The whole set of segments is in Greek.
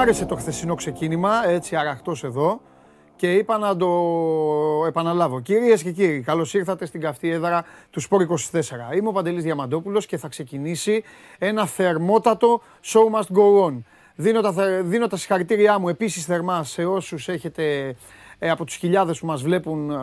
Εδώ είμαι, μου άρεσε το χθεσινό ξεκίνημα, έτσι αραχτός εδώ και είπα να το επαναλάβω. Κυρίες και κύριοι, καλώς ήρθατε στην καυτή έδρα του Σπόρ 24. Είμαι ο Παντελής Διαμαντόπουλος και θα ξεκινήσει ένα θερμότατο show must go on. Δίνω τα, δίνω τα συγχαρητήριά μου επίσης θερμά σε όσους έχετε ε, από τους χιλιάδες που μας βλέπουν, ε,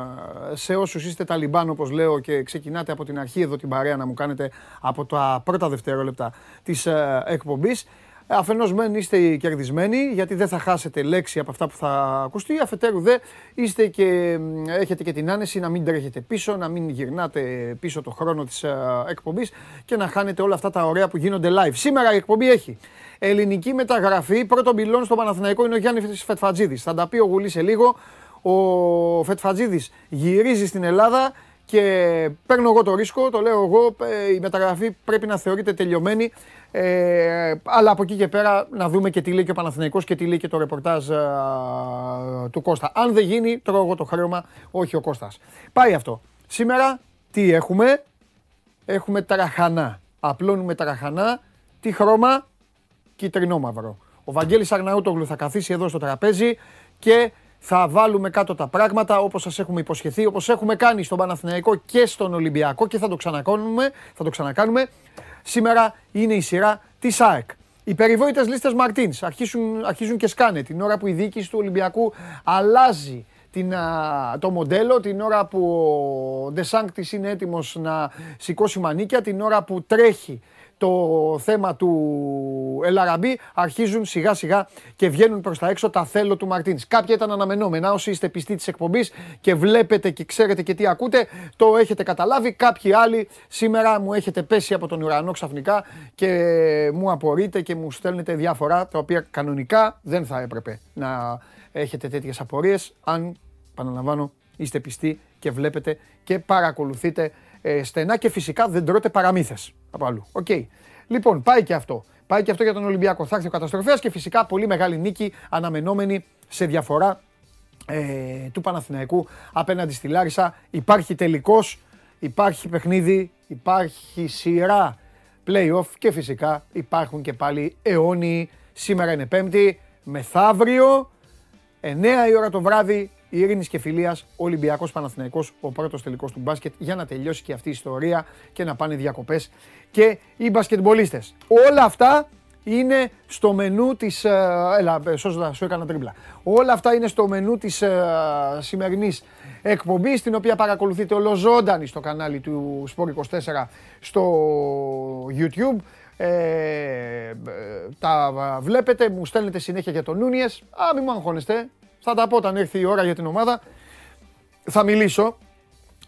σε όσους είστε Ταλιμπάν όπως λέω και ξεκινάτε από την αρχή εδώ την παρέα να μου κάνετε από τα πρώτα δευτερόλεπτα της ε, εκπομπής. Αφενός μεν είστε κερδισμένοι, γιατί δεν θα χάσετε λέξη από αυτά που θα ακουστεί. Αφετέρου δε είστε και έχετε και την άνεση να μην τρέχετε πίσω, να μην γυρνάτε πίσω το χρόνο της εκπομπής και να χάνετε όλα αυτά τα ωραία που γίνονται live. Σήμερα η εκπομπή έχει ελληνική μεταγραφή. Πρώτο πυλών στο Παναθηναϊκό είναι ο Γιάννης Φετφατζίδης. Θα τα πει ο Γουλής σε λίγο. Ο Φετφατζίδης γυρίζει στην Ελλάδα και παίρνω εγώ το ρίσκο, το λέω εγώ, ε, η μεταγραφή πρέπει να θεωρείται τελειωμένη. Ε, αλλά από εκεί και πέρα να δούμε και τι λέει και ο Παναθηναϊκός και τι λέει και το ρεπορτάζ ε, του Κώστα. Αν δεν γίνει, τρώω εγώ το χρέωμα, όχι ο Κώστας. Πάει αυτό. Σήμερα τι έχουμε, έχουμε τραχανά. Απλώνουμε τραχανά, τι χρώμα, κυτρινό μαύρο. Ο Βαγγέλης Αρναούτογλου θα καθίσει εδώ στο τραπέζι και θα βάλουμε κάτω τα πράγματα όπως σας έχουμε υποσχεθεί, όπως έχουμε κάνει στον Παναθηναϊκό και στον Ολυμπιακό και θα το ξανακάνουμε, θα το ξανακάνουμε. Σήμερα είναι η σειρά της ΑΕΚ. Οι περιβόητες λίστες Μαρτίνς αρχίζουν, αρχίζουν και σκάνε την ώρα που η διοίκηση του Ολυμπιακού αλλάζει την, το μοντέλο, την ώρα που ο Ντεσάνκτης είναι έτοιμος να σηκώσει μανίκια, την ώρα που τρέχει το θέμα του Ελαραμπή αρχίζουν σιγά σιγά και βγαίνουν προς τα έξω τα θέλω του Μαρτίνς. Κάποια ήταν αναμενόμενα, όσοι είστε πιστοί της εκπομπής και βλέπετε και ξέρετε και τι ακούτε, το έχετε καταλάβει. Κάποιοι άλλοι σήμερα μου έχετε πέσει από τον ουρανό ξαφνικά και μου απορείτε και μου στέλνετε διάφορα τα οποία κανονικά δεν θα έπρεπε να έχετε τέτοιες απορίες αν, επαναλαμβάνω, είστε πιστοί και βλέπετε και παρακολουθείτε ε, στενά και φυσικά δεν τρώτε παραμύθες από αλλού. Οκ. Λοιπόν, πάει και αυτό. Πάει και αυτό για τον Ολυμπιακό. Θα έρθει ο καταστροφέας και φυσικά πολύ μεγάλη νίκη αναμενόμενη σε διαφορά ε, του Παναθηναϊκού απέναντι στη Λάρισα. Υπάρχει τελικός, υπάρχει παιχνίδι, υπάρχει σειρά play-off και φυσικά υπάρχουν και πάλι αιώνιοι. Σήμερα είναι Πέμπτη, μεθαύριο, 9 η ώρα το βράδυ, η Ειρήνης και Φιλίας, Ολυμπιακός Παναθηναϊκός, ο πρώτος τελικός του μπάσκετ, για να τελειώσει και αυτή η ιστορία και να πάνε διακοπές και οι μπασκετμπολίστες. Όλα αυτά είναι στο μενού της. Ε, έλα, σώζοντα, σου έκανα τρίμπλα. Όλα αυτά είναι στο μενού της ε, σημερινής εκπομπής, την οποία παρακολουθείτε ολοζώντανη στο κανάλι του Sport 24 στο YouTube. Ε, ε, τα βλέπετε, μου στέλνετε συνέχεια για τον Νούνιες. Α, μην μου αγχώνεστε, θα τα πω όταν έρθει η ώρα για την ομάδα. Θα μιλήσω.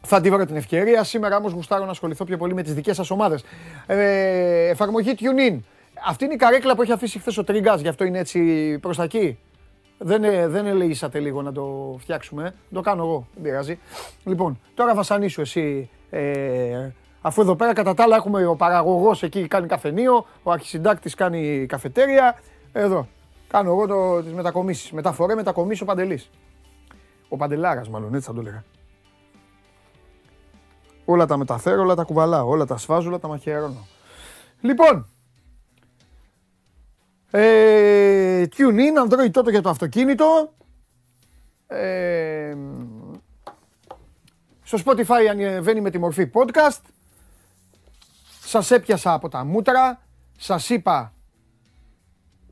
Θα τη βρω την ευκαιρία. Σήμερα όμως γουστάρω να ασχοληθώ πιο πολύ με τις δικές σας ομάδες. Ε, εφαρμογή TuneIn. Αυτή είναι η καρέκλα που έχει αφήσει χθες ο Τρίγκα, γι' αυτό είναι έτσι προς τα εκεί. Δεν, ε, δεν ελεήσατε λίγο να το φτιάξουμε. Το κάνω εγώ, δεν πειράζει. Λοιπόν, τώρα βασανίσου εσύ. Ε, αφού εδώ πέρα κατά τα άλλα έχουμε ο παραγωγός εκεί κάνει καφενείο, ο αρχισυντάκτης κάνει καφετέρια. Εδώ. Κάνω εγώ το, τις μετακομίσεις. Μεταφορέ, μετακομίσει ο Παντελής. Ο Παντελάρας μάλλον, έτσι θα το έλεγα. Όλα τα μεταφέρω, όλα τα κουβαλάω, όλα τα σφάζω, όλα τα μαχαιρώνω. Λοιπόν, ε, tune in, Android τότε για το αυτοκίνητο. Ε, στο Spotify ανεβαίνει με τη μορφή podcast. Σας έπιασα από τα μούτρα. Σας είπα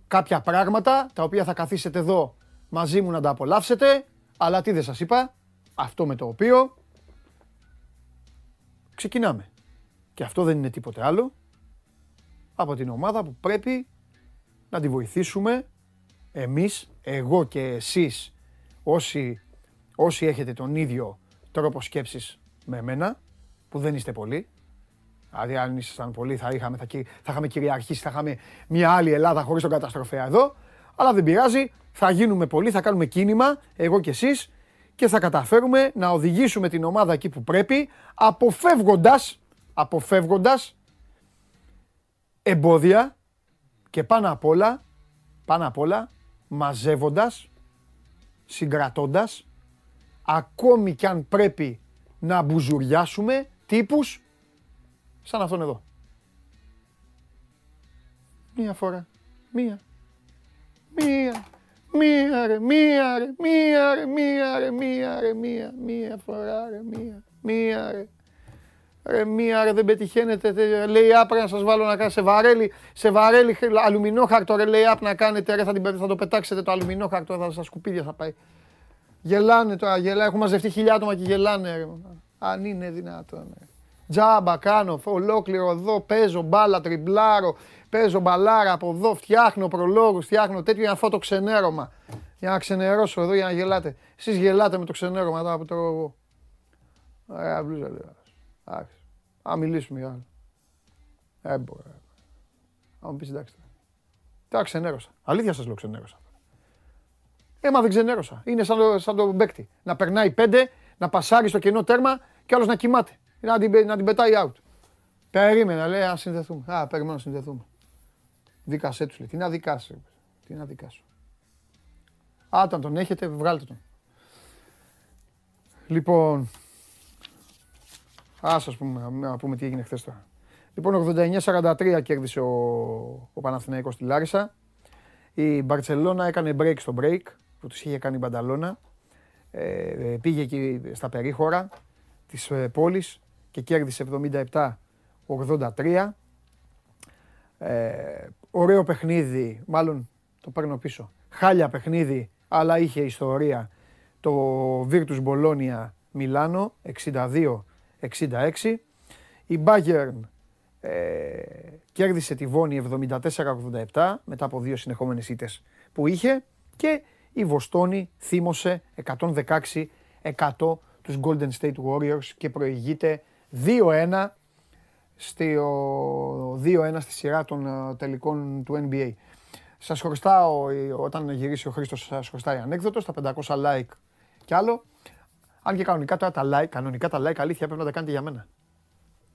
κάποια πράγματα τα οποία θα καθίσετε εδώ μαζί μου να τα απολαύσετε. Αλλά τι δεν σας είπα, αυτό με το οποίο ξεκινάμε. Και αυτό δεν είναι τίποτε άλλο από την ομάδα που πρέπει να τη βοηθήσουμε εμείς, εγώ και εσείς όσοι, όσοι έχετε τον ίδιο τρόπο σκέψης με εμένα, που δεν είστε πολλοί, Δηλαδή, αν ήσασταν πολλοί, θα είχαμε, θα, θα είχαμε κυριαρχήσει, θα είχαμε μια άλλη Ελλάδα χωρίς τον καταστροφέα εδώ. Αλλά δεν πειράζει, θα γίνουμε πολλοί, θα κάνουμε κίνημα, εγώ και εσείς, και θα καταφέρουμε να οδηγήσουμε την ομάδα εκεί που πρέπει, αποφεύγοντας αποφεύγοντας εμπόδια και πάνω απ' όλα, πάνω απ' όλα, μαζεύοντας, συγκρατώντας, ακόμη κι αν πρέπει να μπουζουριάσουμε τύπους Σαν αυτόν εδώ. Μία φορά. Μία. μία, μία ρε, μία ρε, μία ρε, μία ρε, μία ρε, μία, μία φορά ρε, μία, μία ρε. Ρε μία ρε δεν πετυχαίνετε, λέει άπ να σας βάλω να κάνετε σε βαρέλι, σε βαρέλι αλουμινόχαρτο ρε λέει άπ να κάνετε ρε θα, την, θα το πετάξετε το αλουμινόχαρτο, θα στα σκουπίδια θα πάει. Γελάνε τώρα, γελάνε, έχουν μαζευτεί χιλιά άτομα και γελάνε ρε. Αν είναι δυνατόν. Ρε. Τζάμπα κάνω, ολόκληρο εδώ, παίζω μπάλα, τριμπλάρω, παίζω μπαλάρα από εδώ, φτιάχνω προλόγους, φτιάχνω τέτοιο για να φάω το ξενέρωμα. Για να ξενερώσω εδώ για να γελάτε. Εσείς γελάτε με το ξενέρωμα τώρα που το εγώ. Ωραία, μπλούζα λέω. Εντάξει. Α, μιλήσουμε για άλλο. Ε, μπορεί. Α, μου πεις εντάξει. Τώρα ξενέρωσα. Αλήθεια σας λέω ξενέρωσα. Ε, μα δεν ξενέρωσα. Είναι σαν, το, σαν τον παίκτη. Να περνάει πέντε, να πασάρει στο κενό τέρμα και άλλος να κοιμάται. Να την, να την πετάει out. Περίμενα, λέει, να συνδεθούμε. Α, περιμένω να συνδεθούμε. Δίκασέ τους, λέει. Τι να δικάσαι. Τι να δικάσω. Α, όταν τον έχετε, βγάλτε τον. Λοιπόν, Α πούμε, να πούμε τι έγινε χθες τώρα. Λοιπόν, 89-43 κέρδισε ο, ο Παναθηναϊκός στη Λάρισα. Η Μπαρτσελώνα έκανε break στο break που τους είχε κάνει η Μπανταλώνα. Ε, πήγε εκεί στα περίχωρα της ε, πόλης και κέρδισε 77-83. Ε, ωραίο παιχνίδι, μάλλον το παίρνω πίσω. Χάλια παιχνίδι, αλλά είχε ιστορία. Το Virtus Bologna Μιλάνο 62 66. Η Bayern ε, κέρδισε τη Βόνη 74-87 μετά από δύο συνεχόμενες ήττες που είχε και η Βοστόνη θύμωσε 116-100 τους Golden State Warriors και προηγείται 2-1 στο 2-1 στη σειρά των ε, τελικών του NBA. Σας χρωστάω, όταν γυρίσει ο Χρήστος, σας χρωστάει ανέκδοτο, στα 500 like κι άλλο. Αν και κανονικά τώρα τα like, κανονικά τα like αλήθεια πρέπει να τα κάνετε για μένα.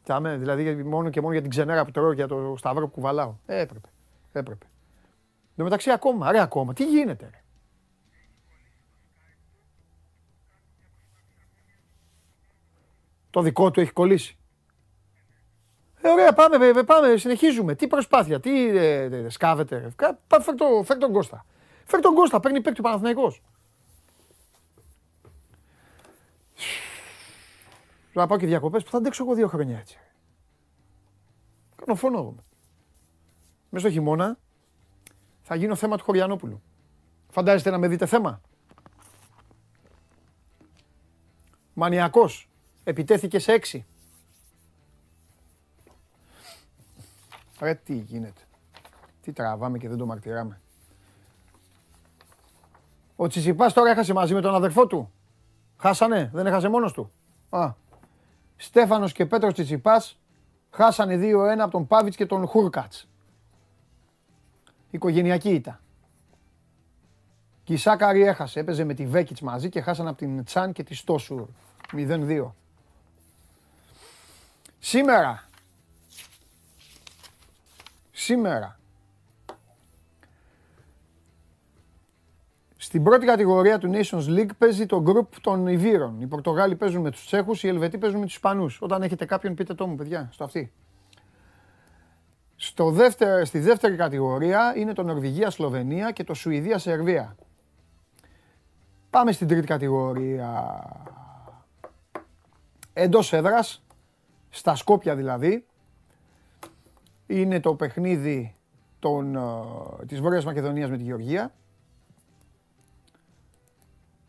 Τάμε, δηλαδή μόνο και μόνο για την ξενέρα που τρώω για το σταυρό που κουβαλάω. Ε, έπρεπε. Έπρεπε. Εν τω μεταξύ ακόμα, ρε ακόμα, τι γίνεται ρε; Το δικό του έχει κολλήσει. Ε, ωραία, πάμε, πάμε, συνεχίζουμε. Τι προσπάθεια, τι ε, ε, σκάβεται. Φέρ, το, φέρ τον Κώστα. Φέρ τον Κώστα, παίρνει παίκτη ο Παναθηναϊκός. Να πάω και διακοπές που θα αντέξω εγώ δύο χρόνια έτσι. Κάνω φόνο. Μέσα στο χειμώνα θα γίνω θέμα του Χωριανόπουλου. Φαντάζεστε να με δείτε θέμα; Μανιακός. Επιτέθηκε σε έξι. Ρε τι γίνεται. Τι τραβάμε και δεν το μαρτυράμε. Ο Τσιτσιπάς τώρα έχασε μαζί με τον αδερφό του. Χάσανε, δεν έχασε μόνος του. Α. Στέφανος και Πέτρος Τσιτσιπάς χάσανε 2-1 από τον Πάβιτς και τον Χούρκατς. Οικογενειακή ήττα. Και η Σάκαρη έχασε, έπαιζε με τη Βέκιτς μαζί και χάσανε από την Τσάν και τη Στόσουρ. 0-2. Σήμερα. Σήμερα. Στην πρώτη κατηγορία του Nations League παίζει το group των Ιβύρων. Οι Πορτογάλοι παίζουν με τους Τσέχους, οι Ελβετοί παίζουν με τους Ισπανούς. Όταν έχετε κάποιον πείτε το μου παιδιά, στο αυτή. Στο δεύτερο, στη δεύτερη κατηγορία είναι το Νορβηγία-Σλοβενία και το Σουηδία-Σερβία. Πάμε στην τρίτη κατηγορία. Εντός έδρας, στα Σκόπια δηλαδή, είναι το παιχνίδι των, ε, της Βόρειας Μακεδονίας με τη Γεωργία.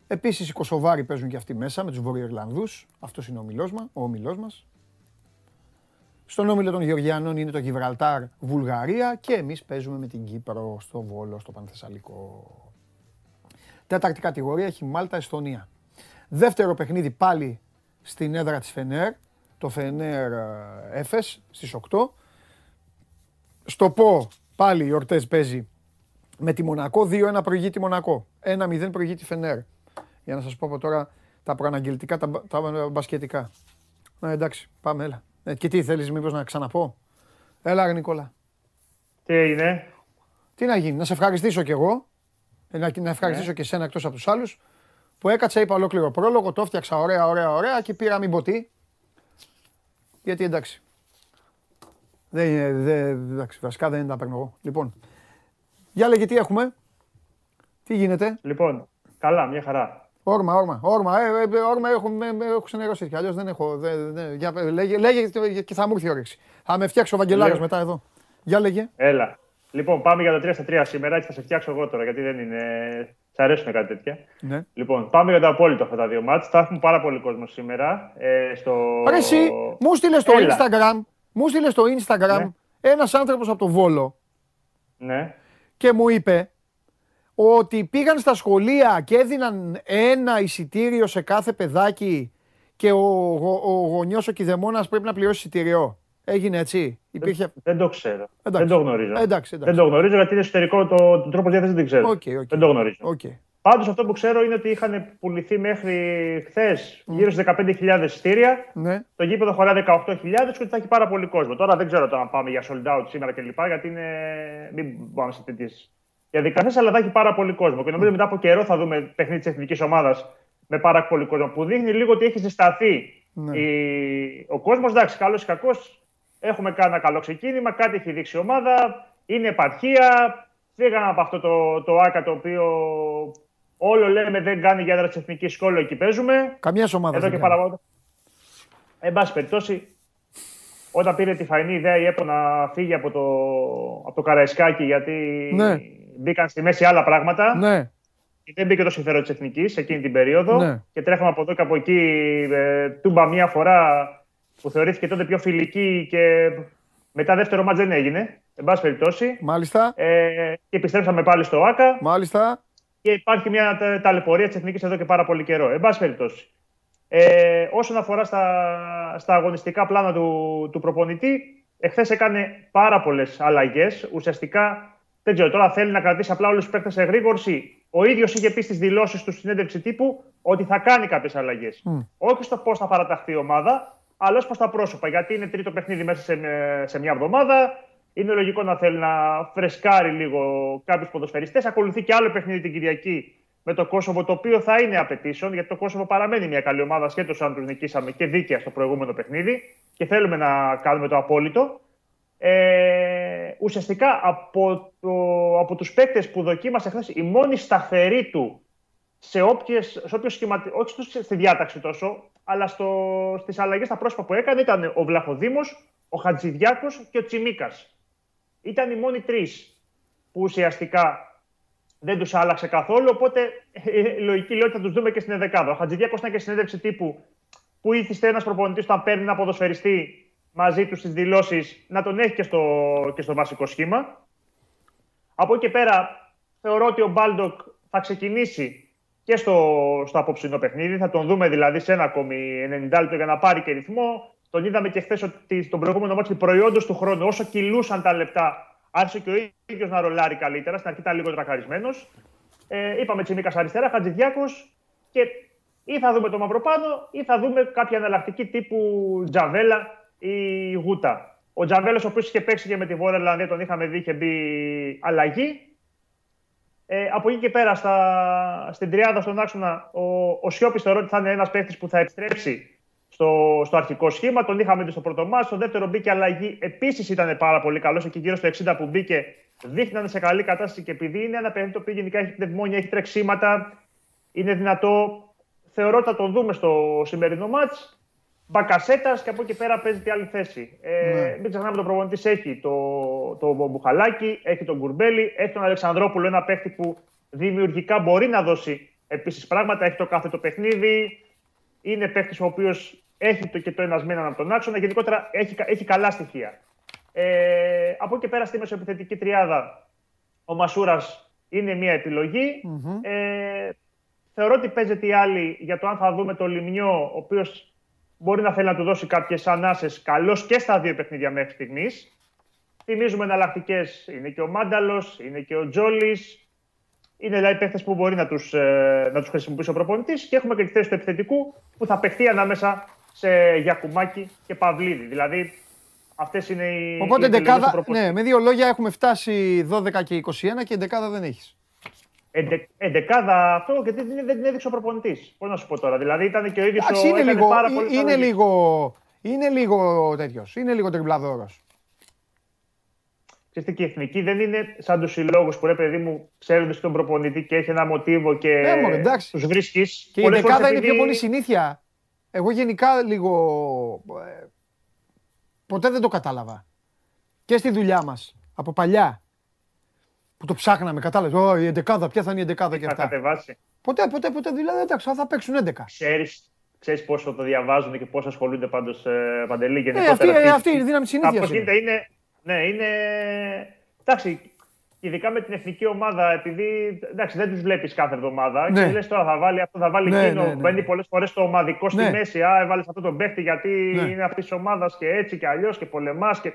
Επίσης οι Κωσοβάροι παίζουν και αυτοί μέσα με τους Βορειοϊρλανδούς. Αυτός είναι ο ομιλός, μα, ο ομιλός μας. Στον όμιλο των Γεωργιανών είναι το Γιβραλτάρ, Βουλγαρία και εμείς παίζουμε με την Κύπρο στο Βόλο, στο Πανθεσσαλικό. Τέταρτη κατηγορία έχει Μάλτα, Εστονία. Δεύτερο παιχνίδι πάλι στην έδρα της Φενέρ, το Φενέρ ε, Έφες στις 8. Στο ΠΟ πάλι η Ορτές παίζει με τη Μονακό, 2-1 προηγεί τη Μονακό, 1-0 προηγεί τη Φενέρ για να σας πω από τώρα τα προαναγγελτικά, τα, τα μπασκετικά. Ναι, εντάξει, πάμε, έλα. Ε, και τι θέλεις μήπως να ξαναπώ; Έλα, ρε Νικόλα. Τι έγινε; Τι να γίνει, να σε ευχαριστήσω κι εγώ, ε, να, να ευχαριστήσω ναι. και εσένα εκτός από τους άλλους, που έκατσα, είπα ολόκληρο πρόλογο, το έφτιαξα ωραία, ωραία, ωραία και πήρα μην πω τι. Γιατί εντάξει. Δεν, δεν, εντάξει, βασικά δεν τα παίρνω εγώ. Λοιπόν, για λέγε τι έχουμε. Τι γίνεται; Λοιπόν, καλά, μια χαρά. Όρμα, όρμα, όρμα, ε, ε, όρμα έχω, με, με, έχω ξενερώσει κι αλλιώς δεν έχω, δε, δε, για, λέγε, λέγε και θα μου έρθει η όρεξη. Θα με φτιάξει ο Βαγγελάρας Λέω. μετά εδώ. Για λέγε. Έλα. Λοιπόν, πάμε για το 3 στα 3 σήμερα. Έτσι θα σε φτιάξω εγώ τώρα, γιατί δεν είναι. Σ' αρέσουν κάτι τέτοια. Ναι. Λοιπόν, πάμε για το απόλυτο αυτά τα δύο μάτς. Θα έχουμε πάρα πολύ κόσμος σήμερα. Ε, στο... Ρε εσύ, μου στείλες στο Έλα. Instagram, μου στείλες στο Instagram Ναι. ένας άνθρωπος από το Βόλο Ναι. και μου είπε ότι πήγαν στα σχολεία και έδιναν ένα εισιτήριο σε κάθε παιδάκι και ο, γο- ο γονιός ο κηδεμόνας πρέπει να πληρώσει εισιτήριο. Έγινε έτσι. Υπήρχε... Δεν το ξέρω. Εντάξει. Δεν το γνωρίζω. Εντάξει, εντάξει. Δεν το γνωρίζω γιατί είναι εσωτερικό το, τον τρόπο διάθεση δεν ξέρω. OK, OK. Δεν το γνωρίζω. Οκ. Πάντως αυτό που ξέρω είναι ότι είχαν πουληθεί μέχρι χθες γύρω στις 15.000 εισιτήρια. Ναι. Το γήπεδο χωρά 18.000 και ότι θα έχει πάρα πολύ κόσμο. Τώρα δεν ξέρω το αν πάμε για sold out σήμερα κλπ. Γιατί είναι. Μην πάμε σε τέτοιες διαδικασίες, αλλά θα έχει πάρα πολύ κόσμο. Και νομίζω μετά από καιρό θα δούμε παιχνίδι της εθνικής ομάδας με πάρα πολύ κόσμο. Που δείχνει λίγο ότι έχει ζεσταθεί Ναι. η... ο κόσμος. Εντάξει, καλός ή κακός. Έχουμε κάνει ένα καλό ξεκίνημα, κάτι έχει δείξει η ομάδα. Είναι επαρχία. Φύγαμε από αυτό το, το άκα το οποίο όλο λέμε δεν κάνει για έδρα της εθνικής σχόλου, εκεί παίζουμε. Καμία ομάδας Εδώ δεν και κάνει. παραπάνω. Εν πάση περιπτώσει, όταν πήρε τη φαϊνή ιδέα η ΕΠΟ να φύγει από το, από το Καραϊσκάκι, γιατί Ναι. μπήκαν στη μέση άλλα πράγματα. Ναι. Και δεν μπήκε το συμφέρον της εθνικής εκείνη την περίοδο. Ναι. Και τρέχαμε από εδώ και από εκεί ε, τούμπα μία φορά που θεωρήθηκε τότε πιο φιλική και μετά δεύτερο μάτς δεν έγινε. Εν πάση περιπτώσει. Μάλιστα. Ε, και επιστρέψαμε πάλι στο ΆΚΑ Μάλιστα. και υπάρχει μια τα- ταλαιπωρία της εθνικής εδώ και πάρα πολύ καιρό. Εν πάση περιπτώσει. Ε, όσον αφορά στα, στα αγωνιστικά πλάνα του, του προπονητή, εχθές έκανε πάρα πολλές αλλαγές. Ουσιαστικά, δεν ξέρω, τώρα θέλει να κρατήσει απλά όλους τους παίχτε σε γρήγορση. Ο ίδιος είχε πει στις δηλώσεις του στην συνέντευξη τύπου ότι θα κάνει κάποιες αλλαγές. Όχι στο πώς θα παραταχθεί η ομάδα, αλλά ω προς τα πρόσωπα. Γιατί είναι τρίτο παιχνίδι μέσα σε, σε μια εβδομάδα. Είναι λογικό να θέλει να φρεσκάρει λίγο κάποιους ποδοσφαιριστές. Ακολουθεί και άλλο παιχνίδι την Κυριακή με το Κόσοβο, το οποίο θα είναι απαιτήσεων, γιατί το Κόσοβο παραμένει μια καλή ομάδα, σχέτως αν τους νικήσαμε και δίκαια στο προηγούμενο παιχνίδι και θέλουμε να κάνουμε το απόλυτο. Ε, ουσιαστικά από, το, από τους παίκτες που δοκίμασε χθες, η μόνη σταθερή του σε, όποιες, σε όποιο σχηματι... όχι στο- στη διάταξη τόσο, αλλά στο, στις αλλαγές στα πρόσωπα που έκανε ήταν ο Βλαχοδήμος, ο Χατζηδιάκος και ο Τσιμίκας. Ήταν οι μόνοι τρεις που ουσιαστικά δεν τους άλλαξε καθόλου, οπότε ε, λογική λέει ότι θα τους δούμε και στην εδεκάδα. Ο Χατζηδιάκος ήταν και στη συνέντευξη τύπου που είθισται ένας προπονητής όταν παίρνει ένα ποδοσφαιριστή μαζί του στις δηλώσεις να τον έχει και στο, και στο βασικό σχήμα. Από εκεί και πέρα θεωρώ ότι ο Μπάλντοκ θα ξεκινήσει και στο, στο αποψινό παιχνίδι. Θα τον δούμε δηλαδή σε ένα ακόμη 90 λεπτό για να πάρει και ρυθμό. Τον είδαμε και χθες ότι στον προηγούμενο ματς προϊόντος του χρόνου, όσο κυλούσαν τα λεπτά, άρχισε και ο ίδιος να ρολάρει καλύτερα. Στην αρχή ήταν λίγο τρακαρισμένος. Ε, είπαμε Τσιμίκας αριστερά, Χατζηδιάκος και ή θα δούμε το Μαυροπάνο ή θα δούμε κάποια εναλλακτική τύπου Τζαβέλα ή Γούτα. Ο Τζαβέλας, ο οποίος είχε παίξει και με τη Βόρεια Ιρλανδία, τον είχαμε δει, είχε μπει αλλαγή. Ε, από εκεί και πέρα στα, στην τριάδα στον άξονα, ο, ο Σιώπης θεωρώ ότι θα είναι ένας παίχτη που θα επιστρέψει στο, στο αρχικό σχήμα. Τον είχαμε δει στο πρώτο μάτι. Στο δεύτερο μπήκε αλλαγή. Επίσης ήταν πάρα πολύ καλός. Εκεί γύρω στο 60 που μπήκε, δείχνει να είναι σε καλή κατάσταση και επειδή είναι ένα παιχνίδι το οποίο γενικά έχει πνευμόνια, έχει τρεξίματα, είναι δυνατό. Θεωρώ ότι θα τον δούμε στο σημερινό μάτς. Μπακασέτας και από εκεί πέρα παίζει τη άλλη θέση. Ε, Ναι. Μην ξεχνάμε τον προπονητής έχει το, το Μπουχαλάκι, έχει τον Κουρμπέλη, έχει τον Αλεξανδρόπουλο, ένα παίχτη που δημιουργικά μπορεί να δώσει επίσης πράγματα. Έχει το κάθε το παιχνίδι. Είναι παίχτης ο οποίος έχει το και το ενασμένο από τον άξονα. Γενικότερα έχει, έχει καλά στοιχεία. Ε, από εκεί και πέρα στη μεσοεπιθετική τριάδα ο Μασούρας είναι μια επιλογη Ε, θεωρώ ότι παίζεται η άλλη για το αν θα δούμε το Λιμνιό, ο οποίος μπορεί να θέλει να του δώσει κάποιες ανάσες. Καλό και στα δύο παιχνίδια μέχρι στιγμής. Θυμίζουμε εναλλακτικές. Είναι και ο Μάνταλος, είναι και ο Τζόλης. Είναι δηλαδή παίχτε που μπορεί να τους ε, να τους χρησιμοποιήσει ο προπονητής. Και έχουμε και τη θέση του επιθετικού που θα παιχτεί ανάμεσα σε Γιακουμάκη και Παυλίδη. Δηλαδή αυτές είναι οι. Οπότε οι επιλογές του δεκάδα, προπονητή. ναι, με δύο λόγια έχουμε φτάσει 12 και 21 και δεκάδα δεν έχεις. Εντε, εντεκάδα αυτό γιατί δεν, δεν την έδειξε ο προπονητής. Πώς να σου πω τώρα. Δηλαδή ήταν και ο ίδιος Εντάξει, είναι λίγο, πάρα ε- πολύ. είναι λίγο, είναι λίγο τέτοιος, είναι λίγο τριμπλαδόρος. Ξέρετε, και η εθνική δεν είναι σαν τους συλλόγους που ρε παιδί μου ξέρουν στον προπονητή και έχει ένα μοτίβο και ναι, τους βρίσκεις. Και η δεκάδα είναι πιο πολύ συνήθεια. Εγώ γενικά λίγο. Ε, ποτέ δεν το κατάλαβα. Και στη δουλειά μας. Από παλιά. Που το ψάχναμε, κατάλαβες. Ω, η 11 ποια θα είναι η 11 και αυτά. Κατεβάσει. Ποτέ, ποτέ, ποτέ. Δηλαδή, εντάξει, θα παίξουν 11. Ξέρεις, ξέρεις πόσο το διαβάζουν και πόσο ασχολούνται πάντως ε, Παντελή. Ε, αυτή, ε, αυτή είναι η δύναμη συνήθειας. Είναι, ναι, είναι... Εντάξει, ειδικά με την εθνική ομάδα, επειδή εντάξει, δεν τους βλέπεις κάθε εβδομάδα. Ναι. Και λες τώρα θα βάλει αυτό, θα βάλει ναι, εκείνο. Ναι, ναι. Μπαίνει πολλές φορές το ομαδικό στη ναι. μέση. Α, έβαλες αυτό τον παίχτη γιατί ναι. είναι αυτής της ομάδας και έτσι και αλλιώς και πολεμάς. Και...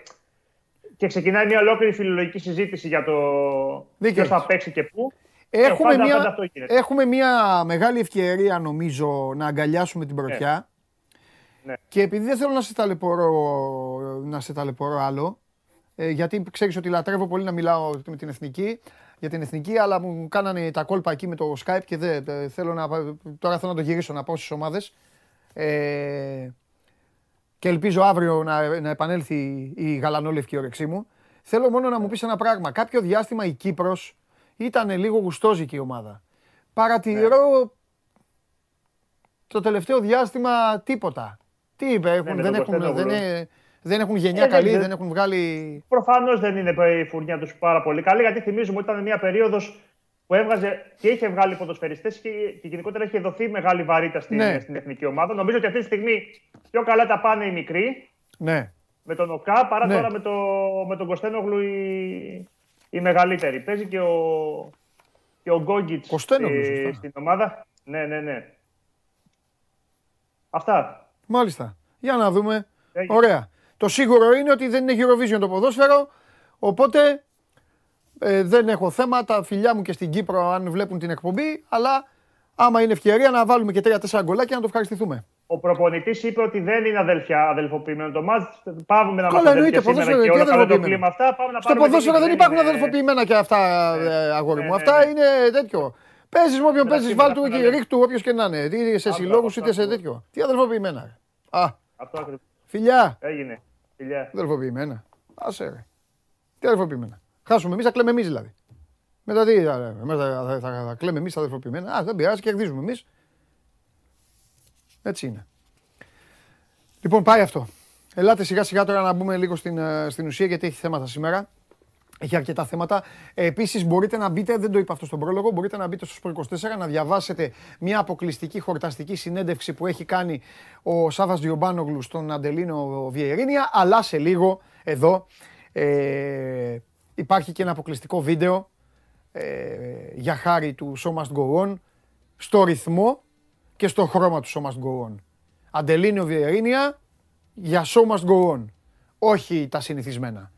και ξεκινάει μια ολόκληρη φιλολογική συζήτηση για το ποιος θα παίξει και πού. Έχουμε, μια, έχουμε μια μεγάλη ευκαιρία νομίζω να αγκαλιάσουμε την πρωτιά. Ναι. Και επειδή δεν θέλω να σε ταλαιπωρώ, να σε ταλαιπωρώ άλλο, ε, γιατί ξέρεις ότι λατρεύω πολύ να μιλάω με την εθνική, για την εθνική, αλλά μου κάνανε τα κόλπα εκεί με το Skype και δεν θέλω να, τώρα θέλω να το γυρίσω να πάω στις ομάδες. Ε, και ελπίζω αύριο να, να επανέλθει η γαλανόλευκη όρεξή μου. Θέλω μόνο να μου πεις ένα πράγμα. Κάποιο διάστημα η Κύπρος ήταν λίγο γουστόζικη η ομάδα. Παρατηρώ ναι. το τελευταίο διάστημα τίποτα. Τι είπε, έχουν, ναι, δεν, έχουν, δεν, δεν έχουν γενιά ε, καλή, δεν, δεν έχουν βγάλει. Προφανώς δεν είναι η φουρνιά τους πάρα πολύ καλή, γιατί θυμίζουμε ότι ήταν μια περίοδος που έβγαζε και είχε βγάλει ποδοσφαιριστές και, και γενικότερα είχε δοθεί μεγάλη βαρύτητα στην, ναι. στην εθνική ομάδα. Νομίζω ότι αυτή τη στιγμή πιο καλά τα πάνε οι μικροί. Ναι. Με τον ΟΚΑ παρά ναι. τώρα με, το, με τον Κωστένογλου η, η μεγαλύτερη. Παίζει και ο, και ο Γκόγκιτς στη, στην ομάδα. Ναι, ναι, ναι. Αυτά. Μάλιστα. Για να δούμε. Ωραία. Το σίγουρο είναι ότι δεν είναι Eurovision το ποδόσφαιρο, οπότε ε, δεν έχω θέμα. Τα φιλιά μου και στην Κύπρο αν βλέπουν την εκπομπή, αλλά άμα είναι ευκαιρία να βάλουμε και τρία-τέσσερα γκολάκια να το ευχαριστηθούμε. Ο προπονητής είπε ότι δεν είναι αδελφιά, αδελφοποιημένο το μάτς. Πάμε να μα εννοείται, ποδόσφαιρο και αδελφοποιημένο. Αυτά, πάμε να Στο ποδόσφαιρο δεν υπάρχουν αδελφοποιημένα και αυτά, ναι. ε, αγόρι μου. Ναι, αυτά ναι, είναι τέτοιο. Παίζεις με όποιον παίζεις, βάλτου και ρίχτου, όποιο και να είναι. Είτε σε συλλόγου είτε σε τέτοιο. Τι αδελφοποιημένα. Α, φιλιά. Έγινε. Φιλιά. Αδελφοποιημένα. Άσε ρε. Τι αδελφοποιημένα. Χάσουμε εμείς, θα κλαίμε εμείς δηλαδή. Μετά τι, θα, θα, θα κλαίμε εμείς τα αδελφοποιημένα. Α, δεν πειράζει, κερδίζουμε εμείς. Έτσι είναι. Λοιπόν, πάει αυτό. Ελάτε σιγά σιγά τώρα να μπούμε λίγο στην, ε, στην ουσία γιατί έχει θέματα σήμερα. Έχει αρκετά θέματα. Ε, Επίσης, μπορείτε να μπείτε, δεν το είπα αυτό στον πρόλογο, μπορείτε να μπείτε στο 24 να διαβάσετε μια αποκλειστική χορταστική συνέντευξη που έχει κάνει ο Σάβα Διομπάνογλου στον Αντελίνο Βιερίνια. Αλλά σε λίγο εδώ ε, υπάρχει και ένα αποκλειστικό βίντεο ε, για χάρη του Show Must Go On στο ρυθμό και στο χρώμα του Show Must Go On. Αντελίνο Βιερίνια για Show Must Go On. Όχι τα συνηθισμένα.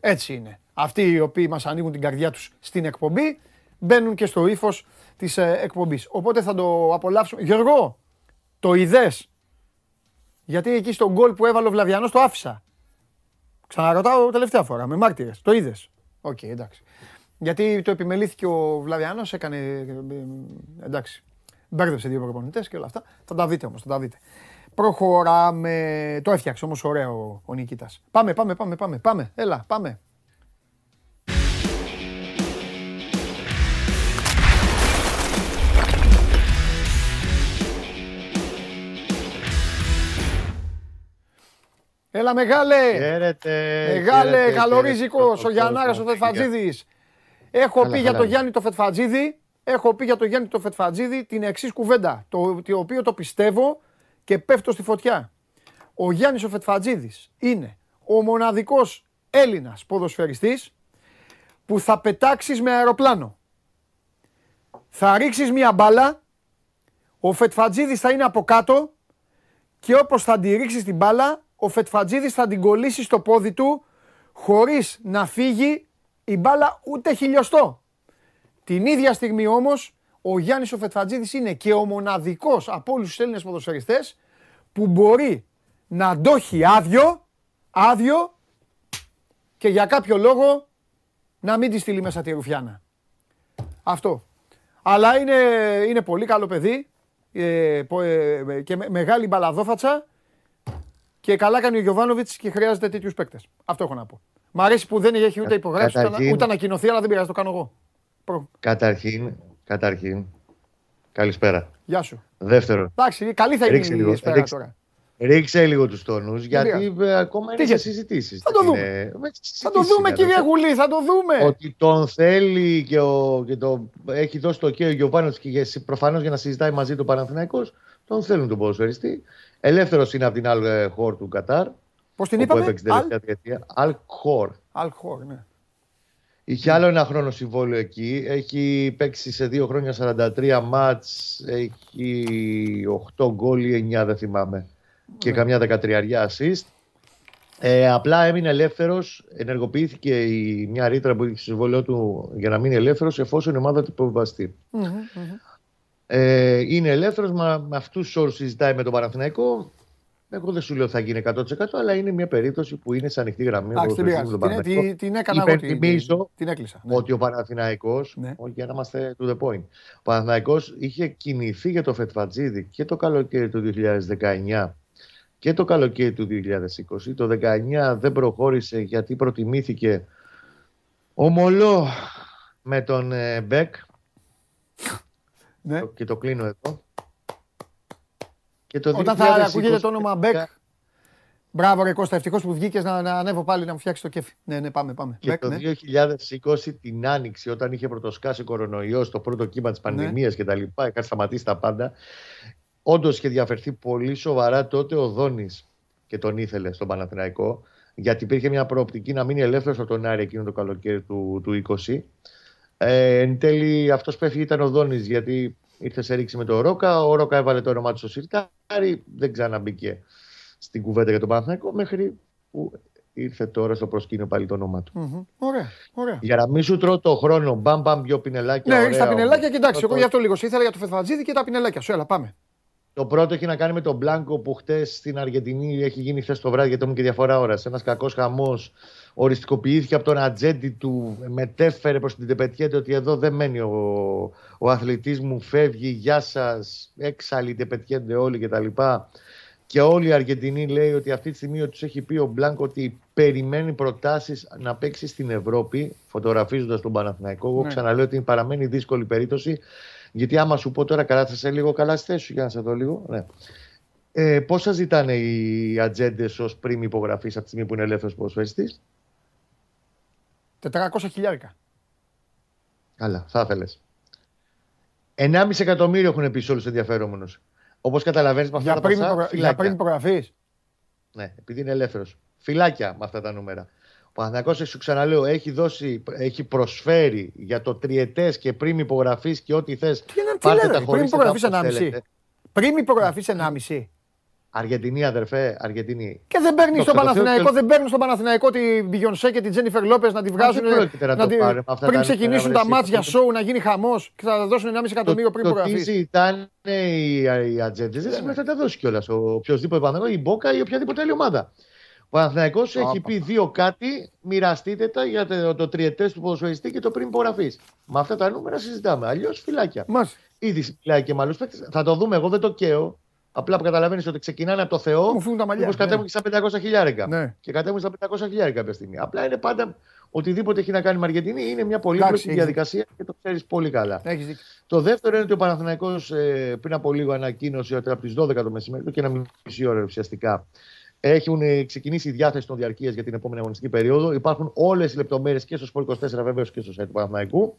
Έτσι είναι. Αυτοί οι οποίοι μας ανοίγουν την καρδιά τους στην εκπομπή μπαίνουν και στο ύφος της ε, εκπομπής. Οπότε θα το απολαύσουμε. Γιώργο, το είδες; Γιατί εκεί στο γκολ που έβαλε ο Βλαβιανός το άφησα. Ξαναρωτάω τελευταία φορά με μάρτυρες. Το είδες; OK, okay, εντάξει. Γιατί το επιμελήθηκε ο Βλαβιανός, έκανε, ε, ε, εντάξει, μπέρδεψε δύο προπονητές και όλα αυτά. Θα τα δείτε όμως, θα τα δείτε. Προχωράμε. Το έφτιαξε όμως ωραίο ο Νικήτας. Πάμε, πάμε, πάμε, πάμε, πάμε. Έλα, πάμε. Έλα μεγάλε! Χαίρετε! Μεγάλε, καλορίζικος, ο Γιαννάρας ο Φετφατζίδης. Έχω πει για το Γιάννη το Φετφατζίδη, έχω πει για το Γιάννη το Φετφατζίδη την εξής κουβέντα, το, το οποίο το πιστεύω και πέφτω στη φωτιά. Ο Γιάννης ο Φετφατζίδης είναι ο μοναδικός Έλληνας ποδοσφαιριστής που θα πετάξεις με αεροπλάνο. Θα ρίξεις μια μπάλα, ο Φετφατζίδης θα είναι από κάτω και όπως θα τη ρίξεις την μπάλα, ο Φετφατζίδης θα την κολλήσει στο πόδι του χωρίς να φύγει η μπάλα ούτε χιλιοστό. Την ίδια στιγμή όμως ο Γιάννης ο Φετφατζίδης είναι και ο μοναδικός από όλους τους Έλληνες ποδοσφαιριστές που μπορεί να το έχει άδειο, άδειο και για κάποιο λόγο να μην τη στείλει μέσα τη Ρουφιάνα. Αυτό. Αλλά είναι, είναι πολύ καλό παιδί ε, ε, και μεγάλη μπαλαδόφατσα και καλά κάνει ο Γιωβάνοβιτς και χρειάζεται τέτοιους παίκτες. Αυτό έχω να πω. Μ' αρέσει που δεν έχει ούτε υπογράψεις ούτε, καταρχήν- ούτε ανακοινωθεί, αλλά δεν πειράζει, το κάνω εγώ. Προ- Καταρχήν, καταρχήν, καλησπέρα. Γεια σου. Δεύτερο, Εντάξει, καλή θα Ρίξε είναι η λίγο, σπέρα ρίξε. τώρα. ρίξε λίγο τους τόνους, γιατί πειράζει. ε, ακόμα Τι είναι σε γιατί; συζητήσεις. Θα το Δεν δούμε. είναι- με Θα συζητήσεις το δούμε, είναι, κύριε αδερφέ. Γουλή, θα το δούμε. Ότι τον θέλει και, ο, και το, έχει δώσει το ok ο Γιωβάνος και για- προφανώς για να συζητάει μαζί του Παναθηναϊκός, τον θέλουν τον ποδοσφαιριστή. Ελεύθερος είναι από την άλλη ε, χώρ του Κατάρ, Πώς την όπου είπαμε, έπαιξε την Αλ τελευταία διετία. Αλ χώρ. Αλχόρ, ναι. Είχε άλλο ένα χρόνο συμβόλαιο εκεί. Έχει παίξει σε δύο χρόνια 43 μάτς. Έχει 8 γκολ ή 9 δεν θυμάμαι. Και Ναι. καμιά 13 assist. Ε, απλά έμεινε ελεύθερος. Ενεργοποιήθηκε η, μια ρήτρα που είχε στο συμβόλαιό του για να μείνει ελεύθερος εφόσον η ομάδα του υποβιβαστεί. Μμμ, μμμ. Ε, είναι ελεύθερος, με αυτούς τους όρους συζητάει με τον Παναθηναϊκό. Εγώ δεν σου λέω ότι θα γίνει 100% αλλά είναι μια περίπτωση που είναι σε ανοιχτή γραμμή. Εντάξει, δεν ποδοσφαιριστή πειράζει. με τον Την, Παναθηναϊκό. την, την έκανα εγώ. Την, Υπενθυμίζω την έκλεισα. ναι. ότι ο Παναθηναϊκός, Ναι. όχι, για να είμαστε to the point, ο Παναθηναϊκός είχε κινηθεί για το Φετφατζίδη και το καλοκαίρι του 2019 και το καλοκαίρι του 2020. Το 2019 δεν προχώρησε γιατί προτιμήθηκε ομολό με τον ε, Μπεκ Ναι. και το κλείνω εδώ. Και το Όταν θα 2020 ακούγεται το όνομα Μπεκ. Μπράβο, ρε Κώστα, ευτυχώς που βγήκες να, να ανέβω πάλι να μου φτιάξεις το κέφι. Ναι, ναι, πάμε, πάμε. Και Μπεκ, το ναι. 2020 την Άνοιξη, όταν είχε πρωτοσκάσει ο κορονοϊός, το πρώτο κύμα Ναι. της πανδημίας και τα λοιπά, είχαν σταματήσει τα πάντα. Όντως είχε διαφερθεί πολύ σοβαρά τότε ο Δόνης και τον ήθελε στον Παναθηναϊκό, γιατί υπήρχε μια προοπτική να μείνει ελεύθερος από τον Άρη εκείνο το καλοκαίρι του, του 20. Ε, εν τέλει αυτός που έφυγε ήταν ο Δόνης, γιατί ήρθε σε ρήξη με τον Ρόκα. Ο Ρόκα έβαλε το όνομά του στο Σιρτάρι, δεν ξαναμπήκε στην κουβέντα για τον Παναθηναϊκό, μέχρι που ήρθε τώρα στο προσκήνιο πάλι το όνομά του. Μμμ. Ωραία, ωραία. Για να μην σου τρώω το χρόνο, μπαμ μπαμ δυο πινελάκια. Ναι, ωραία, στα πινελάκια και εντάξει, το- εγώ γι' αυτό λίγο σε ήθελα για το Φετφατζίδη και τα πινελάκια σου. Έλα, πάμε. Το πρώτο έχει να κάνει με τον Μπλάνκο που χτες στην Αργεντινή έχει γίνει χθες το βράδυ γιατί έχουμε και διαφορά ώρας. Ένας κακός χαμός οριστικοποιήθηκε από τον ατζέντη του, μετέφερε προς την Τεπετιέντε ότι εδώ δεν μένει ο, ο αθλητής μου, φεύγει, γεια σας, έξαλλοι Τεπετιέντε όλοι κτλ. Και όλη η Αργεντινή λέει ότι αυτή τη στιγμή τους έχει πει ο Μπλάνκο ότι περιμένει προτάσεις να παίξει στην Ευρώπη, φωτογραφίζοντας τον Παναθηναϊκό. Εγώ Ναι. ξαναλέω ότι παραμένει δύσκολη περίπτωση. Γιατί άμα σου πω τώρα, καλά, θα σε λίγο καλά στη θέση σου για να σε δω λίγο. Ναι. Ε, πόσα ζητάνε οι ατζέντες ως πριν υπογραφής από τη στιγμή που είναι ελεύθερος ποδοσφαιριστής; 400 χιλιάρικα. Καλά, θα ήθελες. 1,5 εκατομμύριο έχουν πει όλους τους ενδιαφερόμενους. Όπως καταλαβαίνεις με αυτά Για τα πριν, ποσά, υπογρα... για φυλάκια. πριν υπογραφής. Ναι, επειδή είναι ελεύθερος. Φυλάκια με αυτά τα νούμερα. Ο Παναθηναϊκός, σου ξαναλέω, έχει, δώσει, έχει προσφέρει για το τριετές και πριν υπογραφή και ό,τι θες. Τι, είναι, τι λένε, πριν υπογραφή 1,5. Πριν υπογραφή 1,5. Αργεντινή, αδερφέ, Αργεντινή. Και δεν παίρνει Δόξα στον τω Θεώ, Παναθηναϊκό, και- δεν παίρνει στον Παναθηναϊκό την Μπιγιονσέ και την Τζένιφερ Λόπε να τη βγάζουν. δεν πρόκειται να το τη- πάρει με αυτά πριν τα ξεκινήσουν νούμερα, τα βρε, μάτια εσύ. σοου να γίνει χαμός και θα δώσουν 1,5 εκατομμύριο πριν το, το τι υπογραφή. ζητάνε οι, οι ατζέντες δεν σημαίνει ότι θα τα δώσει κιόλας. Ο οποιοδήποτε Παναθηναϊκός, η Μπόκα ή οποιαδήποτε άλλη ομάδα. Ο Παναθηναϊκός έχει πει δύο κάτι, μοιραστείτε τα για το, το τριετές του ποδοσφαιριστή και το πριν υπογραφή. Με αυτά τα νούμερα συζητάμε. Αλλιώς φυλάκια. Μάλιστα. Ήδη μιλάει και με άλλους παίκτες. Θα το δούμε. Εγώ δεν το καίω. Απλά που καταλαβαίνεις ότι ξεκινάνε από το Θεό. Μου φύγουν τα μαλλιά. Όπως κατέβουν και στα 500 χιλιάρικα. Ναι. Και κατέβουν στα 500 χιλιάρικα κάποια στιγμή. Απλά είναι πάντα οτιδήποτε έχει να κάνει με Αργεντινή είναι μια πολύπλοκη Εντάξει, έχεις διαδικασία και το ξέρεις πολύ καλά. Έχεις δίκιο. Το δεύτερο είναι ότι ο Παναθηναϊκός ε, πριν από λίγο ανακοίνωσε ότι από τις 12 το μεσημέρι, και ένα μισή ώρα ουσιαστικά, έχουν ε, ξεκινήσει η διάθεση των διαρκείας για την επόμενη αγωνιστική περίοδο. Υπάρχουν όλες οι λεπτομέρειες και στο Sport 24 βεβαίως και στο site του Παναθηναϊκού.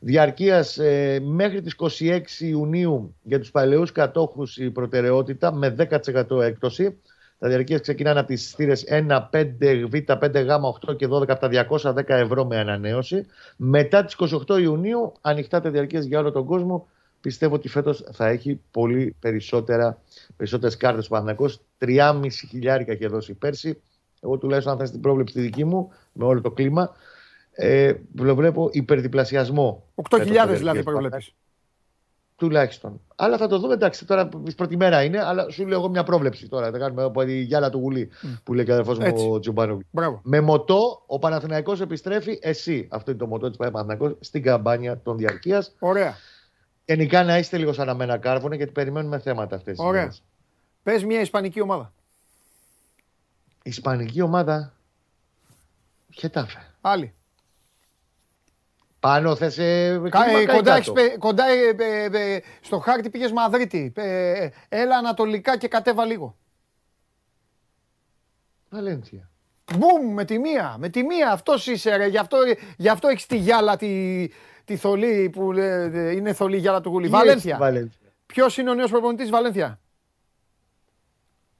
Διαρκείας ε, μέχρι τις 26 Ιουνίου για τους παλαιούς κατόχους η προτεραιότητα με 10% έκπτωση. Τα διαρκείας ξεκινάνε από τις θύρες 1, 5, Β, 5, Γ, 8 και 12 από τα 210 ευρώ με ανανέωση. Μετά τις 28 Ιουνίου, ανοιχτά τα διαρκείας για όλο τον κόσμο. Πιστεύω ότι φέτος θα έχει πολύ περισσότερα περισσότερες κάρτες ο Παναθυνακό. 3,5 χιλιάρικα είχε δώσει πέρσι. Εγώ τουλάχιστον, αν θα στην πρόβλεψη τη δική μου, με όλο το κλίμα, ε, βλέπω υπερδιπλασιασμό. 8.000 φέτος στα δηλαδή διαρκεία. προβλέπεις. Τουλάχιστον. Αλλά θα το δούμε, εντάξει, τώρα η πρώτη μέρα είναι, αλλά σου λέω εγώ μια πρόβλεψη τώρα. Θα κάνουμε από τη γυάλα του γουλή που λέει και αδερφός μου Έτσι. ο Τζουμπάνου. Μπράβο. Με μοτό, ο Παναθηναϊκός επιστρέφει εσύ. Αυτό είναι το μοτό της Παναθηναϊκός στην καμπάνια των διαρκείας. Ωραία. Γενικά να είστε λίγο σαν αμένα κάρβουνε γιατί περιμένουμε θέματα αυτές. Ωραία. Πες μια Ισπανική ομάδα. Ισπανική ομάδα. Χετάφε. Άλλη. Πάνω θες ε, Κα- κλίμα, ε, κάτω. κοντά, έχεις πε- κοντά ε, ε, ε, στο χάρτη πήγες Μαδρίτη. Ε, ε, έλα ανατολικά και κατέβα λίγο. Βαλένθια. Μπουμ, με τη μία. Με τη μία. Αυτός είσαι ρε. Γι' αυτό, γι αυτό έχεις τη γυάλα τη, τη θολή που λέ- είναι θολή γυάλα του γουλή. Τι έχεις Βαλένθια. στη Βαλένθια. Ποιος είναι ο νέος προπονητής της Βαλένθια;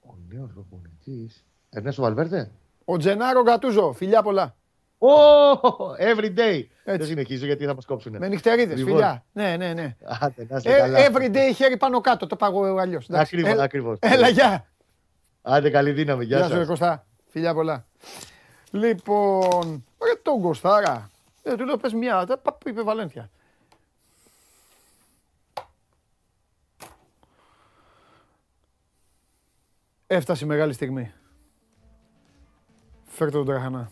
Ο νέος προπονητής. Ερνέστο Βαλβέρτε; Ο Τζενάρο Γκατούζο. Φιλιά πολλά. Ω, every day. Έτσι. Δεν συνεχίζω γιατί θα μας κόψουνε. Με νυχτερίδες. Λοιπόν. Φιλιά. Ναι, ναι, ναι. Άντε, να είστε Ε, καλά. every day χέρι πάνω κάτω. Το πάγω αλλιώς. Εντάξει. Ακριβώς, Έλα- ακριβώς. Έλα, γεια. Άντε, καλή δύναμη. Γεια Γεια σου, ρε σας. Κωστά. Φιλιά πολλά. Λοιπόν, ρε τον Κωστάρα. Ε, του λέω πες μια, τα πα- είπε Βαλένθια. Έφτασε η μεγάλη στιγμή. Φέρτε τον τραχανά.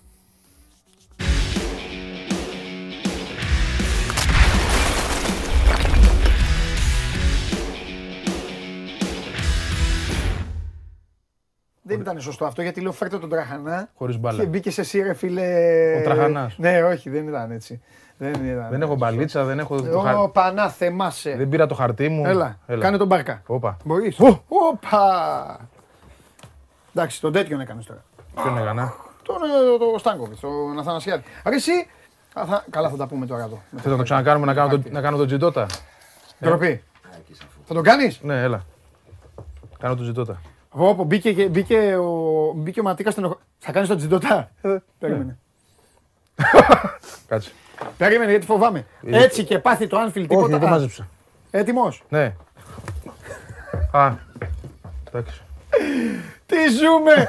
Δεν ήταν σωστό αυτό γιατί λέω φέρτε τον τραχανά. Χωρίς μπάλα. Και μπήκε εσύ ρε φίλε. Ο Τραχανάς. Ναι, όχι, δεν ήταν έτσι. Δεν, ήταν Δεν έχω μπαλίτσα, δεν έχω. το Ω, χα- πανά, θεμάσαι. Δεν πήρα το χαρτί μου. Έλα, κάνε τον μπάρκα. Όπα. Μπορείς. Όπα. Εντάξει, τον τέτοιον έκανες τώρα. Ποιον έκανα; Τον ε, το Στάνκοβιτς, τον Αθανασιάδη. Άρα εσύ. α, θα- Καλά, θα τα πούμε τώρα εδώ. Θέλω να το ξανακάνουμε να κάνω το, να κάνω το τζιτότα. Ντροπή. Θα τον κάνεις; Ναι, έλα. Κάνω το τζιτότα. Όπω μπήκε, και- μπήκε ο, μπήκε ο Ματίκας στην. Θα κάνεις τον τζιντοτά. Ε, Περίμενε. Κάτσε. Περίμενε γιατί φοβάμαι. Έτσι και πάθει το Anfield Όχι, τίποτα. δεν μάζεψα. Έτοιμος. Ναι. Α. Εντάξει. Τι ζούμε!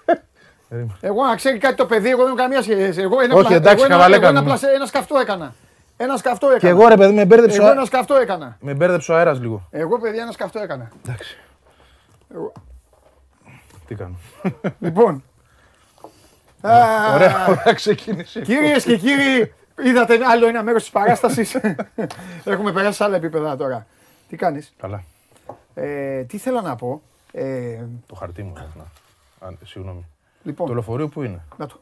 Περίμενε. Εγώ να ξέρει κάτι το παιδί, εγώ δεν έχω καμία σχέση. Εγώ ένα, Όχι, πλα- εντάξει, εγώ ένα, χαβαλέ εγώ ένα, κάνουμε. πλασε- ένα σκαυτό έκανα. Ένα σκαυτό έκανα. Και εγώ ρε παιδί με μπέρδεψε. Εγώ ο- ένα σκαυτό έκανα. Με μπέρδεψε ο αέρας λίγο. Εγώ παιδιά ένα σκαυτό έκανα. Εντάξει. Εγώ- Τι κάνω. Λοιπόν. Α, Ωραία, ωραία ξεκίνησε. Κυρίες και κύριοι, είδατε άλλο ένα μέρος της παράστασης. Έχουμε περάσει σε άλλα επίπεδα τώρα. Τι κάνεις; Καλά. Ε, τι θέλω να πω. Ε, Το χαρτί μου. να. Α, Συγγνώμη. Το λοιπόν, λεωφορείο που είναι; να το.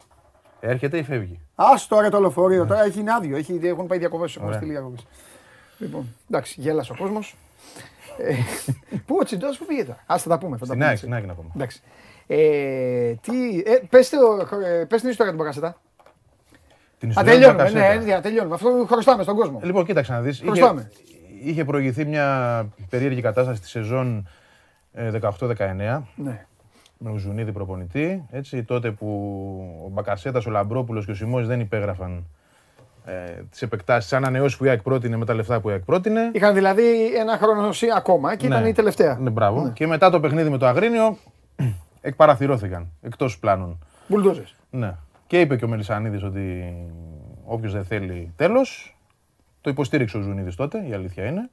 Έρχεται ή φεύγει; Ας τώρα το λεωφορείο, τώρα έχει είναι άδειο, έχει, έχουν πάει διακοπές, έχουν Ωραία. στείλει διακοπές. Λοιπόν, εντάξει, γέλασε ο κόσμος. Ε, πού ο Τσιντός, πού πήγε τώρα; Ας θα τα πούμε. Θα τα Στην πούμε ΑΕΚ, έτσι. στην ΑΕΚ να πούμε. Εντάξει. Ε, τι, ε, πες, το, ε, πες την ιστορία του Μπακασέτα. Την Α, ιστορία του τελειώνουμε, Μπακασέτα. ναι, ναι, τελειώνουμε. Αυτό χρωστάμε στον κόσμο. Ε, Λοιπόν, κοίταξε να δεις. Είχε, Χρωστάμε. είχε προηγηθεί μια περίεργη κατάσταση στη σεζόν ε, 18-19 Ναι. με ο Ζουνίδη προπονητή. Έτσι, τότε που ο Μπακασέτας, ο Λαμπρόπουλος και ο Σιμώης δεν υπέγραφαν ε, τις επεκτάσεις, σαν ανανεώσεις που η ΑΕΚ πρότεινε με τα λεφτά που η ΑΕΚ πρότεινε. Είχαν δηλαδή ένα χρόνο σι- ακόμα και ήταν Ναι. η τελευταία. Ναι, μπράβο. Και μετά το παιχνίδι με το Αγρίνιο εκπαραθυρώθηκαν εκτός πλάνων. Μπουλντόζες. Ναι. Και είπε και ο Μελισανίδης ότι όποιος δεν θέλει τέλος, το υποστήριξε ο Ζουνίδης τότε, η αλήθεια είναι,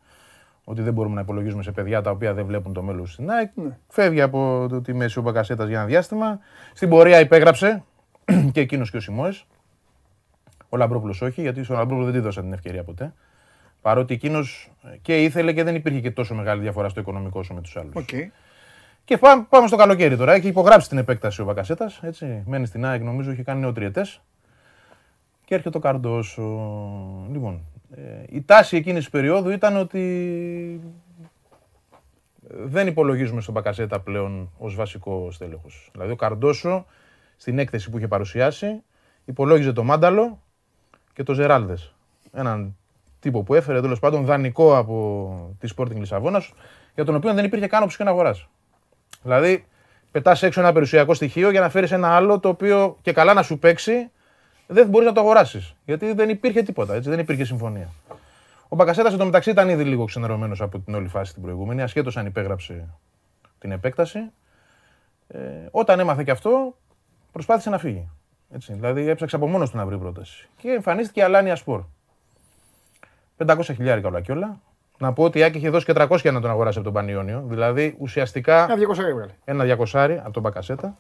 ότι δεν μπορούμε να υπολογίζουμε σε παιδιά τα οποία δεν βλέπουν το μέλλον στην ΑΕΚ. Ναι. Φεύγει από το- τη μέση ο Μπακασέτας για ένα διάστημα. Στην πορεία υπέγραψε και εκείνος και ο Σιμόες. Ο Λαμπρόπουλος όχι, γιατί στον Λαμπρόπουλο δεν τη δώσαν την ευκαιρία ποτέ. Παρότι εκείνος και ήθελε και δεν υπήρχε και τόσο μεγάλη διαφορά στο οικονομικό όσο με τους άλλους. Οκ. Και πάμε, πάμε στο καλοκαίρι τώρα. Έχει υπογράψει την επέκταση ο Μπακασέτα. Μένει στην ΑΕΚ, νομίζω, έχει κάνει νέο τριετέ. Και έρχεται ο Καρντόσο. Λοιπόν, ε, η τάση εκείνης της περίοδου ήταν ότι δεν υπολογίζουμε στον Μπακασέτα πλέον ως βασικό στέλεχος. Δηλαδή, ο Καρντόσο στην έκθεση που είχε παρουσιάσει υπολόγιζε το Μάνταλο και το Ζεράλδες. Έναν τύπο που έφερε τέλος πάντων δανεικό από τη Sporting Λισαβόνας, για τον οποίο δεν υπήρχε καν οψιόν αγορά. Δηλαδή, πετάς έξω ένα περιουσιακό στοιχείο για να φέρεις ένα άλλο το οποίο και καλά να σου παίξει, δεν μπορείς να το αγοράσεις. Γιατί δεν υπήρχε τίποτα, έτσι, δεν υπήρχε συμφωνία. Ο Μπακασέτα εντωμεταξύ ήταν ήδη λίγο ξενερωμένος από την όλη φάση την προηγούμενη, ασχέτως αν υπέγραψε την επέκταση. Ε, όταν έμαθε και αυτό, προσπάθησε να φύγει. Έτσι, δηλαδή έψαξε από μόνος του να βρει πρόταση. Και εμφανίστηκε η Αλάνια Σπορ. 500 χιλιάρικα όλα και όλα. Να πω ότι η Άκη είχε δώσει και 300 για να τον αγοράσει από τον Πανιόνιο. Δηλαδή ουσιαστικά Ένα 200 έβγαλε. ένα 200 από τον Μπακασέτα.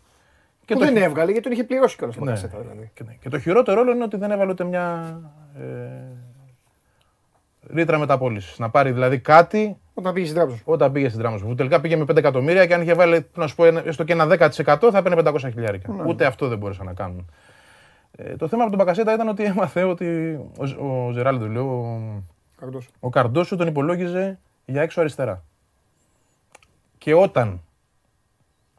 Και Που το, δεν έβγαλε γιατί τον είχε πληρώσει κιόλας το ναι. Μπακασέτα δηλαδή. Και, ναι. και το χειρότερο όλο είναι ότι δεν έβαλε ούτε μια ε, ρήτρα μεταπόλησης. Να πάρει δηλαδή κάτι Όταν πήγε στην τράπεζα. όταν πήγε στην τράπεζα. Που τελικά πήγε με 5 εκατομμύρια και αν είχε βάλει να σου πω, ένα- έστω και ένα 10% θα έπαιρνε 500 χιλιάρικα. Ναι. Ούτε αυτό δεν μπόρεσαν να κάνουν. Ε, το θέμα από τον Μπακασέτα ήταν ότι έμαθε ότι ο, ο Ζεράλντος, λέω, ο, Καρντός. ο Καρντόσου τον υπολόγιζε για έξω αριστερά. Και όταν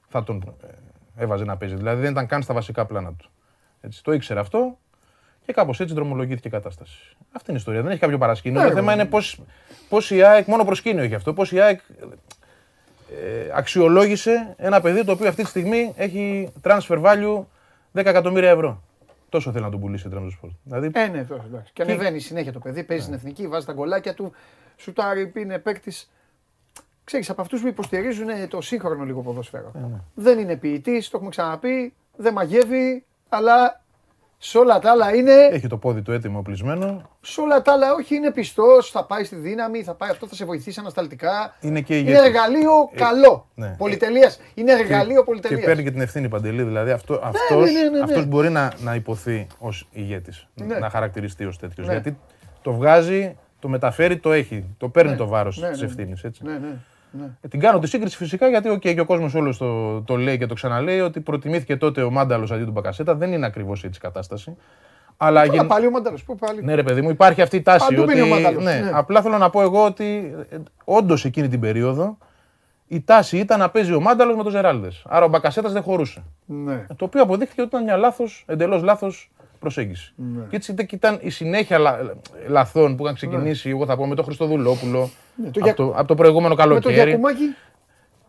θα τον ε, έβαζε να παίζει, δηλαδή δεν ήταν καν στα βασικά πλάνα του. Έτσι, το ήξερε αυτό και κάπως έτσι δρομολογήθηκε η κατάσταση. Αυτή είναι η ιστορία. Δεν έχει κάποιο παρασκήνιο. Ναι, το θέμα ρε, είναι πώς η ΑΕΚ, μόνο προσκήνιο έχει αυτό, πώς η ΑΕΚ ε, αξιολόγησε ένα παιδί το οποίο αυτή τη στιγμή έχει transfer value 10 εκατομμύρια ευρώ. Τόσο θέλει να τον πουλήσει η Trabzonspor. Δηλαδή, Ε, ναι, τώρα, εντάξει. Και ανεβαίνει συνέχεια το παιδί, παίζει στην εθνική, βάζει τα γκολάκια του. Σουτάρει, είναι παίκτης. Ξέρεις, από αυτούς που υποστηρίζουν το σύγχρονο λίγο ποδόσφαιρο. Δεν είναι ποιητής, το έχουμε ξαναπεί, δεν μαγεύει, αλλά σε όλα τα άλλα είναι. έχει το πόδι του έτοιμο πλεισμένο. Σε όλα τα άλλα, όχι, είναι πιστός, θα πάει στη δύναμη, θα πάει αυτό, θα σε βοηθήσει ανασταλτικά. Είναι και Είναι ηγέτης. εργαλείο Ε, καλό. ναι. Πολυτελείας. Είναι εργαλείο Και πολυτελείας. παίρνει και την ευθύνη παντελή. Δηλαδή αυτό, αυτός, ναι, ναι, ναι. αυτός μπορεί να, να υποθεί ως ηγέτης. Ναι. Να χαρακτηριστεί ως τέτοιος. Ναι. Γιατί το βγάζει, το μεταφέρει, το έχει. Το παίρνει το βάρος Ναι, της ναι. ευθύνης. Ναι, ναι. Ναι. Ε, Την κάνω τη σύγκριση φυσικά γιατί okay, και ο κόσμος όλο το, το λέει και το ξαναλέει ότι προτιμήθηκε τότε ο Μάνταλος αντί του Μπακασέτα. Δεν είναι ακριβώς έτσι η κατάσταση. Αλλά Αλλά γεν- πάλι ο Μάνταλος, πού πάλι; ναι, ρε παιδί μου, υπάρχει αυτή η τάση. Παντού ότι... μπαίνει ο Μάνταλος, ναι, ναι. Απλά θέλω να πω εγώ ότι όντως εκείνη την περίοδο η τάση ήταν να παίζει ο Μάνταλος με τον Ζεράλδε. Άρα ο Μπακασέτας δεν χωρούσε. Ναι. Το οποίο αποδείχθηκε ότι ήταν μια λάθος, εντελώς λάθος προσέγγιση. Ναι. Και έτσι ήταν- και ήταν η συνέχεια λα- λαθών που είχαν ξεκινήσει, εγώ θα πω, με τον Χριστοδουλόπουλο. Ναι, το από, Για- το, από το προηγούμενο Με το καλοκαίρι. Γιακουμάκι.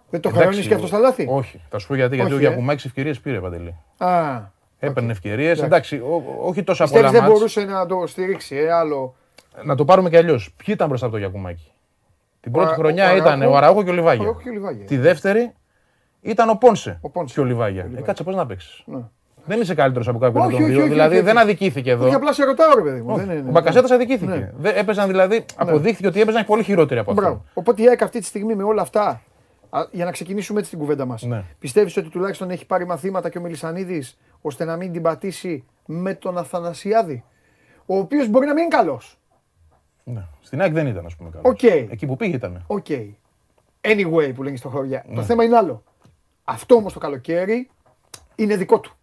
Δεν το χρεώνει Εντάξει, και αυτό στα λάθη; Όχι, θα σου πω γιατί. γιατί Όχι, ο ε. Γιακουμάκης ευκαιρίες πήρε παντελή. Α, Έπαιρνε ευκαιρίες. Εντάξει, ο- όχι τόσα πιστεύεις πολλά δεν μάτς. μπορούσε να το στηρίξει, ε, άλλο; Να το πάρουμε και αλλιώς. Ποιοι ήταν μπροστά από το Γιακουμάκη; Την πρώτη Α- χρονιά ο ήταν Αραούχο- ο Αραούχο και ο Ο Λιβάγια. Αραούχο και ο Λιβάγια. Τη δεύτερη ήταν ο Πόνσε, Ο Πόνσε. και ο Λιβάγια. Ο Ε, Λιβάγια. κάτσε πώς να παίξεις. Ναι. Δεν είσαι καλύτερος από κάποιον από Όχι, τον όχι, δύο. όχι, δηλαδή όχι, δεν όχι. αδικήθηκε εδώ. Όχι, απλά σε ρωτάω, ρε παιδί μου. Όχι. Δεν είναι- Ο Μπακασέτας αδικήθηκε. Ναι. Δεν έπαιζαν δηλαδή, αποδείχθηκε ότι έπαιζαν πολύ χειρότεροι από Μπράβο. αυτό. Οπότε η ΑΕΚ αυτή τη στιγμή με όλα αυτά, α, για να ξεκινήσουμε έτσι την κουβέντα μας, Ναι. πιστεύεις ότι τουλάχιστον έχει πάρει μαθήματα και ο Μιλισανίδη ώστε να μην την πατήσει με τον Αθανασιάδη, ο οποίος μπορεί να μην είναι καλός. Ναι. Στην ΑΕΚ δεν ήταν, ας πούμε. καλός. Οκ. Εκεί που πήγε ήταν. Οκ. Anyway που λένε στο χωριά. Ναι. Το θέμα είναι άλλο. Αυτό όμως το καλοκαίρι είναι δικό του.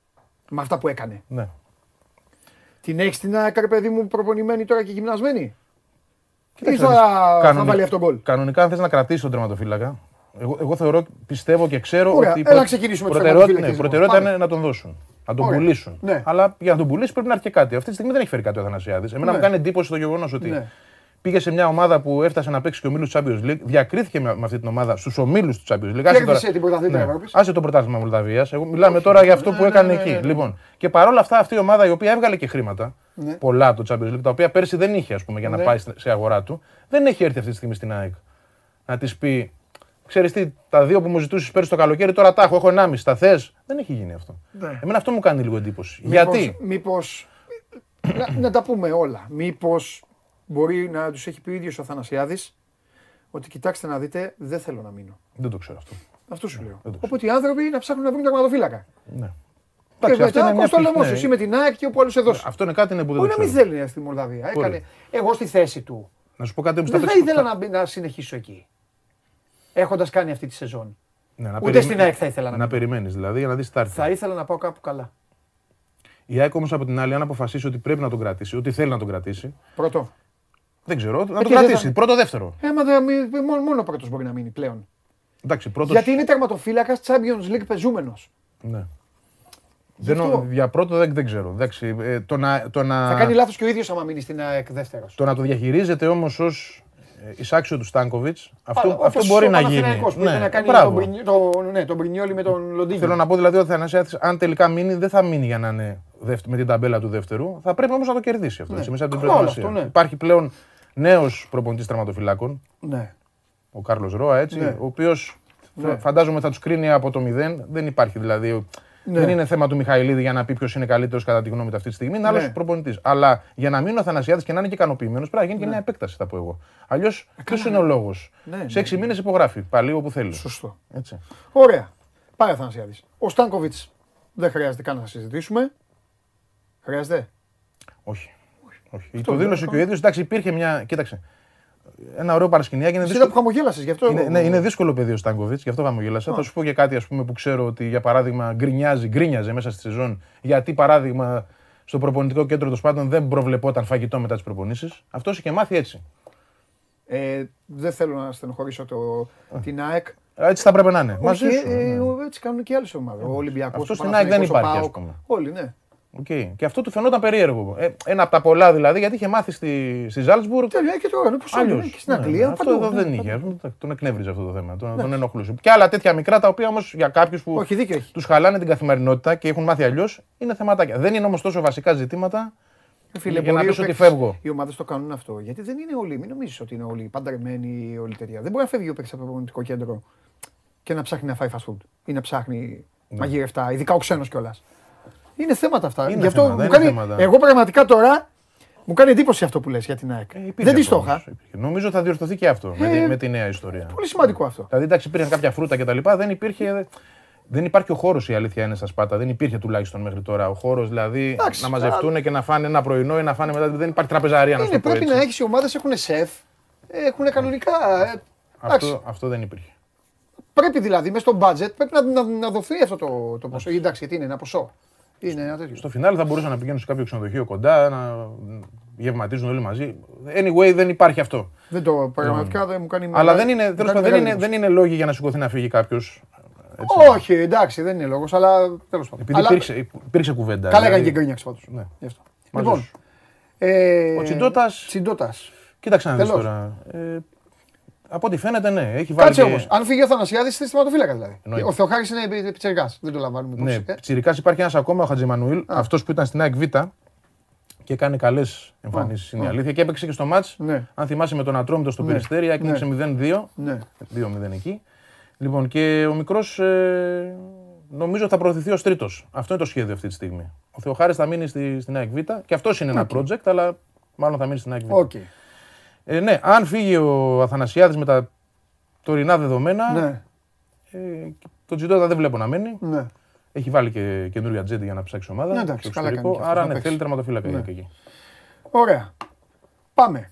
Με αυτά που έκανε. Ναι. Την έχεις την ΑΕΚ, ρε παιδί μου, προπονημένη τώρα και γυμνασμένη; Ή Κοίταξε θα, να δεις. θα Κανονι- βάλει αυτόν γκολ; Κανονικά, αν θες να κρατήσεις τον τερματοφύλακα, εγώ, εγώ θεωρώ, πιστεύω και ξέρω Ωραία, ότι. έλα να ξεκινήσουμε τους προτεραιότητα, τερματοφύλακες, ναι, λοιπόν. προτεραιότητα Πάμε. είναι να τον δώσουν. Να τον Ωραία. πουλήσουν. Ναι. Αλλά για να τον πουλήσεις πρέπει να έρθει και κάτι. Αυτή τη στιγμή δεν έχει φέρει κάτι ο Αθανασιάδης. Εμένα Ναι. μου κάνει εντύπωση το γεγονός ότι Ναι. Πήγε σε μια ομάδα που έφτασε να παίξει και ο ομίλους του Champions League, διακρίθηκε με, με αυτή την ομάδα στους ομίλους του Champions League. Άσε Κέρδισε την πρωταθλήτρια ναι. Ευρώπης. Άσε το πρωτάθλημα Μολδαβίας. Εγώ μιλάμε τώρα για αυτό Ναι, που ναι, έκανε ναι, εκεί. ναι, ναι. Λοιπόν, και παρόλα αυτά αυτή η ομάδα η οποία έβγαλε και χρήματα, Ναι. πολλά από το Champions League, τα οποία πέρσι δεν είχε ας πούμε, για να Ναι. πάει σε αγορά του, δεν έχει έρθει αυτή τη στιγμή στην ΑΕΚ. Να της πει, ξέρεις τι, τα δύο που μου ζητούσες πέρσι το καλοκαίρι, τώρα τα έχω, έχω 1,5. Τα θες. Δεν έχει γίνει αυτό. Ναι. Εμένα αυτό μου κάνει λίγο εντύπωση. Μήπως- Γιατί; Μήπως, να, να τα πούμε όλα. Μήπως μπορεί να τους έχει πει ο ίδιος ο Αθανασιάδης ότι κοιτάξτε να δείτε, δεν θέλω να μείνω. Δεν το ξέρω αυτό. Αυτό σου λέω. δεν το Οπότε οι άνθρωποι να ψάχνουν να βρουν τερματοφύλακα. Ναι. Και Εντάξει, αυτό μετά είναι μια κόστο πτυχή, λαιμό ναι. εσύ με την ΑΕΚ και όπου άλλο σε δώσει. Αυτό είναι κάτι ναι, που δεν Μπορεί το να μην ξέρω. θέλει στη Μολδαβία. Μπορεί. Έκανε. Εγώ στη θέση του. Να σου πω κάτι όμως. Δεν θα θα παίξει- ήθελα να, μπει- να συνεχίσω εκεί. Έχοντας κάνει αυτή τη σεζόν. Ναι, να Ούτε περιμέ- στην ΑΕΚ θα ήθελα να Να μείνω. περιμένεις δηλαδή για να δεις τι θα έρθει. Θα ήθελα να πάω κάπου καλά. Η ΑΕΚ όμως από την άλλη, αν αποφασίσει ότι πρέπει να τον κρατήσει, ότι θέλει να τον κρατήσει, Πρώτο. Δεν ξέρω, να και τον δεν κρατήσει. θα- Πρώτο, δεύτερο. Ε, μα δεν- μη- μόνο, μόνο πρώτο μπορεί να μείνει πλέον. Εντάξει, πρώτο. Γιατί είναι τερματοφύλακας Champions League πεζούμενος. Ναι. Δεν, αυτό. νο- για πρώτο δεν, δεν ξέρω. Εντάξει, ε, το, να, το, να, Θα κάνει λάθος και ο ίδιος άμα μείνει στην ΑΕΚ δεύτερος. το να το διαχειρίζεται όμως ως εισάξιο του Στάνκοβιτς, αυτό, Όπως αυτό μπορεί ο να γίνει. Παναθηναϊκός που ήθελε να κάνει μπράβο. τον, Πρινι- το, ναι, τον Πρινιόλι με τον Λοντίνιο. Θέλω να πω δηλαδή ότι ο Θανασιάδης, αν τελικά μείνει, δεν θα μείνει για να είναι δεύτερο- με την ταμπέλα του δεύτερου. Θα πρέπει όμως να το κερδίσει αυτό. έτσι, μέσα από την Καλό προετοιμασία. αυτό, ναι. Υπάρχει πλέον νέος προπονητής τραυματοφυλάκων, Ναι. ο Κάρλος Ρόα, έτσι, Ναι. ο οποίος Ναι. φαντάζομαι θα τους κρίνει από το μηδέν. Δεν υπάρχει δηλαδή. Ναι. Δεν είναι θέμα του Μιχαηλίδη για να πει ποιος είναι καλύτερος κατά τη γνώμη του αυτή τη στιγμή. Είναι άλλος Ναι. προπονητής. Αλλά για να μείνει ο Θανασιάδη και να είναι και ικανοποιημένος, πρέπει να γίνει και μια επέκταση, θα πω εγώ. Αλλιώς, ποιος είναι ο λόγος; Ναι, Σε έξι μήνες υπογράφει πάλι όπου θέλει. Σωστό. Έτσι. Ωραία. Πάει ο Θανασιάδης. Ο Στάνκοβιτς δεν χρειάζεται καν να συζητήσουμε. Χρειάζεται; Όχι. Όχι. Αυτό το λέω, δήλωσε αυτό. και ο ίδιος. Εντάξει, υπήρχε μια. Κοίταξε. Ένα ωραίο παρασκηνιάκι. Είναι, Εσύ δύσκολο... που χαμογέλασες γι' αυτό. είναι, ναι, είναι δύσκολο παιδί ο Στάνκοβιτς, γι' αυτό χαμογέλασα. Θα σου πω και κάτι ας πούμε, που ξέρω ότι για παράδειγμα γκρινιάζει, γκρίνιαζε μέσα στη σεζόν. Γιατί παράδειγμα στο προπονητικό κέντρο των Σπάτων δεν προβλεπόταν φαγητό μετά τις προπονήσεις. Αυτό είχε μάθει έτσι. Ε, δεν θέλω να στενοχωρήσω το, την ΑΕΚ. Έτσι θα πρέπει να είναι. Μαζί Όχι, σου. ε, ναι. ε, έτσι κάνουν και άλλες ομάδες. Ο Ολυμπιακός. Αυτό στην ΑΕΚ δεν υπάρχει, ας πούμε. Όλοι, ναι. Οκ. Και αυτό του φαινόταν περίεργο. Ε, ένα από τα πολλά δηλαδή, γιατί είχε μάθει στη, στη Ζάλτσμπουργκ. Τέλεια και τώρα. Πώς Αλλιώς. αλλιώς. Και στην Αγγλία. αυτό παντού, εδώ ναι, δεν παντού. είχε. Τον εκνεύριζε αυτό το θέμα. Τον, τον ενοχλούσε. Και άλλα τέτοια μικρά τα οποία όμως για κάποιους που Όχι, δίκιο έχει. τους χαλάνε την καθημερινότητα και έχουν μάθει αλλιώς είναι θεματάκια. Δεν είναι όμως τόσο βασικά ζητήματα Ε, Φίλε, για να μπορεί πεις ο ότι παίκτης- φεύγω. Οι ομάδες το κάνουν αυτό. Γιατί δεν είναι όλοι. Μην νομίζεις ότι είναι όλοι παντρεμένοι, όλοι τέτοια. Δεν μπορεί να φεύγει ο παίκτης από το προπονητικό κέντρο και να ψάχνει να φάει fast food ή να ψάχνει μαγειρευτά, ειδικά ο ξένος κιόλας. Είναι θέματα αυτά. Ναι. Είναι Γι' αυτό θέματα, μου είναι κάνει, θέματα. εγώ πραγματικά τώρα μου κάνει εντύπωση αυτό που λες για την ΑΕΚ. Ε, υπήρχε δεν τη αυτό το είχα. όμως, υπήρχε. Νομίζω θα διορθωθεί και αυτό με, Ε, τη, με τη νέα ιστορία. Πολύ σημαντικό αυτό. Δηλαδή, εντάξει, υπήρχαν κάποια φρούτα κτλ. Δεν υπήρχε. Δεν υπάρχει ο χώρος, η αλήθεια είναι στα Σπάτα. Δεν υπήρχε τουλάχιστον μέχρι τώρα. Ο χώρος δηλαδή Εντάξει, να μαζευτούν και να φάνε ένα πρωινό ή να φάνε μετά. Δεν υπάρχει τραπεζαρία να σου Είναι, το πω πρέπει έτσι. να έχεις οι ομάδες έχουν σεφ, έχουν κανονικά. ε, εντάξει. Αυτό, αυτό δεν υπήρχε. Πρέπει δηλαδή μέσα στο budget πρέπει να, να, να δοθεί αυτό το, το ποσό. Εντάξει, γιατί είναι ένα ποσό. Είναι ένα τέτοιο. Στο φινάλε θα μπορούσαν να πηγαίνουν σε κάποιο ξενοδοχείο κοντά, να γευματίζουν όλοι μαζί. Anyway, δεν υπάρχει αυτό. Δεν το πραγματικά δεν μου κάνει Αλλά μεγάλη- δεν είναι, μου τέλος κάνει πάντων, δεν μεγάλη είναι, εντύπωση. δεν είναι λόγοι για να σηκωθεί να φύγει κάποιος. Όχι, εντάξει, δεν είναι λόγος, αλλά τέλος πάντων. Επειδή Αλλά υπήρξε, υπήρξε κουβέντα. Καλά έκανε δηλαδή. και γκρίνιαξ πάντως. Ναι. Γι' αυτό. Μαζί Λοιπόν. σου. Ε, Ο Τσιντότας- Τσιντότας. Κοίταξε να δεις Τελώς. τώρα. Ε, από ό,τι φαίνεται, ναι. Έχει βάλει. Κάτσε και- όμως. Αν φύγει ο Θανασιάδης, είστε θεματοφύλακα δηλαδή. Εννοείται. Ο Θεοχάρης είναι πιτσερικά. Δεν το λαμβάνουμε Ναι, υπόψη. Ε, Τσιρικάς υπάρχει ένας ακόμα, ο Χατζημανουήλ, αυτός που ήταν στην ΑΕΚ Β και κάνει καλές εμφανίσεις. Είναι η αλήθεια. Και έπαιξε και στο μάτς. Ναι. Αν θυμάσαι με τον Ατρόμητο στο Ναι. Περιστέρι, Ναι. έκλειψε 0-2. Ναι. 2-0 εκεί. Λοιπόν, και ο μικρός ε, νομίζω θα προωθηθεί ως τρίτος. Αυτό είναι το σχέδιο αυτή τη στιγμή. Ο Θεοχάρης θα μείνει στη, στην ΑΕΚ Β και αυτός είναι ένα project, αλλά μάλλον θα μείνει στην ΑΕΚ Β. Οκ. Ε, ναι, αν φύγει ο Αθανασιάδης με τα τωρινά δεδομένα, Ναι. ε, τον Τσιντώτα δεν βλέπω να μένει. Ναι. Έχει βάλει και καινούργια ατζέντη για να ψάξει ομάδα. Ναι, εντάξει, στο καλά εξωτερικό. κάνει και αυτός Άρα να ναι, παίξει. θέλει τερματοφύλακα Ναι. και εκεί. Ωραία. Πάμε.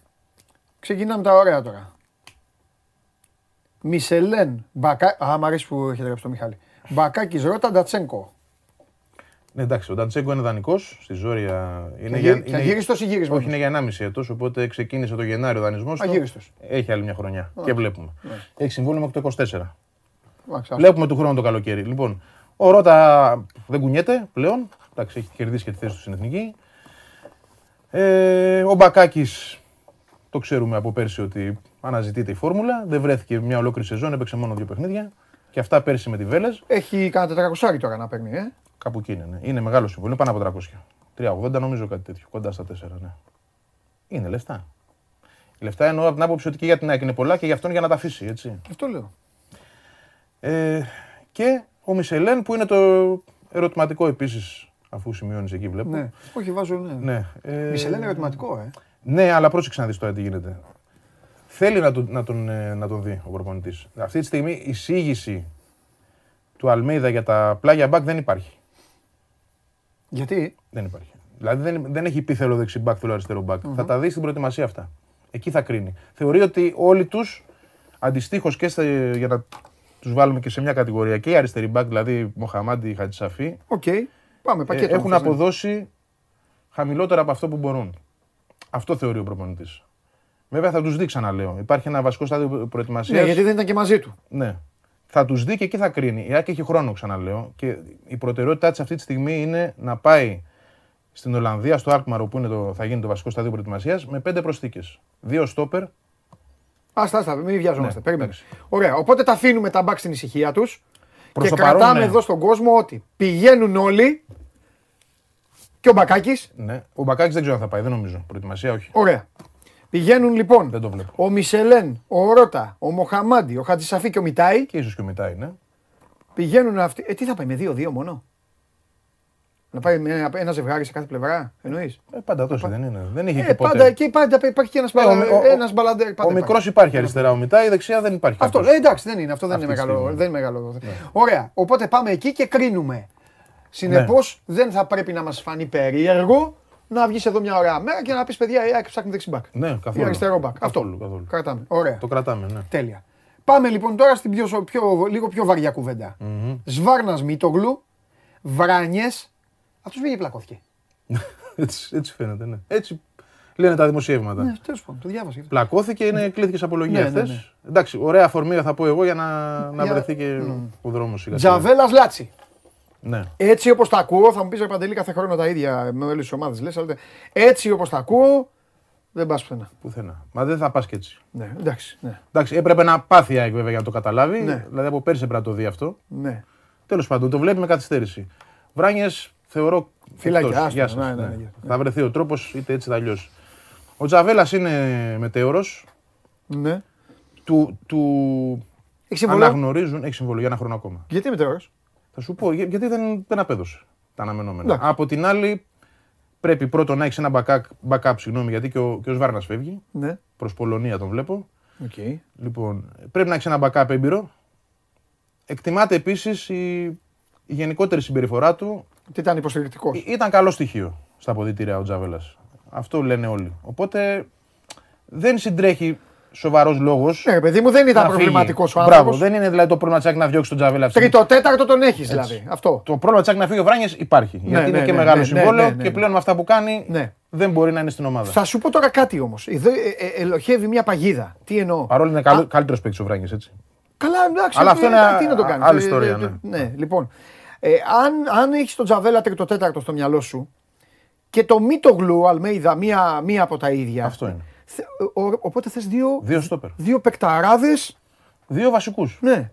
Ξεκινάμε τα ωραία τώρα. Μισελέν. Μπακα... Α, μ' αρέσει που έχετε γράψει το Μιχάλη. Μπακάκης Ρώτα Ντατσέγκο. Ναι, εντάξει, ο Νταντσέγκο είναι δανεικός στη Ζόρια. Είναι γυ- και αγύριστος ή γύρισμα Όχι, όμως; είναι για 1,5 έτος, οπότε ξεκίνησε το Γενάριο ο δανεισμός. Αγύριστος. Έχει άλλη μια χρονιά. Και βλέπουμε. Έχει συμβόλαιο μέχρι το 24. Εντάξει, Βλέπουμε του χρόνου το καλοκαίρι. Λοιπόν, ο Ρότα δεν κουνιέται πλέον. Εντάξει, έχει κερδίσει και τη θέση του στην εθνική. Ε, ο Μπακάκης το ξέρουμε από πέρσι ότι αναζητείται η φόρμουλα. Δεν βρέθηκε μια ολόκληρη σεζόν, έπαιξε μόνο δύο παιχνίδια. Και αυτά πέρσι με τη Βέλες. Έχει κανένα 400 τώρα να παίρνει, ε. Κάπου εκεί είναι. Ναι. Είναι μεγάλο συμβόλαιο, είναι πάνω από 300. 380 νομίζω κάτι τέτοιο. Κοντά στα 4, ναι. Είναι λεφτά. Λεφτά εννοώ από την άποψη ότι και για την ΑΕΚ είναι πολλά και για αυτόν για να τα αφήσει. Έτσι. Αυτό λέω. Ε, και ο Μισελέν που είναι το ερωτηματικό επίσης, αφού σημειώνεις εκεί, βλέπω. Ναι. Όχι, βάζω, ναι. Ναι, ε, Μισελέν είναι ερωτηματικό, ε. ναι, αλλά πρόσεξε να δεις τώρα τι γίνεται. Θέλει να τον, να τον, ε, να τον δει ο προπονητής. Αυτή τη στιγμή η εισήγηση του Αλμέιδα για τα πλάγια μπακ δεν υπάρχει. Γιατί; Δεν υπάρχει. Δηλαδή δεν, δεν έχει πει θέλω δεξί μπακ, θέλω αριστερό μπακ. Θα τα δεις στην προετοιμασία αυτά. Εκεί θα κρίνει. Θεωρεί ότι όλοι τους αντιστοίχως και σε- για να τους βάλουμε και σε μια κατηγορία και οι αριστεροί μπακ, δηλαδή Μοχαμάντι, Χατζησαφή, Οκ. Πάμε, ε, πακέτο. έχουν θες, ναι. αποδώσει χαμηλότερα από αυτό που μπορούν. Αυτό θεωρεί ο προπονητής. Βέβαια θα τους δει, ξαναλέω. Υπάρχει ένα βασικό στάδιο προετοιμασίας. Ναι, γιατί δεν ήταν και μαζί του. Ναι. Θα τους δει και εκεί θα κρίνει. Η Άκη έχει χρόνο, ξαναλέω. Και η προτεραιότητά της αυτή τη στιγμή είναι να πάει στην Ολλανδία, στο Alkmaar, που είναι το, θα γίνει το βασικό στάδιο προετοιμασίας, με πέντε προσθήκες. Δύο στόπερ. Άστα, άστα, μην βιαζόμαστε. Ναι, Περίμενε. εντάξει. Ωραία, οπότε τα αφήνουμε τα μπακ στην ησυχία τους. Προς Και το παρόν, κρατάμε ναι. εδώ στον κόσμο ότι πηγαίνουν όλοι. Και ο Μπακάκης. Ναι. Ο Μπακάκης δεν ξέρω αν θα πάει, δεν νομίζω. Προετοιμασία όχι. Ωραία. Πηγαίνουν λοιπόν Δεν το βλέπω. ο Μισελέν, ο Ρότα, ο Μοχαμάντι, ο Χατζησαφή και ο Μιτάη. Και ίσως και ο Μιτάη, ναι. Πηγαίνουν αυτοί. Ε, τι θα πάει με δύο-δύο μόνο; Να πάει με ένα, ένα ζευγάρι σε κάθε πλευρά, εννοείς; Ε, πάντα τόσο δεν είναι. Δεν είχε Ε, και ποτέ. πάντα, και πάντα υπάρχει και ένας Ε, ο- ο- ένας μπαλαντέρ. πάντα ο υπάρχει. μικρός υπάρχει αριστερά, ο Μιτάη δεξιά δεν υπάρχει. Αυτό, κάποιος. ε, εντάξει, δεν είναι. Αυτό δεν είναι Αυτή τη μεγάλο. στιγμή. Δεν είναι μεγάλο. Ωραία. Οπότε πάμε εκεί και κρίνουμε. Συνεπώς Ναι. δεν θα πρέπει να μας φανεί περίεργο να βγεις εδώ μια ωραία μέρα και να πεις παιδιά, η ΑΕΚ ψάχνει δεξιμπάκ. Ναι, Ή καθόλου. αριστερό μπακ. Καθόλου, Αυτό. καθόλου. Κρατάμε. Ωραία. Το κρατάμε, ναι. Τέλεια. Πάμε λοιπόν τώρα στην πιο, πιο, λίγο πιο βαριά κουβέντα. Σβάρνας Μίτογλου, Βράνιες. Αυτός πήγε πλακώθηκε. Έτσι, έτσι φαίνεται, ναι. Έτσι λένε τα δημοσιεύματα. Ναι, τέλος πάντων, το διάβασα. Πλακώθηκε, είναι, κλήθηκε σε απολογία Ναι, ναι, χθες. ναι. Εντάξει, ωραία αφορμή θα πω εγώ για να, να Για- βρεθεί και Μμ. ο δρόμος σιγά σιγά. Τζαβέλας Λάτσι. Ναι. Έτσι όπως τα ακούω, θα μου πεις ρε Παντελή κάθε χρόνο τα ίδια με όλες τις ομάδες λες. Αλλά έτσι όπως τα ακούω, δεν πας πουθενά. Πουθενά. Μα δεν θα πας και έτσι. Ναι, εντάξει. Ναι, Εντάξει, έπρεπε να πάθει η ΑΕΚ βέβαια για να το καταλάβει. Ναι. Δηλαδή από πέρσι έπρεπε να το δει αυτό. ναι. Τέλος πάντων, το βλέπει με καθυστέρηση. Βράνιες θεωρώ. Φιλάκια, εκτός. άστο, Γεια σας, ναι, ναι, ναι. ναι, ναι. Θα βρεθεί ο τρόπος είτε έτσι είτε αλλιώς. Ο Τζαβέλας είναι μετέωρος. ναι. Του, του Έχει συμβόλαιο; αναγνωρίζουν. Έχει συμβόλαιο για ένα χρόνο ακόμα. Γιατί με τώρα. Θα σου πω για- γιατί δεν, δεν απέδωσε τα αναμενόμενα. Εντάξει. Από την άλλη, πρέπει πρώτον να έχεις ένα backup, backup συγγνώμη, γιατί και ο, και ο Σβάρνας φεύγει. Ναι. Προς Πολωνία τον βλέπω. Οκ. Λοιπόν, πρέπει να έχεις ένα backup έμπειρο. Εκτιμάται επίσης η, η γενικότερη συμπεριφορά του. Τι ήταν υποστηρικτικός; Ή- Ήταν καλό στοιχείο στα αποδητήρια ο Τζαβέλα. Αυτό λένε όλοι. Οπότε δεν συντρέχει σοβαρός λόγος. Ναι, ρε παιδί μου δεν ήταν προβληματικός ο Μπράβο, άνθρωπος. δεν είναι δηλαδή το πρόβλημα τσάκ να διώξει τον Τζαβέλα. αυτή τη Τρίτο, τέταρτο τον έχεις δηλαδή. Αυτό. το πρόβλημα τσάκ να φύγει ο Βράνιες υπάρχει. γιατί είναι ναι, και ναι, μεγάλο ναι, συμβόλαιο ναι, ναι, ναι. και πλέον με αυτά που κάνει Ναι. δεν μπορεί να είναι στην ομάδα. Θα σου πω τώρα κάτι όμως. Εδώ ε, ε, ελοχεύει μια παγίδα. Τι εννοώ; Παρόλο είναι καλο, καλύτερος παίκτης ο Βράνιες, έτσι. Καλά, εντάξει. Αλλά ε, αυτό ε, είναι τι να το α- κάνεις. άλλη ιστορία, ναι. ναι. λοιπόν. Ε, αν αν έχεις τον Τζαβέλα τρίτο τέταρτο στο μυαλό σου και το Μίτογλου Αλμέιδα μία, μία από τα ίδια. Αυτό είναι. Θε- ο- ο- οπότε θες δύο, Δύο στόπερ. δύο παικταράδες. Δύο βασικούς. Ναι.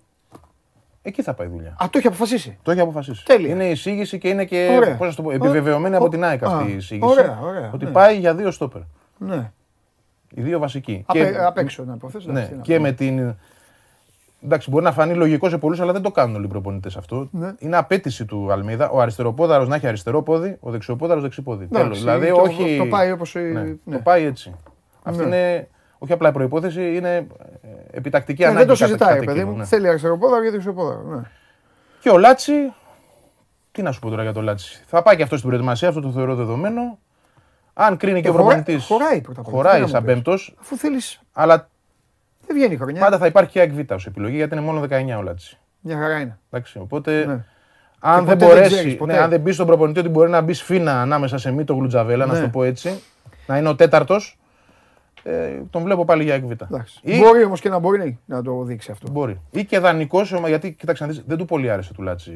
Εκεί θα πάει η δουλειά. Α, το έχει αποφασίσει. Το έχει αποφασίσει. Τέλεια. Είναι η εισήγηση και είναι και Ωραία. πώς να το πω, επιβεβαιωμένη Ω, από ω, την ΑΕΚ αυτή α, η εισήγηση. ωραία, ωραία, ότι ναι. πάει για δύο στόπερ. Ναι. Οι δύο βασικοί. Απ' απ' έξω να υποθέσει. ναι, και με την. Εντάξει, μπορεί να φανεί λογικό σε πολλούς, αλλά δεν το κάνουν όλοι οι προπονητές αυτό. Ναι. Είναι απαίτηση του Αλμέιδα ο αριστεροπόδαρος να έχει αριστερό πόδι, ο δεξιοπόδαρος δεξί πόδι. Εντάξει, Τέλος. Δηλαδή, το- όχι. το πάει όπως, ε, Ναι, ναι. Το πάει έτσι. Αυτή Ναι. είναι όχι απλά προϋπόθεση, είναι ε, επιτακτική Ναι, ανάγκη. δεν το κατά- συζητάει, κατά παιδί εκείνο, μου. ναι. Θέλει αριστεροπόδαρο και δεξιοπόδαρο. Ναι. Και ο Λάτσι. Τι να σου πω τώρα για το Λάτσι. Θα πάει και αυτό στην προετοιμασία, αυτό το θεωρώ δεδομένο. Αν κρίνει και Ε, ο χωράει- προπονητής. χωράει πρώτα απ' όλα. Χωράει Τι να σαν μου πεις. πέμπτος, Αφού θέλεις. αλλά Δεν βγαίνει η χρονιά. πάντα θα υπάρχει και ΑΕΚ Β ως επιλογή γιατί είναι μόνο 19 ο Λάτσι. Μια χαρά είναι. Εντάξει, οπότε Ναι. αν Και δεν ποτέ δεν μπορέσει, ξέρεις, ποτέ. ναι, αν δεν μπει στον προπονητή ότι μπορεί να μπει σφήνα ανάμεσα σε Μήτογλου Τζαβέλα, να Ναι. σου το πω έτσι, να είναι ο τέταρτος, ε, τον βλέπω πάλι για ΑΕΚ Β. Εντάξει. Ή, Μπορεί όμως και να μπορεί να το δείξει αυτό. μπορεί. Ή και δανεικός, γιατί κοίταξε να δεις, δεν του πολύ άρεσε του Λάτσι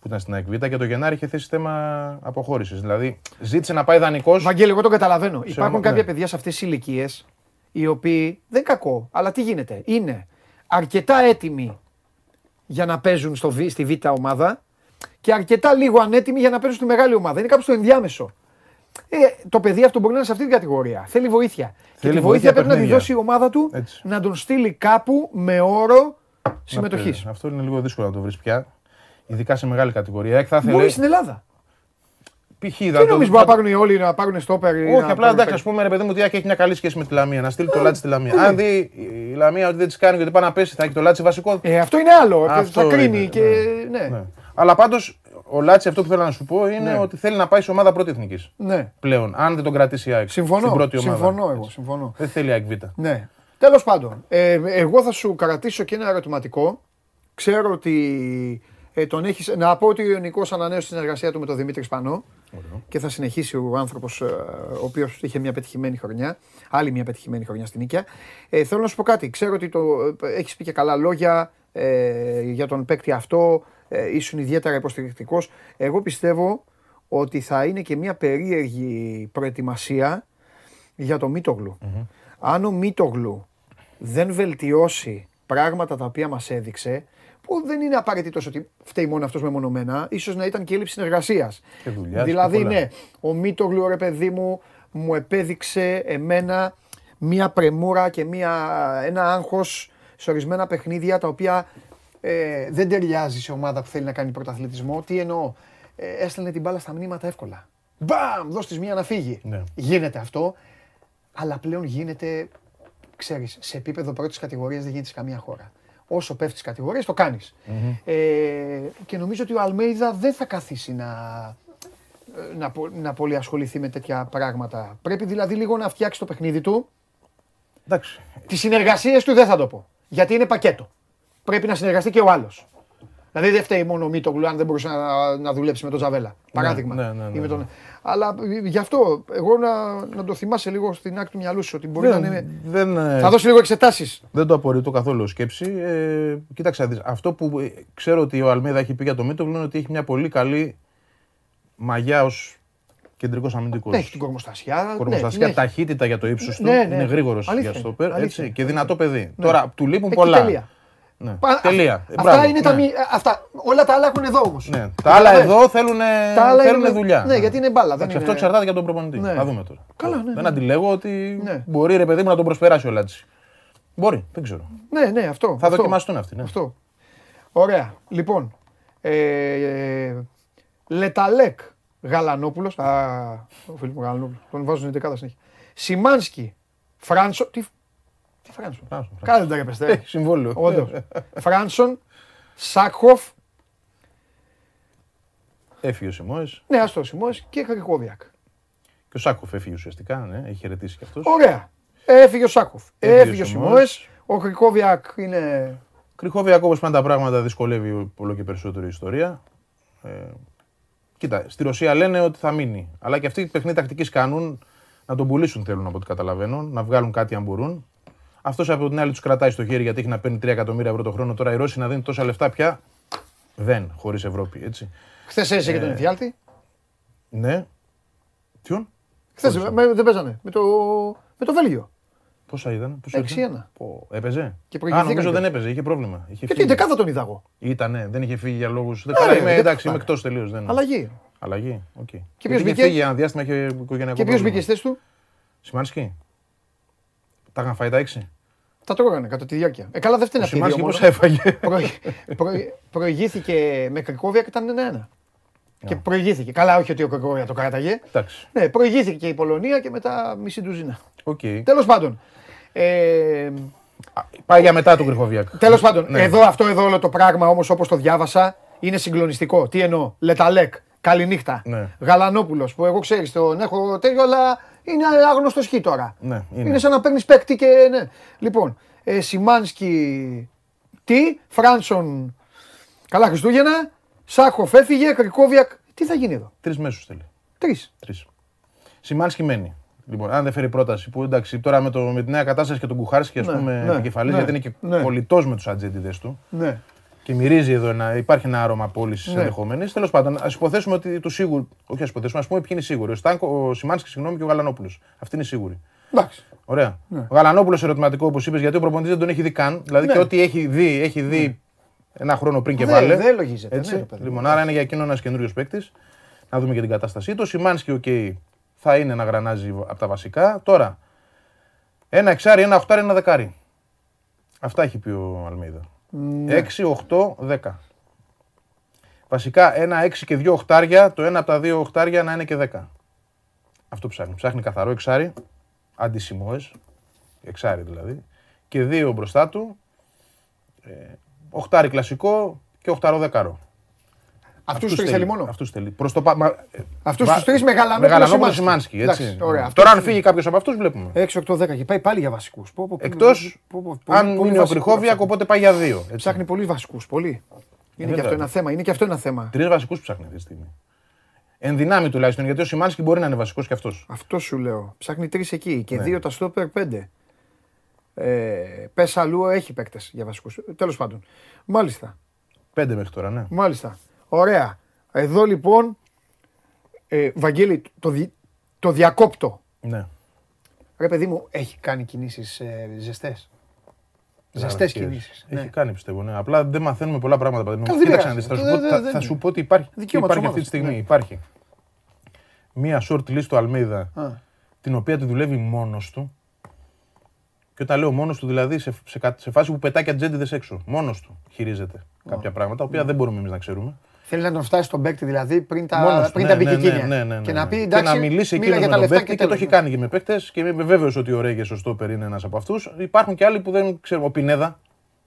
που ήταν στην ΑΕΚ Β και το Γενάρη είχε θέσει θέμα αποχώρησης. Δηλαδή ζήτησε να πάει δανεικός. Βαγγέλη, εγώ το καταλαβαίνω. Υπάρχουν ναι. κάποια παιδιά σε αυτές τις ηλικίες οι οποίοι δεν κακό, αλλά τι γίνεται. Είναι αρκετά έτοιμοι για να παίζουν στο, Β- στη Β ομάδα και αρκετά λίγο ανέτοιμοι για να παίζουν στη μεγάλη ομάδα. Είναι κάπου στο ενδιάμεσο. Ε, το παιδί αυτό μπορεί να είναι σε αυτή την κατηγορία. Θέλει βοήθεια. και Θέλει τη βοήθεια βοήθεια πρέπει να τη παιχνίδια. δώσει η ομάδα του Έτσι. να τον στείλει κάπου με όρο συμμετοχής. Αυτό είναι λίγο δύσκολο να το βρεις πια. Ειδικά σε μεγάλη κατηγορία. Η ΑΕΚ θα ήθελε. Μπορεί στην Ελλάδα. Π.χ. Τι νομίζεις μπορεί να πάρουν οι όλοι να πάρουν στόπερ. ή Όχι, να απλά πάρουν εντάξει, ας παίκτη; πούμε ρε παιδί μου ότι η ΑΕΚ έχει μια καλή σχέση με τη Λαμία. Να στείλει το Λάτσι στη Λαμία. Αν δει η Λαμία ότι δεν της κάνει γιατί πάει να πέσει, θα έχει το Λάτσι βασικό. Ε, αυτό είναι άλλο. Αυτό θα κρίνει είναι, και. ναι. Ναι. Ναι. Αλλά πάντως ο Λάτσι αυτό που θέλω να σου πω είναι Ναι. ότι θέλει να πάει σε ομάδα πρώτη εθνικής. ναι. Πλέον, αν δεν τον κρατήσει η ΑΕΚ Συμφωνώ. στην πρώτη ομάδα. Συμφωνώ εγώ. Συμφωνώ. Δεν θέλει η ΑΕΚ Β. Ναι. Τέλος πάντων, ε, εγώ θα σου κρατήσω και ένα ερωτηματικό. Ξέρω ότι ε, τον έχεις... Να πω ότι ο Νικό ανανέωσε τη συνεργασία του με τον Δημήτρη Σπανό και θα συνεχίσει ο άνθρωπος ο οποίος είχε μια πετυχημένη χρονιά. Άλλη μια πετυχημένη χρονιά στην Νίκαια. Ε, θέλω να σου πω κάτι. Ξέρω ότι το, έχεις πει και καλά λόγια ε, για τον παίκτη αυτό. Ε, ήσουν ιδιαίτερα υποστηρικτικός. Εγώ πιστεύω ότι θα είναι και μια περίεργη προετοιμασία για το μητογλου Αν ο Μίτογλου δεν βελτιώσει πράγματα τα οποία μας έδειξε, που δεν είναι απαραίτητος ότι φταίει μόνο αυτός μεμονωμένα, ίσως να ήταν και έλλειψη συνεργασίας. Και δουλειάς δηλαδή, και πολλά. ναι, ο Μίτογλου, ρε παιδί μου, μου επέδειξε εμένα μία πρεμούρα και μία, ένα άγχος σε ορισμένα παιχνίδια τα οποία ε, δεν ταιριάζει σε ομάδα που θέλει να κάνει πρωταθλητισμό. Τι εννοώ, ε, έστελνε την μπάλα στα μνήματα εύκολα. Μπαμ, δώσ' της μία να φύγει. Ναι. Γίνεται αυτό, αλλά πλέον γίνεται, ξέρεις, σε επίπεδο πρώτης κατηγορίας δεν γίνεται σε καμία χώρα. Όσο πέφτεις κατηγορίες το κάνεις. Ε, και νομίζω ότι ο Αλμέιδα δεν θα καθίσει να, να, πο- να πολύ ασχοληθεί με τέτοια πράγματα. Πρέπει δηλαδή λίγο να φτιάξει το παιχνίδι του. Εντάξει. Τις συνεργασίες του δεν θα το πω. Γιατί είναι πακέτο. Πρέπει να συνεργαστεί και ο άλλος. Δηλαδή δεν φταίει μόνο ο Μίτογλου αν δεν μπορούσε να, να δουλέψει με τον Τζαβέλα. Παράδειγμα. ναι, ναι, ναι, Ή με τον... ναι. Αλλά γι' αυτό εγώ να, να το θυμάσαι λίγο στην άκρη του μυαλού σου ότι μπορεί να Δεν, είναι. δεν, ε, Θα δώσει λίγο εξετάσεις. δεν το απορρίτω καθόλου ως σκέψη. Ε, κοίταξε, να δεις, αυτό που ε, ξέρω ότι ο Αλμίδα έχει πει για το Μίτογλου είναι ότι έχει μια πολύ καλή μαγιά ως κεντρικός αμυντικός. Ναι, έχει την κορμοστασιά. Κορμοστασία, ναι, την έχει. ταχύτητα για το ύψος του. Ναι, ναι. Είναι γρήγορος Αλήθεια για είναι, στόπερ αλήθεια έτσι, είναι. και δυνατό παιδί. Τώρα του λείπουν Εκεί πολλά. Τελεία. Ναι. Πα- Τελεία. α- Ε, Αυτά μπράβο, είναι τα ναι. μη, αυτά, όλα τα άλλα έχουν εδώ όμως. Ναι. Τα άλλα εδώ θέλουν, Τα άλλα θέλουν είναι- δουλειά. ναι, γιατί είναι μπάλα, δεν Εντάξει, είναι- Αυτό εξαρτάται για τον προπονητή. Ναι. Θα δούμε τώρα. Καλά, ναι, Δεν ναι. αντιλέγω ότι Ναι. μπορεί ρε παιδί μου να τον προσπεράσει ο Λάτσι. Μπορεί, δεν ξέρω. Ναι, ναι, αυτό. Θα αυτό. δοκιμαστούν αυτοί. Ναι. Αυτό. Ωραία. Λοιπόν. Ε, ε, Λεταλέκ Γαλανόπουλος. Α, ο φίλο μου Γαλανόπουλος. Τον βάζουν στην δεκάδα συνέχεια. Σιμάνσκι. Φράνσο. Τι, τι Φράνσο. Φράνσο, Φράνσο. Κάντε τα ρε πεστέ. Έχει συμβόλαιο. Όντω. Φράνσον. Σάκχοφ. Έφυγε ο Σιμόε Ναι, άστο Σιμώ και Κρικόβιακ. και ο Σάκοφ έφυγε ουσιαστικά. Ναι, έχει χαιρετήσει κι αυτό. Ωραία. Έφυγε ο Σάκοφ. Έφυγε Έφυγε ο ο Σιμώες. Σιμώες. Ο Κρικόβιακ είναι. Κρυχόβιακ όπως πάντα τα πράγματα δυσκολεύει όλο και περισσότερο η ιστορία. Ε, κοίτα, στη Ρωσία λένε ότι θα μείνει. Αλλά και αυτοί οι παιχνίδι τακτικής κάνουν να τον πουλήσουν θέλουν από ό,τι καταλαβαίνω, να βγάλουν κάτι αν μπορούν. Αυτός από την άλλη τους κρατάει στο χέρι γιατί έχει να παίρνει 3 εκατομμύρια ευρώ το χρόνο. Τώρα οι Ρώσοι να δίνουν τόσα λεφτά πια δεν χωρίς Ευρώπη. Έτσι. Χθες έζησε Ε, και τον Εφιάλτη. Ναι. Ποιον; Χθες δεν παίζανε. Με το, με το Βέλγιο. Πόσα ήταν, πόσο 6-1. ήρθε; Πω, έπαιζε. Και Α, προηγηθήκαν νομίζω και- δεν έπαιζε, είχε πρόβλημα. Είχε Και τι, φύγει. δεκάδα τον είδα εγώ. Ήτανε, δεν είχε φύγει για λόγου. ρε, Καλά, είμαι δεν εντάξει, είμαι πάμε. εκτός τελείως. Δεν... Αλλαγή. Αλλαγή, οκ. Και ποιος μπήκε; φύγει ένα διάστημα είχε οικογενειακό Και ποιος πρόβλημα. μπήκε στη θέση του, Σιμάνσκι. Τα είχαν φάει τα έξι. Τα τρώγανε κατά τη διάρκεια. Ε, καλά, δεν φταίνει Ο αυτή η δύο Σιμάνσκι μόνο. πώς έφαγε. Προη- προη- Προηγήθηκε με Κριχόβιακ και ήταν ένα-ένα. Και προηγήθηκε. Καλά, όχι ότι ο Κριχόβιακ το κράταγε. Εντάξει. Ναι, προηγήθηκε και η Πολωνία και μετά μισή ντουζίνα. Οκ. Τέλος πάντων. Ε, Πάει για μετά του Κριχόβιακ. Τέλος πάντων, Ναι. εδώ αυτό εδώ όλο το πράγμα όμως όπως το διάβασα είναι συγκλονιστικό. Τι εννοώ, Λε Ταλέκ, καληνύχτα. Ναι. Γαλανόπουλος που εγώ ξέρεις τον έχω τέτοιο, αλλά είναι άγνωστος χ τώρα. Ναι, είναι. είναι σαν να παίρνεις παίκτη και. Ναι. Λοιπόν, ε, Σιμάνσκι τι, Φράνσον καλά Χριστούγεννα, Σάκοφ έφυγε, Κρικόβιακ. Τι θα γίνει εδώ; Τρεις μέσους θέλει. Τρεις. Τρεις. Σιμάνσκι μένει. Λοιπόν, αν δεν φέρει πρόταση που εντάξει τώρα με, το, με τη νέα κατάσταση και τον Κουχάρσκι, ας Ναι, πούμε, ναι, επικεφαλής, ναι, γιατί είναι και ναι. κολλητός με τους ατζέντιδες του. Ναι. Και μυρίζει εδώ ένα, υπάρχει ένα άρωμα πώληση Ναι. ενδεχομένης. Τέλος πάντων, ας υποθέσουμε ότι τους σίγουρους. Όχι, ας υποθέσουμε, ας πούμε ποιοι είναι σίγουροι. Ο, Στάνκο, ο Σιμάνσκι, συγγνώμη, και ο Γαλανόπουλος. Αυτοί είναι σίγουροι. Εντάξει. Ωραία. Ο Γαλανόπουλος ερωτηματικό, όπως είπες, γιατί ο προπονητής δεν τον έχει δει καν. Δηλαδή Ναι. και ό,τι έχει δει, έχει δει ένα χρόνο πριν και Δεν- βάλε. δεν λογίζεται, Έτσι. ναι, ρε παιδί μου. λοιπόν, άρα είναι για εκείνο ένας καινούριος παίκτης. Να δούμε και την κατάστασή του. Ο Σιμάνσκι, οκ, θα είναι ένα γρανάζι από τα βασικά. Τώρα, ένα εξάρι, ένα οχτάρι, ένα δεκάρι. Αυτά έχει πει ο Αλμίδα. Ναι. 6, 8, 10. Βασικά ένα 6 και 2 οχτάρια, το ένα από τα δύο οχτάρια να είναι και 10. Αυτό ψάχνει. Ψάχνει καθαρό εξάρι, αντισημόες, εξάρι δηλαδή, και δύο μπροστά του, ε, οχτάρι κλασικό και οχταρό δεκάρο. Αυτούς του τρει θέλει μόνο. Αυτούς θέλει. Προς το, πα- μα- Αυτούς βα- τους τρεις με Γαλανόπουλο, Γαλανόπουλο, Σιμάνσκι. Σιμάνσκι, έτσι. Εντάξει, ωραία. Τώρα αν Αυτούς- φύγει κάποιος από αυτούς βλέπουμε. 6-8-10 και πάει πάλι για βασικούς. Εκτός αν είναι ο Κρυχόβιακ, οπότε πάει για δύο. έτσι. Ψάχνει πολύ βασικούς. Πολύ. Είναι και βέβαια. αυτό ένα θέμα. Είναι και αυτό ένα θέμα. Τρεις βασικούς ψάχνει αυτή τη στιγμή. Εν δυνάμει τουλάχιστον, γιατί ο Σιμάνσκι μπορεί να είναι βασικός κι αυτός. Αυτό σου λέω. Ψάχνει τρεις εκεί και Ναι. δύο τα στόπερ πέντε. Ε, Πες αλλού έχει παίκτες για βασικούς. Τέλος πάντων. Μάλιστα. Πέντε μέχρι τώρα, ναι. Μάλιστα. Ωραία. Εδώ λοιπόν. Ε, Βαγγέλη, το, δι- το διακόπτω. ναι. Ρε παιδί μου, έχει κάνει κινήσεις ε, ζεστές. Ζεστές Έχει- κινήσεις. Έχει κάνει πιστεύω, ναι. Απλά δεν μαθαίνουμε πολλά πράγματα. παιδί μου. Καλά, δεν Κοίταξε να πειράζει. δεις, θα, Αυτό σου πω, δεν- θα, δεν θα είναι. σου πω ότι υπάρχει, Δικαίωμα υπάρχει της αυτή τη ομάδας. στιγμή. Ναι. Υπάρχει μία short list του Αλμίδα, Α. την οποία τη δουλεύει μόνος του. Και όταν λέω μόνος του, δηλαδή σε, σε, κα- σε φάση που πετάει και ατζέντιδε έξω. Μόνος του χειρίζεται κάποια πράγματα, τα οποία δεν μπορούμε εμείς να ξέρουμε. Θέλει να τον φτάσει στον παίκτη δηλαδή πριν τα, Μόνος, πριν ναι, τα ναι, μπικικίνια. ναι, ναι, ναι, Και ναι. να πει Και εντάξει, να μιλήσει μίλα εκείνο για με τα τον λεφτά παίκτη και και το τέλος. έχει κάνει και με παίκτες και είμαι βέβαιο ότι ο Ρέγες ο Στόπερ είναι ένας από αυτούς. Υπάρχουν και άλλοι που δεν ξέρουμε. Ο Πινέδα,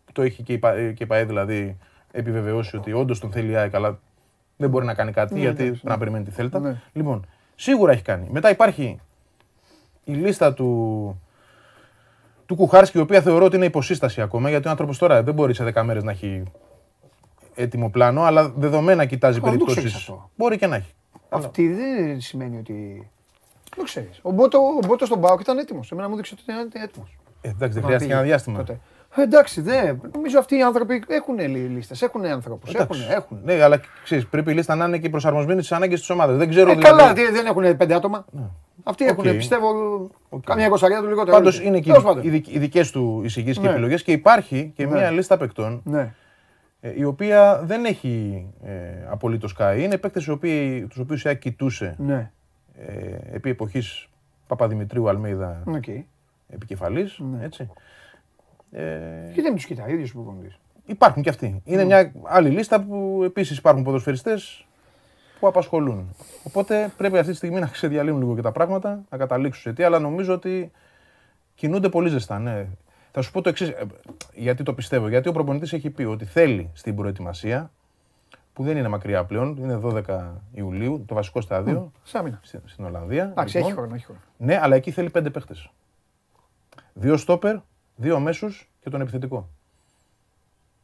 που το έχει και η, Πα- και η ΠαΕ δηλαδή επιβεβαιώσει ότι όντως τον θέλει η ΑΕΚ, αλλά δεν μπορεί να κάνει κάτι γιατί πρέπει να περιμένει τη Θέλτα. Ναι. Λοιπόν, σίγουρα έχει κάνει. Μετά υπάρχει η λίστα του, του Κουχάρσκι, η οποία θεωρώ ότι είναι υποσύσταση ακόμα, γιατί ο άνθρωπος τώρα δεν μπορεί σε 10 μέρες να έχει έτοιμο πλάνο, αλλά δεδομένα κοιτάζει δεν το περιπτώσεις. ξέρεις αυτό. Μπορεί και να έχει. Αυτή δεν σημαίνει ότι. Δεν το ξέρεις. Ο Μπότο, ο Μπότος στον Πάοκ ήταν έτοιμος. Εμένα μου δείξε ότι ήταν έτοιμος. Ε, εντάξει, δεν χρειάστηκε ένα διάστημα. Ε, εντάξει, δεν. Νομίζω αυτοί οι άνθρωποι έχουν λίστες, έχουν άνθρωπους. Έχουν, έχουν. Ναι, αλλά ξέρεις, πρέπει η λίστα να είναι και προσαρμοσμένη στις ανάγκες της ομάδας. Δεν ξέρω Ε, δηλαδή. καλά, τι, δεν έχουν πέντε άτομα. Αυτοί έχουν, Οκ. πιστεύω, καμιά εικοσαριά το λιγότερο. Πάντως είναι και Τέλος πάντων. οι, δικ- οι δικές του εισηγήσεις και Ναι. επιλογές και υπάρχει και Ναι. μια λίστα παικτών Ναι. Ε, η οποία δεν έχει ε, απολύτως καεί. Είναι παίκτες τους οποίους η ΑΕΚ κοιτούσε Ναι. ε, επί εποχής Παπαδημητρίου Αλμέιδα Οκ. επικεφαλής. Ναι. Έτσι. Ε, Και δεν τους κοιτάει, ίδιος που προπονητής. υπάρχουν και αυτοί. Είναι μια άλλη λίστα που επίσης υπάρχουν ποδοσφαιριστές που απασχολούν. Οπότε πρέπει αυτή τη στιγμή να ξεδιαλύνουν λίγο και τα πράγματα, να καταλήξουν σε τι, αλλά νομίζω ότι κινούνται πολύ ζεστά. Ναι. Θα σου πω το εξής, γιατί το πιστεύω. Γιατί ο προπονητής έχει πει ότι θέλει στην προετοιμασία, που δεν είναι μακριά πλέον, είναι 12 Ιουλίου, το βασικό στάδιο, Σάμινα. στην, στην Ολλανδία. Εντάξει, λοιπόν. έχει χρόνο, έχει χρόνο. Ναι, αλλά εκεί θέλει πέντε παίχτες. Δύο στόπερ, δύο μέσου και τον επιθετικό.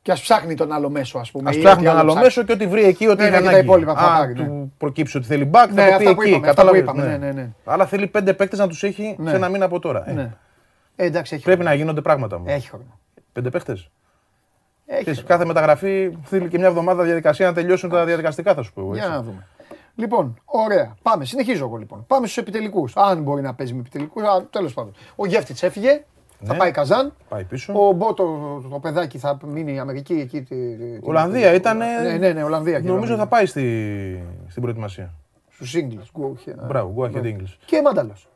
Και ας ψάχνει τον άλλο μέσο, ας πούμε. Α ή ψάχνει ό,τι τον άλλο άλλο ψάχνει. μέσο και ό,τι βρει εκεί, ό,τι Ναι, είναι ναι, και τα ανάγκη. υπόλοιπα θα Α, πάρει, ναι. του προκύψει ότι θέλει μπακ, Ναι, θα το αυτά πει που εκεί. είπαμε, αυτά που κατάλαβες, είπαμε, ναι, ναι, ναι. Αλλά θέλει πέντε παίκτες να τους έχει Ναι. σε ένα μήνα από τώρα. Ε, Ναι. Ε, εντάξει, έχει Πρέπει χρόνο. να γίνονται πράγματα μου. Έχει χρόνο. Πέντε παίκτε. Έχει χρόνο. Κάθε μεταγραφή θέλει και μια εβδομάδα διαδικασία να τελειώσουν τα διαδικαστικά, θα σου πω εγώ. Για έτσι. να δούμε. Λοιπόν, ωραία. Πάμε. Συνεχίζω εγώ λοιπόν. Πάμε στους επιτελικούς. Αν μπορεί να παίζει με επιτελικούς. Τέλος πάντων. Ο Γεύτιτ έφυγε. Θα Ναι. πάει Καζάν. Πάει πίσω. Ο Μπότο, το παιδάκι, θα μείνει η Αμερική εκεί. τη- τη- τη- Ολλανδία ήταν. Ναι, ναι, ναι, Ολλανδία. Νομίζω θα πάει στη... στην προετοιμασία. Στους Eagles. Μπράβο, Go Ahead Eagles. Και Μάνταλος.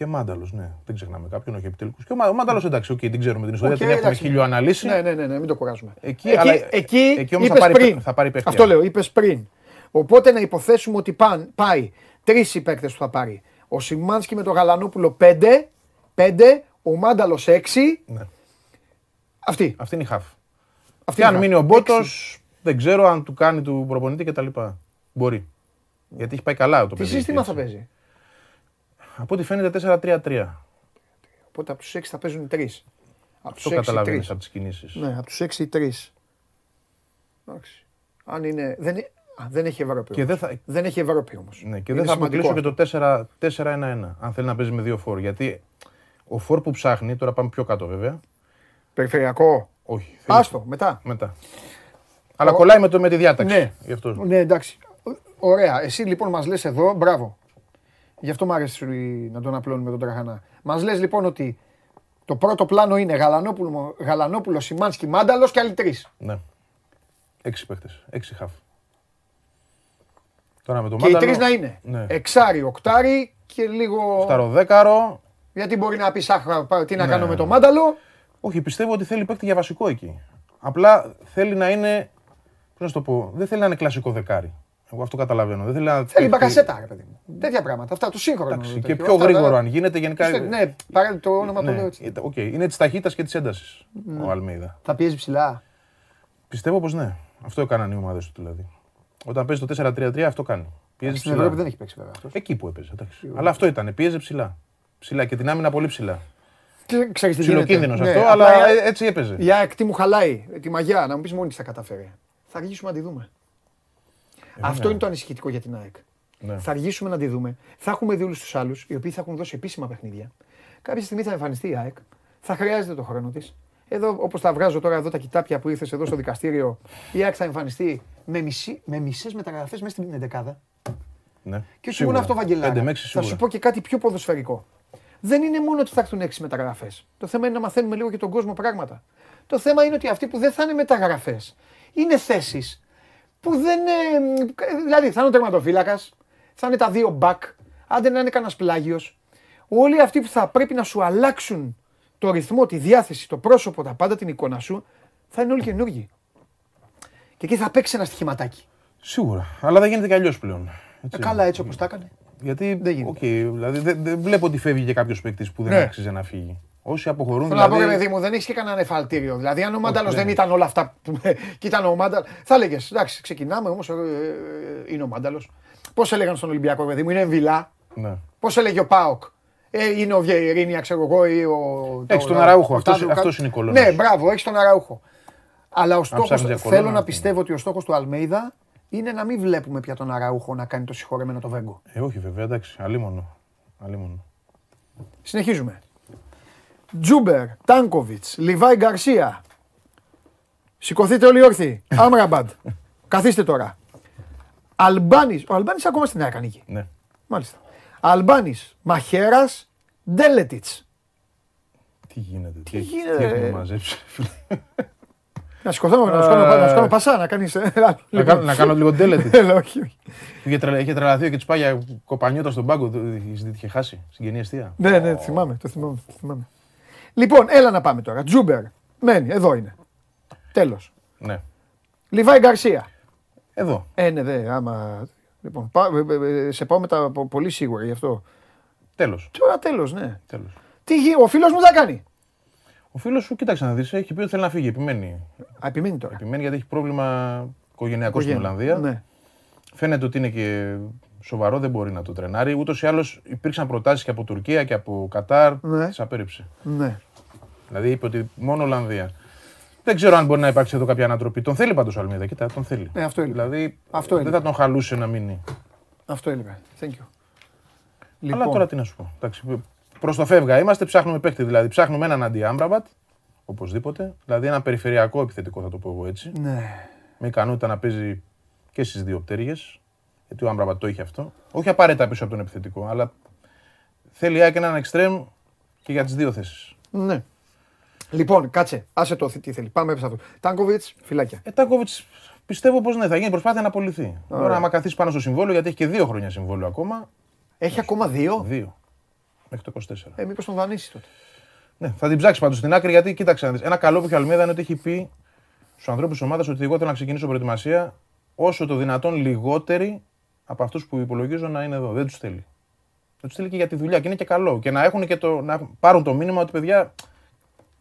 Και Μάνταλος, ναι. Δεν ξεχνάμε κάποιον, όχι επιτελικούς. Και ο Μα- ο Μάνταλος, εντάξει, οκ, την ξέρουμε την ιστορία, Οκ, την έχουμε εντάξει. χιλιοαναλύσει. Ναι, ναι, ναι, ναι, μην το κουράζουμε. Εκεί, αλλά- εκεί, εκεί όμως θα είπες πάρει- πριν. θα πάρει παίχτη. Αυτό λέω, είπες πριν. Οπότε να υποθέσουμε ότι πάν, πάει τρεις οι παίκτες που θα πάρει. Ο Σιμάνσκι με τον Γαλανόπουλο 5, 5, ο Μάνταλος 6. Ναι. Αυτή. Αυτή είναι η χαφ. αυτή Και αν είναι. μείνει ο Μπότος, Έξι. δεν ξέρω αν του κάνει του προπονητή κτλ. Μπορεί. Γιατί έχει πάει καλά το Τι παιδί. σύστημα έτσι. θα παίζει; Από ό,τι φαίνεται 4-3-3. Οπότε από τους 6 θα παίζουν 3. Από Αυτό τους 6 καταλαβαίνεις 3. από τις κινήσεις. Ναι, από τους 6 3. Εντάξει. Αν είναι. Δεν, είναι- α, δεν έχει Ευρώπη. Και όμως. δεν θα, Δεν έχει Ευρώπη όμως. ναι, και δεν θα αποκλείσω και το 4 4-1-1. Αν θέλει να παίζει με δύο φόρ. Γιατί ο φόρ που ψάχνει, τώρα πάμε πιο κάτω βέβαια. Περιφερειακό. Όχι. θέλει- Άστο, μετά. Μετά. Αλλά κολλάει με, το, με τη διάταξη. Ναι. Γι' αυτός. Ναι, εντάξει. Ωραία. Εσύ λοιπόν μας λες εδώ, μπράβο. Γι' αυτό μου άρεσε να τον απλώνουμε τον Τραχανά. Μας λες λοιπόν ότι το πρώτο πλάνο είναι Γαλανόπουλο, Γαλανόπουλος Σιμάνσκι, Μάνταλος και άλλοι τρεις. Ναι. Έξι παίχτες. Έξι χαφ. Τώρα με το Και οι Μάνταλο. τρεις να είναι Ναι. εξάρι, οκτάρι και λίγο. Οχταροδέκαρο. Γιατί μπορεί να πεις Αχ, πά- τι να Ναι. κάνω με το Μάνταλο. Όχι, πιστεύω ότι θέλει παίκτη για βασικό εκεί. Απλά θέλει να είναι. Πώς να σου το πω, δεν θέλει να είναι κλασικό δεκάρι. Εγώ αυτό καταλαβαίνω. Δεν θέλει να. Θέλει παίξει- Μπακασέτα, ρε παιδί μου. Τέτοια πράγματα. Αυτά, το σύγχρονο. Εντάξει, τέτοιο. και πιο Αυτά, γρήγορο τα- αν γίνεται γενικά. Ναι, παρά το όνομα το Ναι, λέω έτσι. ε, οκ, Είναι της ταχύτητας και της έντασης ο Αλμίδα. Θα πιέζει ψηλά. Πιστεύω πως ναι. Αυτό έκαναν οι ομάδες του δηλαδή. Όταν παίζει το 4-3-3, αυτό κάνει. Πιέζει Στην ψηλά. Ευρώπη δεν έχει παίξει βέβαια αυτός. Εκεί που έπαιζε. Εντάξει. Αλλά αυτό ήταν. Πίεζε ψηλά. Ψηλά και την άμυνα πολύ ψηλά. Ξέρεις τι γίνεται. Ψιλοκίνδυνος Ναι, αυτό, απλά αλλά η- ε, έτσι έπαιζε. Η ΑΕΚ τι μου χαλάει, τη μαγιά, να μου πεις μόνη της θα καταφέρει. Θα αργήσουμε να τη δούμε. Αυτό είναι το ανησυχητικό για την ΑΕΚ. Ναι. Θα αργήσουμε να τη δούμε. Θα έχουμε δει όλους τους άλλους, οι οποίοι θα έχουν δώσει επίσημα παιχνίδια. Κάποια στιγμή θα εμφανιστεί η ΑΕΚ. Θα χρειάζεται το χρόνο της. Εδώ, όπως τα βγάζω τώρα εδώ τα κοιτάπια που ήρθες εδώ στο δικαστήριο, η ΑΕΚ θα εμφανιστεί με, μισή, με μισές μεταγραφές μέσα στην εντεκάδα. Ναι. Και όχι Σίγουρα. μόνο αυτό, Βαγγελάρα. Πέντε με έξι Θα σίγουρα. σου πω και κάτι πιο ποδοσφαιρικό. Δεν είναι μόνο ότι θα έρθουν έξι μεταγραφές. Το θέμα είναι να μαθαίνουμε λίγο και τον κόσμο πράγματα. Το θέμα είναι ότι αυτοί που δεν θα είναι μεταγραφές είναι θέσεις που δεν. ε, δηλαδή θα είναι ο τερματοφύλακας, θα είναι τα δύο μπακ, άντε να είναι κανένας πλάγιος. Όλοι αυτοί που θα πρέπει να σου αλλάξουν το ρυθμό, τη διάθεση, το πρόσωπο, τα πάντα, την εικόνα σου, θα είναι όλοι καινούργοι. Και εκεί θα παίξει ένα στοιχηματάκι. Σίγουρα. Αλλά δεν γίνεται κι αλλιώς πλέον. Ε, Έτσι. καλά, έτσι όπως τα έκανε. Γιατί Δεν γίνεται. οκ, δηλαδή, δεν, δεν βλέπω ότι φεύγει και κάποιος παίκτης που δεν Ναι. άξιζε να φύγει. Όσοι αποχωρούν. Θέλω να πω, ρε δηλαδή, παιδί μου, δεν έχεις και κανένα εφαλτήριο. Δηλαδή, αν ο Μάνταλος δεν δεν ήταν όλα αυτά που. και ήταν ο Μάνταλος. Θα έλεγε, εντάξει, ξεκινάμε όμως. είναι ο Μάνταλος. Πώς έλεγαν στον Ολυμπιακό, ρε παιδί μου, είναι εμβυλά. Ναι. Πώς έλεγε ο Πάοκ; Ε, είναι ο Βιερίνια, ξέρω εγώ, ή ο. Έχεις το- τον Αραούχο, ο αυτός- Τάδου, αυτός κα- είναι η κολόνας. Ναι, μπράβο, έχεις τον Αραούχο. Αλλά ο στόχος, ψάχνεις για θέλω κολόνα, να αυτό. πιστεύω ότι ο στόχος του Αλμέιδα είναι να μην βλέπουμε πια τον Αραούχο να κάνει το συγχωρεμένο το Βέγκο. Ε, όχι βέβαια, εντάξει. Αλίμονο. Αλίμονο. Συνεχίζουμε. Τζούμπερ, Τάνκοβιτς, Λιβάη Γκαρσία. Σηκωθείτε όλοι όρθιοι. Άμραμπαντ. Καθίστε τώρα. Αλμπάνης. Ο Αλμπάνης ακόμα στην ΑΕΚ ανήκει. Ναι. Μάλιστα. Αλμπάνης, Μαχαίρα, Ντέλετιτς. Τι γίνεται, τι, Τι τι γίνεται, έχουμε ρε; μαζέψεις. φίλε; Να σηκωθώ, να σου κάνω, να σου κάνω πασά, να κάνεις. να, κάνω, να κάνω λίγο τέλετη. Έλα, όχι, όχι. είχε, τρελα, είχε τρελαθεί ο Κετσπάγια κοπανιώτα στον πάγκο. το- Είχε είχε χάσει. Συγγενή αιστεία; Ναι, ναι, το θυμάμαι, το θυμάμαι, το θυμάμαι. Λοιπόν, έλα να πάμε τώρα. Τζούμπερ. Μένει, εδώ είναι. Τέλος. Ναι. Λιβάη Γκαρσία. Εδώ. Ε, ναι, δε, άμα. Λοιπόν, πά, ε, ε, ε, σε πάω μετά πο- πολύ σίγουρα γι' αυτό. Τέλος. Τώρα τέλος, ναι. Τέλος. Τι γι- ο φίλος μου θα κάνει. Ο φίλος σου, κοίταξε να δεις, έχει πει ότι θέλει να φύγει. Επιμένει. Α, επιμένει τώρα. Επιμένει γιατί έχει πρόβλημα οικογενειακό στην Οικογένεια. Ολλανδία. Ναι. Φαίνεται ότι είναι και σοβαρό, δεν μπορεί να το τρενάρει. Ούτως ή άλλως υπήρξαν προτάσεις και από Τουρκία και από Κατάρ. Ναι. Τις απέρριψε. ναι. Δηλαδή είπε ότι μόνο Ολλανδία. Δεν ξέρω αν μπορεί να υπάρξει εδώ κάποια ανατροπή. Τον θέλει πάντως ο Αλμίδα. Κοίτα, τον θέλει. Ε, αυτό έλειπε. Δηλαδή Αυτό δεν έλειπε. θα τον χαλούσε να μείνει. Αυτό έλειπε. Thank you. Αλλά τώρα τι να σου πω. Προς το φεύγα είμαστε, ψάχνουμε παίχτη. Δηλαδή ψάχνουμε έναν αντί Άμπραμπατ. Οπωσδήποτε. Δηλαδή ένα περιφερειακό επιθετικό, θα το πω εγώ έτσι. Ναι. Με ικανότητα να παίζει και στις δύο πτέρυγες. Γιατί ο Άμπραμπατ το είχε αυτό. Όχι απαραίτητα πίσω από τον επιθετικό, αλλά θέλει η ΑΕΚ έναν εξτρέμ και για τις δύο θέσεις. ναι. Λοιπόν, κάτσε. Άσε το τι θέλει. Πάμε σε αυτό. Τάνκοβιτς, φυλάκια. Ε, Τάκοβιτ πιστεύω πως ναι, θα γίνει προσπάθεια να απολυθεί. Τώρα, άμα καθίσει πάνω στο συμβόλαιο, γιατί έχει και δύο χρόνια συμβόλαιο ακόμα. Έχει ακόμα δύο; Δύο. Μέχρι το 24. Ε, μήπως τον δανείσει τότε. Ναι, θα την ψάξει πάντως στην άκρη γιατί κοίταξε να δεις. Ένα καλό που έχει ο Αλμίδα είναι ότι έχει πει στους ανθρώπους της ομάδας ότι εγώ θέλω να ξεκινήσω προετοιμασία όσο το δυνατόν λιγότεροι από αυτούς που υπολογίζω να είναι εδώ. Δεν τους θέλει. Δεν τους θέλει και για τη δουλειά και είναι και καλό. Και να έχουν και το, να έχουν- πάρουν το μήνυμα ότι παιδιά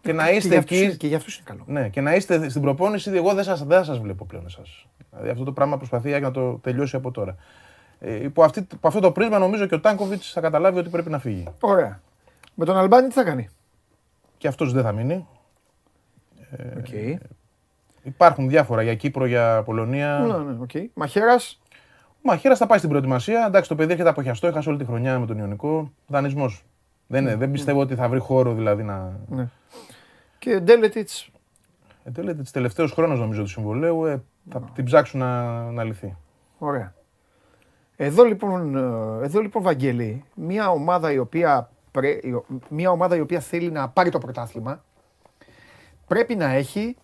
και να Και είστε για αυτούς εκεί. είναι- Και για αυτούς είναι καλό. Ναι, και να είστε στην προπόνηση, εγώ δεν σας, δεν σας βλέπω πλέον εσάς. Δηλαδή αυτό το πράγμα προσπαθεί η ΑΕΚ να το τελειώσει από τώρα. Ε, υπό, αυτή, υπό αυτό το πρίσμα νομίζω και ο Τάνκοβιτς θα καταλάβει ότι πρέπει να φύγει. Ωραία. Με τον Αλμπάνη τι θα κάνει; Και αυτός δεν θα μείνει. Οκ. Υπάρχουν διάφορα για Κύπρο, για Πολωνία. Ναι, ναι, οκ. Μαχαίρα. Ο Μαχαίρας θα πάει στην προετοιμασία. Εντάξει, το παιδί έρχεται από χιαστό, έχασε όλη τη χρονιά με τον Ιωνικό. Δανεισμός. Δεν, είναι, δεν πιστεύω ότι θα βρει χώρο δηλαδή να. Ναι. Και Ντέλετιτς. Ε, Ντέλετιτς, τελευταίος χρόνος νομίζω του συμβολαίου ε, θα την ψάξουν να, να λυθεί. Ωραία. Εδώ λοιπόν, ε, εδώ λοιπόν Βαγγέλη, μια ομάδα η οποία, πρέ- η ο- μια ομάδα η οποία θέλει να πάρει το πρωτάθλημα πρέπει να έχει,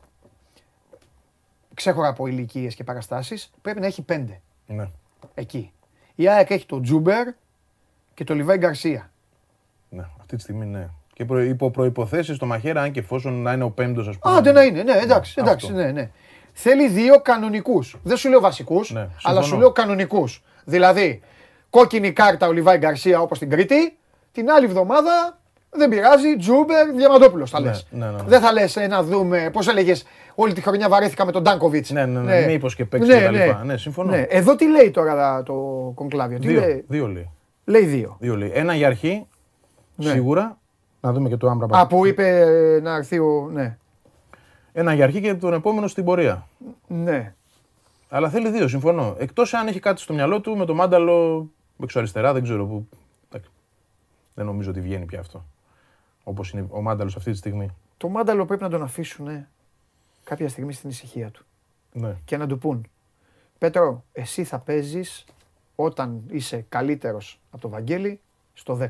ξέχωρα από ηλικίες και παραστάσεις, πρέπει να έχει πέντε Ναι. Εκεί. Η ΑΕΚ έχει τον Τζούμπερ και τον Λιβάη Γκαρσία. Ναι, αυτή τη στιγμή ναι. Και προ, υπό προποθέσει το μαχαίρα, αν και εφόσον να είναι ο πέμπτος, ας πούμε. Άντε να είναι, ναι, εντάξει, Ναι, εντάξει, αυτό. ναι, ναι. Θέλει δύο κανονικούς. Δεν σου λέω βασικούς, Ναι, αλλά συμφωνώ. σου λέω κανονικούς. Δηλαδή, κόκκινη κάρτα ο Λιβάη Γκαρσία όπως στην Κρήτη, την άλλη εβδομάδα δεν πειράζει, Τζούμπερ, Διαμαντόπουλος θα Ναι, λες. ναι, ναι, ναι. Δεν θα λες να δούμε, πώς έλεγες, όλη τη χρονιά βαρέθηκα με τον Ντάνκοβιτς. Ναι, ναι, ναι, μήπως και παίξει και τα λοιπά. Ναι, συμφωνώ. Ναι. Εδώ τι λέει τώρα το κονκλάβιο, τι Δύο, λέει, δύο λέει. λέει δύο. Δύο λέει. Ένα για αρχή, Ναι. σίγουρα. Να δούμε και το άμπρα. Α, που είπε ε, να έρθει ο. Ναι. Ένα για αρχή και τον επόμενο στην πορεία. ναι. Αλλά θέλει δύο, συμφωνώ. Εκτός αν έχει κάτι στο μυαλό του με το μάνταλο εξωαριστερά, δεν ξέρω πού. Εντάξει. Δεν νομίζω ότι βγαίνει πια αυτό. Όπως είναι ο μάνταλος αυτή τη στιγμή. Το μάνταλο πρέπει να τον αφήσουν κάποια στιγμή στην ησυχία του. Ναι. και να του πούν Πέτρο, εσύ θα παίζεις όταν είσαι καλύτερος από το Βαγγέλη στο 10.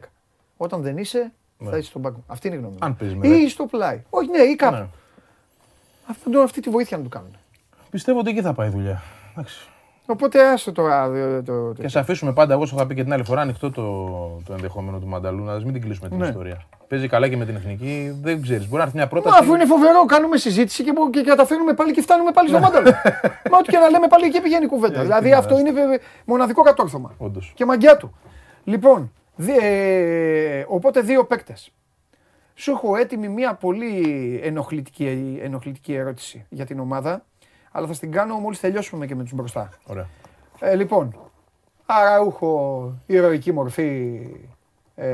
Όταν δεν είσαι, θα Ναι. είσαι στον πάγκο. Αυτή είναι η γνώμη μου. Αν παίζεις με Ή δέκα. στο πλάι. Όχι, ναι, ή κάπου. Ναι. Αυτό, αυτή τη βοήθεια να του κάνουν. Πιστεύω ότι εκεί θα πάει η δουλειά. Εντάξει. Οπότε άστο τώρα. Το, το, το, Και ας αφήσουμε πάντα, εγώ σου είχα πει και την άλλη φορά, ανοιχτό το, το ενδεχόμενο του Μανταλού, να μην την κλείσουμε την Ναι. ιστορία. Παίζει καλά και με την εθνική, δεν ξέρεις. Μπορεί να έρθει μια Μα, πρόταση. αφού είναι φοβερό, κάνουμε συζήτηση και, μπο- και καταφέρνουμε πάλι και φτάνουμε πάλι στο μάνταλο. Μα ό,τι και να λέμε πάλι εκεί πηγαίνει η κουβέντα. Ε, δηλαδή τι να αυτό είναι βε- μοναδικό κατόρθωμα. Όντως. Και μαγκιά του. Λοιπόν, δι- ε, οπότε δύο παίκτες. Σου έχω έτοιμη μια πολύ ενοχλητική, ενοχλητική ερώτηση για την ομάδα, αλλά θα την κάνω μόλις τελειώσουμε και με τους μπροστά. Ωραία. Ε, λοιπόν, Αραούχο, ηρωική μορφή Ε,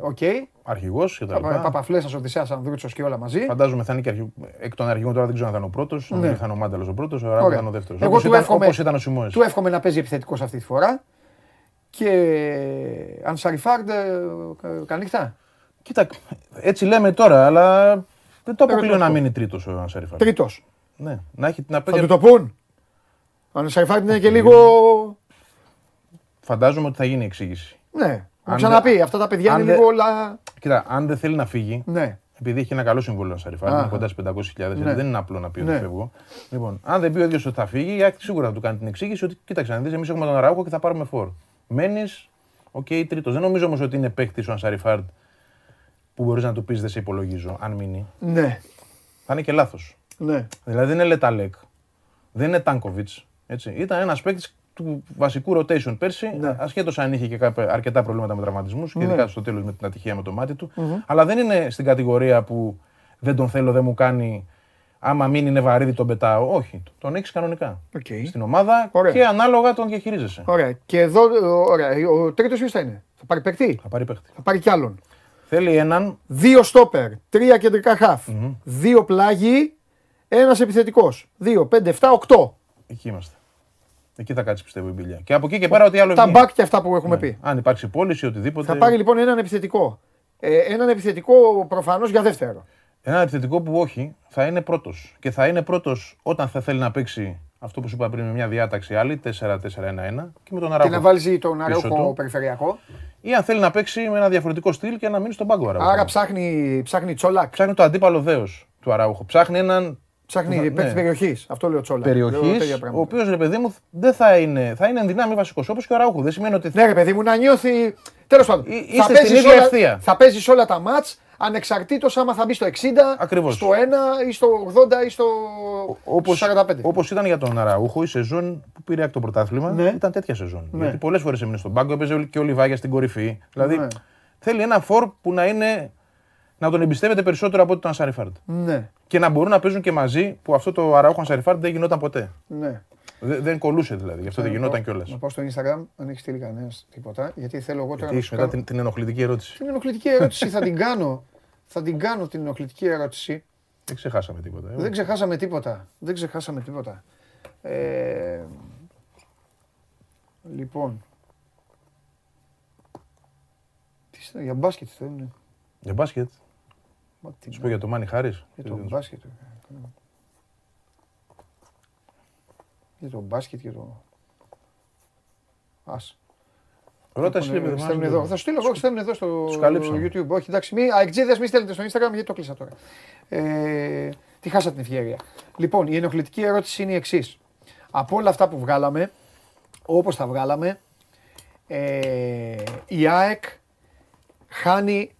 Οκ. Αρχηγός και τα Παπα- λοιπά. Παπαφλέσσας, Οδυσσέας, Ανδρούτσος και όλα μαζί. Φαντάζομαι θα είναι και αρχηγός. Εκ των αρχηγών τώρα δεν ξέρω αν θα είναι ο πρώτος. Ναι. Αν θα είναι ο Μάνταλος ο πρώτος, ο Αραούχο Ωραία. θα είναι ο δεύτερος. Εγώ Όπως του ήταν, εύχομαι- όπως ήταν ο Σιμόες. Του εύχομαι να παίζει επιθετικός αυτή τη φορά. Και Ανσαριφάρντ, ε, καλή νύχτα. Κοίτα, έτσι λέμε τώρα, αλλά δεν το αποκλείω ρωτώ. να μείνει τρίτος ο Ανσαριφάρντ. Τρίτος. Ναι, να, έχει, να Θα παίζει. του το πούν. Ανσαριφάρντ είναι και λίγο... Φαντάζομαι ότι θα γίνει εξήγηση. Ναι, μου Αν ξαναπεί. δεν- Αυτά τα παιδιά αν είναι δεν- λίγο όλα... Κοίτα, αν δεν θέλει να φύγει, Ναι. επειδή έχει ένα καλό συμβόλαιο ο Ανσαριφάρντ, Αχα. είναι κοντά στις 500.000, Ναι. δεν είναι απλό να πει ότι Ναι. φεύγω. Λοιπόν, αν δεν πει ο ίδιος ότι θα φύγει, η ΑΕΚ σίγουρα θα του κάνει την εξήγηση ότι κοίταξε να δεις, εμείς έχουμε τον Αραούχο και θα πάρουμε φορ. Μένεις, οκ, τρίτος. Δεν νομίζω όμως ότι είναι παίκτης ο Ανσαριφάρντ που μπορείς να του πεις δεν σε υπολογίζω, αν μείνει. Ναι. Θα είναι και λάθος. Ναι. Δηλαδή δεν είναι Λε Ταλέκ, δεν είναι Τάνκοβιτς. Ήταν ένας παίκτης του βασικού rotation πέρσι, Ναι. ασχέτως αν είχε και κάποια, αρκετά προβλήματα με τραυματισμούς και Ναι. ειδικά στο τέλος με την ατυχία με το μάτι του. Αλλά δεν είναι στην κατηγορία που δεν τον θέλω, δεν μου κάνει. Άμα μείνει είναι βαρύδι, τον πετάω. Όχι, τον έχεις κανονικά. Οκ. Στην ομάδα Ωραία. και ανάλογα τον διαχειρίζεσαι. Ωραία. Και εδώ, ε, ωραία. Ο τρίτος ποιος θα είναι; Θα πάρει παίκτη; Θα πάρει παίκτη. Θα πάρει κι άλλον; Θέλει έναν. Δύο στόπερ, τρία κεντρικά χαφ, δύο πλάγι, ένας επιθετικός. Δύο, πέντε, εφτά, οκτώ. Εκεί είμαστε. Εκεί θα κάτσεις πιστεύω η μπιλιά. Και από εκεί και πέρα, ό,τι άλλο Τα βγει. μπακ και αυτά που έχουμε Ναι. πει. Αν υπάρξει πώληση, οτιδήποτε. Θα πάρει λοιπόν έναν επιθετικό. Ε, έναν επιθετικό προφανώς για δεύτερο. Ένα επιθετικό που όχι, θα είναι πρώτος. Και θα είναι πρώτος όταν θα θέλει να παίξει αυτό που σου είπα πριν με μια διάταξη άλλη, 4-4-1-1 και με τον Και Αράουχο. να βάλει τον πίσω Αρέοχο του. περιφερειακό. Ή αν θέλει να παίξει με ένα διαφορετικό στυλ και να μείνει στον πάγκο Αράουχο. Άρα ψάχνει, ψάχνει τσόλακ. Ψάχνει το αντίπαλο δέος του Αράουχο. Ψάχνει έναν Ψάχνει Ναι. παίκτης περιοχής. Αυτό λέει ο Τσόλακ. περιοχής, Λέω τέτοια ο πράγματα. οποίος ρε παιδί μου δεν θα είναι, θα είναι εν δυνάμει βασικός όπως και ο Αράουχο. Δεν σημαίνει ότι. Ναι, ρε παιδί μου, να νιώθει. Τέλος πάντων. Εί- θα είστε στην παίζεις ίδια όλα- ευθεία. Θα παίζεις όλα τα μάτς ανεξαρτήτως άμα θα μπει στο 60, Ακριβώς. στο 1 ή στο 80 ή στο Όπως, στο 45. όπως ήταν για τον Αραούχο, η σεζόν που πήρε το πρωτάθλημα Ναι. ήταν τέτοια σεζόν. Ναι. Γιατί πολλές φορές έμεινε στον πάγκο, έπαιζε και ο Λιβάγια στην κορυφή. Δηλαδή Ναι. θέλει ένα φορ που να είναι. Να τον εμπιστεύεται περισσότερο από ότι τον Ανσαριφάρντ. Ναι, Και να μπορούν να παίζουν και μαζί που αυτό το Αραούχο Ανσαριφάρντ δεν γινόταν ποτέ. ναι. Δεν, δεν κολούσε δηλαδή, γι' αυτό δεν γινόταν κιόλας. Να πάω στο Instagram, αν έχει στείλει κανένας τίποτα. Γιατί θέλω εγώ τώρα Γιατί να έχεις σου μετά κάνω. την, την ενοχλητική ερώτηση. Την ενοχλητική ερώτηση θα την κάνω. Θα την κάνω την ενοχλητική ερώτηση. Δεν ξεχάσαμε τίποτα. ε. Δεν ξεχάσαμε τίποτα. Δεν ξεχάσαμε τίποτα. Ε, λοιπόν. Τι στα- για μπάσκετ θέλουν. Για μπάσκετ, Μα τι σου πω για το Μάνι Χάρη. Για το μπάσκετ. ε, Για το μπάσκετ και το... Ας. Ρώτα εσύ, Λοιπόν, ρε ε, παιδί μου, στέλνουν αν εδώ. δεν- Θα στείλω εγώ, στέλνουν εδώ στο Τους καλύψαμε. YouTube. Όχι, εντάξει, μη, αεκτζίδες μη στέλνετε στο Instagram γιατί το κλείσα τώρα. Ε, τη χάσα την ευκαιρία. Λοιπόν, η ενοχλητική ερώτηση είναι η εξής. Από όλα αυτά που βγάλαμε, όπως τα βγάλαμε, ε, η ΑΕΚ χάνει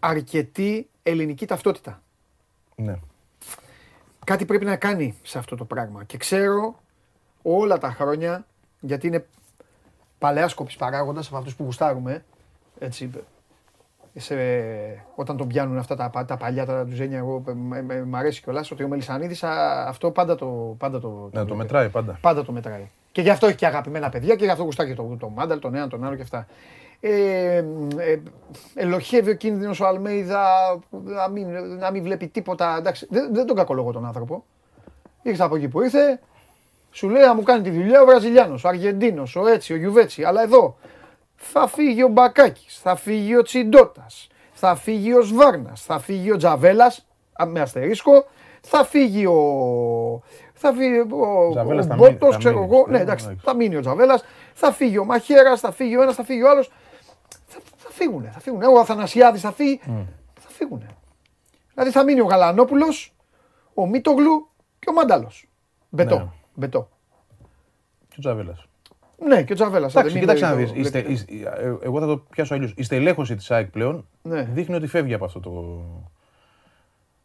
αρκετή ελληνική ταυτότητα. Ναι. Κάτι πρέπει να κάνει σε αυτό το πράγμα. Και ξέρω όλα τα χρόνια, γιατί είναι παλαιά σκοπής παράγοντας από αυτούς που γουστάρουμε, έτσι, σε, όταν τον πιάνουν αυτά τα, τα παλιά τα τζουζένια, εγώ μ- μ- μ' αρέσει κιόλας, ότι ο Μελισανίδης α, αυτό πάντα το, πάντα το, Ναι, το βλέπει. μετράει πάντα. Πάντα το μετράει. Και γι' αυτό έχει και αγαπημένα παιδιά και γι' αυτό γουστάει και το, το Μάνταλ, τον ένα, τον άλλο και αυτά. Ε, ε, ελοχεύει ο κίνδυνος ο Αλμέιδα να μην, να μην βλέπει τίποτα. Εντάξει, δεν, δεν τον κακολογώ τον άνθρωπο. Ήρθε από εκεί που ήρθε, σου λέει να μου κάνει τη δουλειά ο Βραζιλιάνος, ο Αργεντίνος, ο έτσι, ο Γιουβέτσι. Αλλά εδώ θα φύγει ο Μπακάκης, θα φύγει ο Τσιντότας, θα φύγει ο Σβάρνας, θα φύγει ο Τζαβέλας, α, με αστερίσκο, θα φύγει ο... Θα φύγει ο, Τζαβέλας ο θα μείνει, Μπότος, θα ξέρω μείνει, εγώ. πιστεύω, Ναι, εντάξει, εντάξει. θα μείνει ο Τζαβέλας, θα φύγει ο Μαχαίρας, θα φύγει ο ένας, θα φύγει ο άλλος. Θα, θα φύγουνε, θα φύγουνε. Ο Αθανασιάδης θα φύγει. Θα φύγουνε. Δηλαδή θα μείνει ο Γαλανόπουλος, ο Μίτογλου και ο Μάνταλος. Μπετό. Ναι. Μπετό. Και ο Τζαβέλας. Ναι, και ο Τζαβέλας. Εντάξει, δεν κοίταξε να είναι δει. το- Εγώ θα το πιάσω αλλιώς. Η στελέχωση της ΑΕΚ πλέον Ναι. δείχνει ότι φεύγει από αυτό το,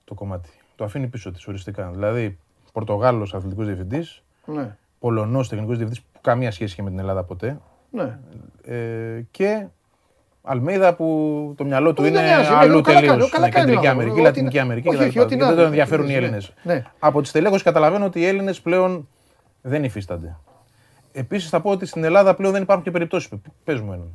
το κομμάτι. Το αφήνει πίσω της οριστικά. Δηλαδή, Πορτογάλος αθλητικός διευθυντής, Ναι, Πολωνός τεχνικός διευθυντής που καμία σχέση είχε με την Ελλάδα ποτέ. ναι. Ε, και Αλμέιδα που το μυαλό του Δεν είναι τον νοιάζει, ναι, αλλού καλά κάνει, τελείω. καλά κάνει ο Κεντρική άνθρωπος. Αμερική, Ό,τι Λατινική να- Αμερική όχι, κτλ. όχι, ό,τι Και να Δεν είναι. τον ενδιαφέρουν οι Ναι, Έλληνες. ναι. Από τη στελέχωση καταλαβαίνω ότι οι Έλληνες πλέον δεν υφίστανται. Επίσης θα πω ότι στην Ελλάδα πλέον δεν υπάρχουν και περιπτώσεις. Πε μου έναν.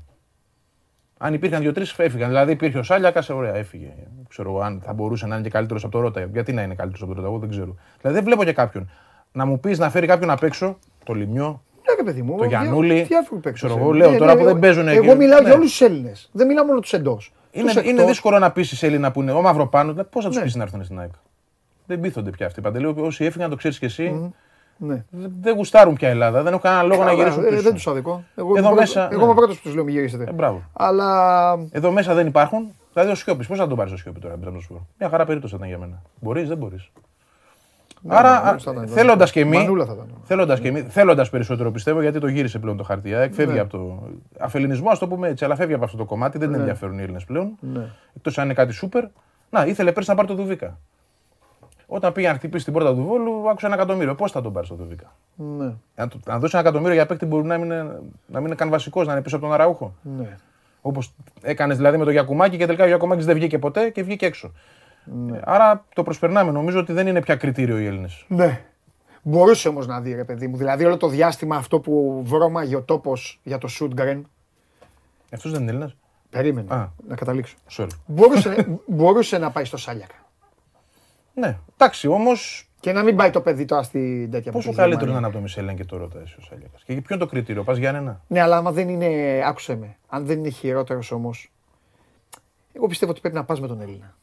Αν υπήρχαν δύο-τρεις, έφυγαν. Δηλαδή υπήρχε ο Σάλιακας, ωραία, έφυγε. Ξέρω εγώ αν θα μπορούσε να είναι και καλύτερος από το Ρότα. Γιατί να είναι καλύτερος από το Ρότα, εγώ δεν ξέρω. Δηλαδή δεν βλέπω και κάποιον. Να μου πεις να φέρει κάποιον απ' έξω, το Λιμιό, Ναι, ρε παιδί μου. Το δια- Γιαννούλη, διάφοροι παίκτες ξέρω είναι. εγώ, λέω τώρα που δεν παίζουν εκεί. Εγώ μιλάω Ναι. για όλους τους Έλληνες. Δεν μιλάω μόνο τους εντός. είναι, είναι δύσκολο να πείσει Έλληνα που είναι ο Μαυροπάνο. Πώς θα τους Ναι. πεις να έρθουν στην ΑΕΚ; Δεν πείθονται πια αυτοί. Παντελείου, όσοι έφυγαν, το ξέρεις κι εσύ, Ναι. δεν- δεν γουστάρουν πια Ελλάδα. Δεν έχουν κανένα λόγο να Καλά, γυρίσουν ε, πίσω. Δεν τους αδικό. Εγώ Εδώ είμαι πρώτος- μέσα, Εγώ ναι. είμαι πρώτος που τους λέω μην γυρίσετε. Ε, μπράβο. Αλλά Εδώ μέσα δεν υπάρχουν. Δηλαδή ο Σιώπης, πώς θα τον πάρεις το Σιώπη τώρα, να σου πω. Μια χαρά περίπτωση θα ήταν για μένα. Μπορείς, δεν μπορείς. Άρα, Μανούλας θα ήταν, θέλοντας και εμεί, Μανούλα θα ήταν. θέλοντας και εμεί, θέλοντας περισσότερο πιστεύω, γιατί το γύρισε πλέον το χαρτί. ΑΕΚ, φεύγει Ναι. από το αφελινισμό, ας το πούμε έτσι, αλλά φεύγει από αυτό το κομμάτι, δεν την ενδιαφέρουν οι Έλληνες πλέον. Ναι. Εκτός αν είναι κάτι σούπερ. Να, ήθελε πέρσι να πάρει το Δουβίκα. Όταν πήγε να χτυπήσει την πόρτα του Βόλου, άκουσε ένα εκατομμύριο. Πώς θα τον πάρει το Δουβίκα; Ναι. Αν, του- αν δώσει ένα εκατομμύριο για παίκτη μπορεί να μην είναι, να μην είναι καν βασικός, να είναι πίσω από τον Αραούχο. Ναι. Όπως έκανες δηλαδή με τον Γιακουμάκη και τελικά ο Γιακουμάκης δεν βγήκε ποτέ και βγήκε έξω. Ναι. Άρα το προσπερνάμε. Νομίζω ότι δεν είναι πια κριτήριο οι Έλληνες. Ναι. Μπορούσε όμως να δει, ρε παιδί μου. Δηλαδή όλο το διάστημα αυτό που βρώμαγε ο τόπο για το Σούτγκρεν. Αυτός δεν είναι Έλληνας; Περίμενε Α. να καταλήξω. Sorry. Μπορούσε, μπορούσε να πάει στο Σάλιακα. Ναι, εντάξει όμω. Και να μην πάει το παιδί τώρα στην τέτοια Πόσο που καλύτερο πήγε να η είναι από το Μισελέν και το ρώτα εσύ ο Σάλιακα. Και ποιο είναι το κριτήριο, πας Γιάννενα. Ναι, αλλά άμα δεν είναι. Άκουσε με. Αν δεν είναι χειρότερος όμως. Εγώ πιστεύω ότι πρέπει να πας με τον Έλληνα.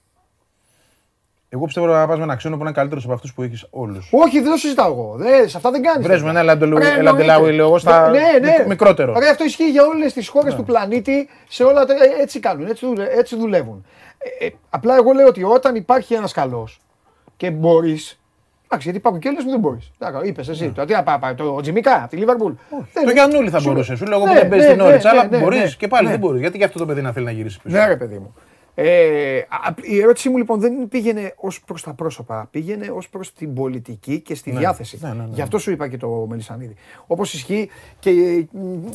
Εγώ πιστεύω να πας με ένα ξένο που είναι καλύτερος από αυτούς που έχεις όλους. Όχι, δεν το συζητάω εγώ. Δεν, σε αυτά δεν κάνεις. Βρες με ένα Ελαντελάουι, λέω εγώ, στα Ναι, ναι. μικ- μικρότερο. Ρε, αυτό ισχύει για όλες τις χώρες του πλανήτη. Σε όλα τα. ε, Έτσι κάνουν, έτσι, δουλε- έτσι δουλεύουν. Ε, ε, απλά εγώ λέω ότι όταν υπάρχει ένας καλός και μπορείς. Εντάξει, γιατί υπάρχουν και Έλληνες που δεν μπορείς. Είπες εσύ. Το, τι να πάει, πάει, το Τζιμικά, από τη Λίβερπουλ. Δεν- Το Γιαννούλη θα σου- μπορούσες. Σου λέω εγώ Ναι, που δεν παίζεις ναι, την ναι, όριτσα, ναι, αλλά ναι, μπορείς ναι. και πάλι Ναι. δεν μπορείς. Γιατί και αυτό το παιδί να θέλει να γυρίσει πίσω. Ναι, ρε παιδί μου. Ε, α, η ερώτησή μου λοιπόν δεν πήγαινε ως προς τα πρόσωπα, πήγαινε ως προς την πολιτική και στη διάθεση. ναι, ναι, ναι. Γι' αυτό σου είπα και το Μελισανίδη. Όπως ισχύει και ε, μ,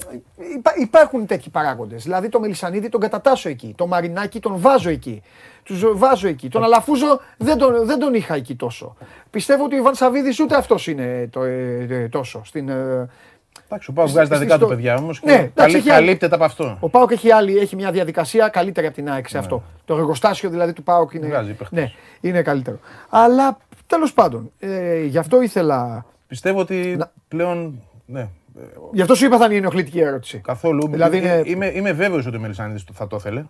υπά- υπάρχουν τέτοιοι παράγοντες. Δηλαδή το Μελισανίδη τον κατατάσσω εκεί. Το Μαρινάκι τον βάζω εκεί. Τους βάζω εκεί. Τον Αλαφούζο δεν τον, δεν τον είχα εκεί τόσο. Πιστεύω ότι ο Ιβάν Σαββίδη ούτε αυτός είναι το, ε, ε, τόσο. Στην, ε, Εντάξει, ο Πάου βγάζει τα στη- δικά του στο- παιδιά όμως Ναι, και εντάξει, καλύ- έχει άλλη- καλύπτεται από αυτό. ο Πάοκ έχει, άλλη, έχει μια διαδικασία καλύτερη από την ΑΕΚ σε αυτό. Το εργοστάσιο δηλαδή του Πάοκ είναι, Βγάζει παίχτες. ναι, είναι καλύτερο. Αλλά τέλος πάντων, ε, γι' αυτό ήθελα. Πιστεύω ότι πλέον. Ναι, Γι' αυτό σου είπα θα είναι η ενοχλητική ερώτηση. καθόλου. Δηλαδή είναι- Είμαι, είμαι βέβαιος ότι ο Μελισανίδη θα το ήθελε.